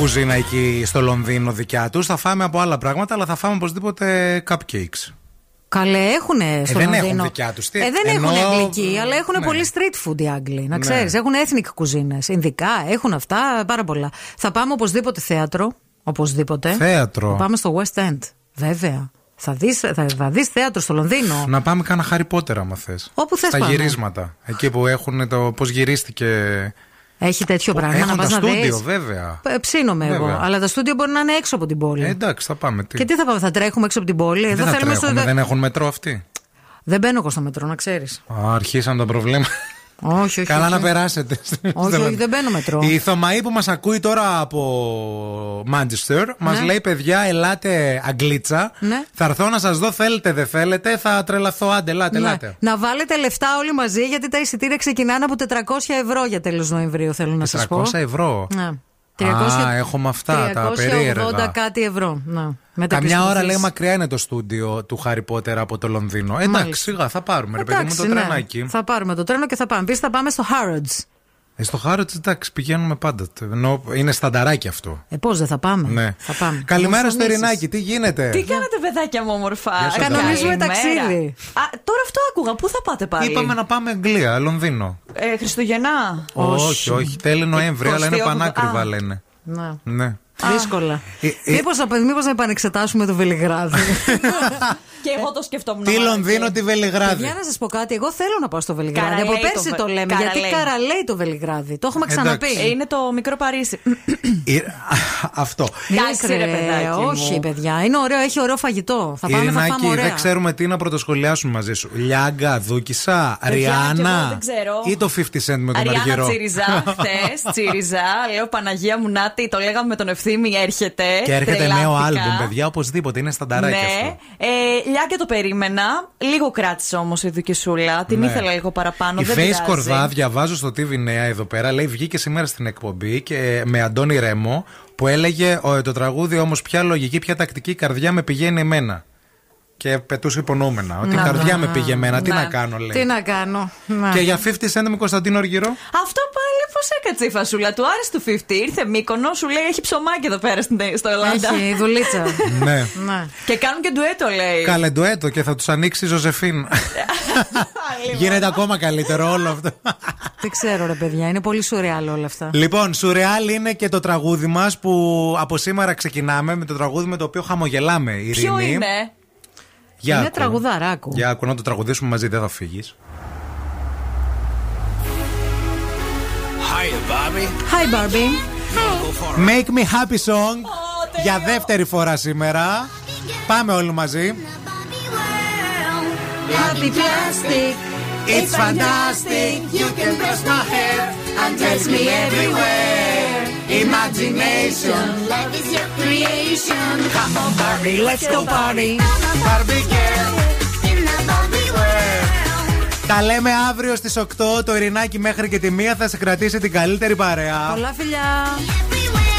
κουζίνα εκεί στο Λονδίνο δικιά τους. Θα φάμε από άλλα πράγματα, αλλά θα φάμε οπωσδήποτε cupcakes. Καλέ, έχουν στο δεν Λονδίνο. έχουν δικιά τους. Τι- Ε, δεν ενώ- έχουν αγγλική, αλλά έχουν Ναι. πολύ street food οι Άγγλοι. Να Ναι. ξέρεις. Έχουν ethnic κουζίνες. Ινδικά, έχουν αυτά, πάρα πολλά. Θα πάμε οπωσδήποτε θέατρο. Οπωσδήποτε. Θέατρο. Θα πάμε στο West End. Βέβαια. Θα δεις, θα, θα δεις θέατρο στο Λονδίνο. Να πάμε κάνα Harry Potter άμα θες. Όπου θες Στα πάμε. γυρίσματα. Εκεί που έχουν το πώς γυρίστηκε. Έχει τέτοιο πράγμα Έχουν να τα πας να στούντιο, δεις. βέβαια. Ε, Ψήνομαι εγώ. Βέβαια. Αλλά τα στούντιο μπορεί να είναι έξω από την πόλη. Ε, εντάξει, θα πάμε. Τι. Και τι θα πάμε, θα τρέχουμε έξω από την πόλη; δεν Εδώ θα θέλουμε τρέχουνε, στο. δεν έχουν μετρό αυτοί; Δεν μπαίνω εγώ στο μετρό, να ξέρεις. Α, αρχίσαν τα προβλήματα. Όχι, όχι. Καλά όχι. να περάσετε. Όχι, όχι, δεν μπαίνω μετρό. Η Θωμαή που μας ακούει τώρα από Manchester μας Ναι. λέει: Παιδιά, ελάτε Αγγλίτσα. Ναι. Θα έρθω να σας δω, θέλετε, δεν θέλετε. Θα τρελαθώ. Άντε, ελάτε, Ναι. ελάτε. Να βάλετε λεφτά όλοι μαζί, γιατί τα εισιτήρια ξεκινάνε από 400 ευρώ για τέλος Νοεμβρίου, θέλω να σας πω. 400 ευρώ. Ναι. Α, έχουμε αυτά τα 380 περίεργα. κάτι ευρώ. Ναι. Με τα Καμιά ώρα επιστροφής. λέει μακριά είναι το στούντιο του Χάρι Πότερ από το Λονδίνο. Εντάξει, Μάλιστα. σιγά θα πάρουμε, ρε παιδί μου, Εντάξει, το ναι. τρενάκι. Θα πάρουμε το τρένο και θα πάμε. Επίση θα πάμε στο Harrods. Ε, στο Χάροτ, εντάξει, πηγαίνουμε πάντα. Ενώ είναι στανταράκι αυτό. Ε, πώς δεν θα πάμε; Ναι. Θα πάμε. Καλημέρα Θα στο συμφωνήσεις. Ειρηνάκι, τι γίνεται; Τι κάνετε, παιδάκια μου, όμορφα; Γεια σας, Κανονίζουμε Καλημέρα. ταξίδι. Α, τώρα αυτό άκουγα. Πού θα πάτε πάλι; Είπαμε να πάμε Αγγλία, Λονδίνο. Ε, Χριστουγεννά. Όχι, όχι, τέλη Νοέμβρη, αλλά είναι 28. πανάκριβα Α. λένε. Ναι. Ναι. Δύσκολα. Ε, ε, Μήπως, θα- μήπως να επανεξετάσουμε το Βελιγράδι. Και εγώ το σκεφτόμουν. Τι μάλλον. Λονδίνο, τι Βελιγράδι. Για να σας πω κάτι, εγώ θέλω να πάω στο Βελιγράδι. Καραλέει Από το πέρσι Βε- το, λέμε. Γιατί Καραλέει. καραλέει το Βελιγράδι. Το έχουμε ξαναπεί. Εντάξει. Ε, Είναι το μικρό Παρίσι. Ε, Αυτό. Εντάξει, ρε, Ήλκρε, παιδάκι μου. Όχι, παιδιά. Είναι ωραίο, έχει ωραίο φαγητό. Θα πάμε, θα Ειρηνάκη, φάμε ωραία. δεν ξέρουμε τι να πρωτοσχολιάσουμε μαζί σου. Λιάγκα, Δούκισα, Παιδιά, κι εγώ Ριάννα δεν ξέρω. ή το 50 Cent με τον Αριάννα Αργυρό. Τσίριζα, χθες. Τσίριζα. Λέω Παναγία μου, Νάτι, το λέγαμε με τον ευθύμη, έρχεται. Και έρχεται Τρελάθηκα. νέο άλμπουμ, παιδιά, οπωσδήποτε. Είναι στανταράκι Ναι. αυτό. Ε, Λιά και το περίμενα. Λίγο κράτησε όμως η Δουκισούλα. Την Ναι. ήθελα λίγο παραπάνω. Η δεν Face πειράζει. Κορδά, διαβάζω στο TV Νέα εδώ πέρα, λέει βγήκε σήμερα στην εκπομπή και με Αντώνη Ρέμο που έλεγε «Ο, το τραγούδι όμως ποια λογική, ποια τακτική καρδιά με πηγαίνει εμένα. Και πετούσε υπονοούμενα. Ότι η Να, καρδιά να, με πήγε εμένα. Τι να. να κάνω, λέει. Τι να κάνω. Να. Και για 50 Cent με Κωνσταντίνο Αργυρό. Αυτό πάλι πώς έκατσε η φασούλα του. Άρεσε του 50. Ήρθε μήκονο, σου λέει έχει ψωμάκι εδώ πέρα στην- στο Ελλάδα. Έχει δουλίτσα. ναι. Ναι. Και κάνουν και ντουέτο, λέει. Καλεντουέτο και θα τους ανοίξει η Ζωζεφίν. Γίνεται ακόμα καλύτερο όλο αυτό. Δεν ξέρω, ρε παιδιά. Είναι πολύ σουρεάλ όλα αυτά. Λοιπόν, σουρεάλ είναι και το τραγούδι μας που από σήμερα ξεκινάμε με το τραγούδι με το οποίο χαμογελάμε. Ειρήνη. Ποιο είναι; Για Είναι άκου. τραγουδαράκου. Για άκου να το τραγουδήσουμε μαζί, δεν θα φύγεις. Hiya, Bobby. Hi, Barbie. Make me happy song για δεύτερη φορά σήμερα. Πάμε όλοι μαζί. Happy plastic. It's fantastic. You can brush my hair and touch me everywhere. Imagination. Love is your creation. Come on, Barbie, let's go party. I'm a Barbie girl. in the Barbie world. Τα λέμε αύριο στις 8 το Ειρηνάκι μέχρι και τη μία θα σε κρατήσει την καλύτερη παρέα. Πολλά φιλιά. Everywhere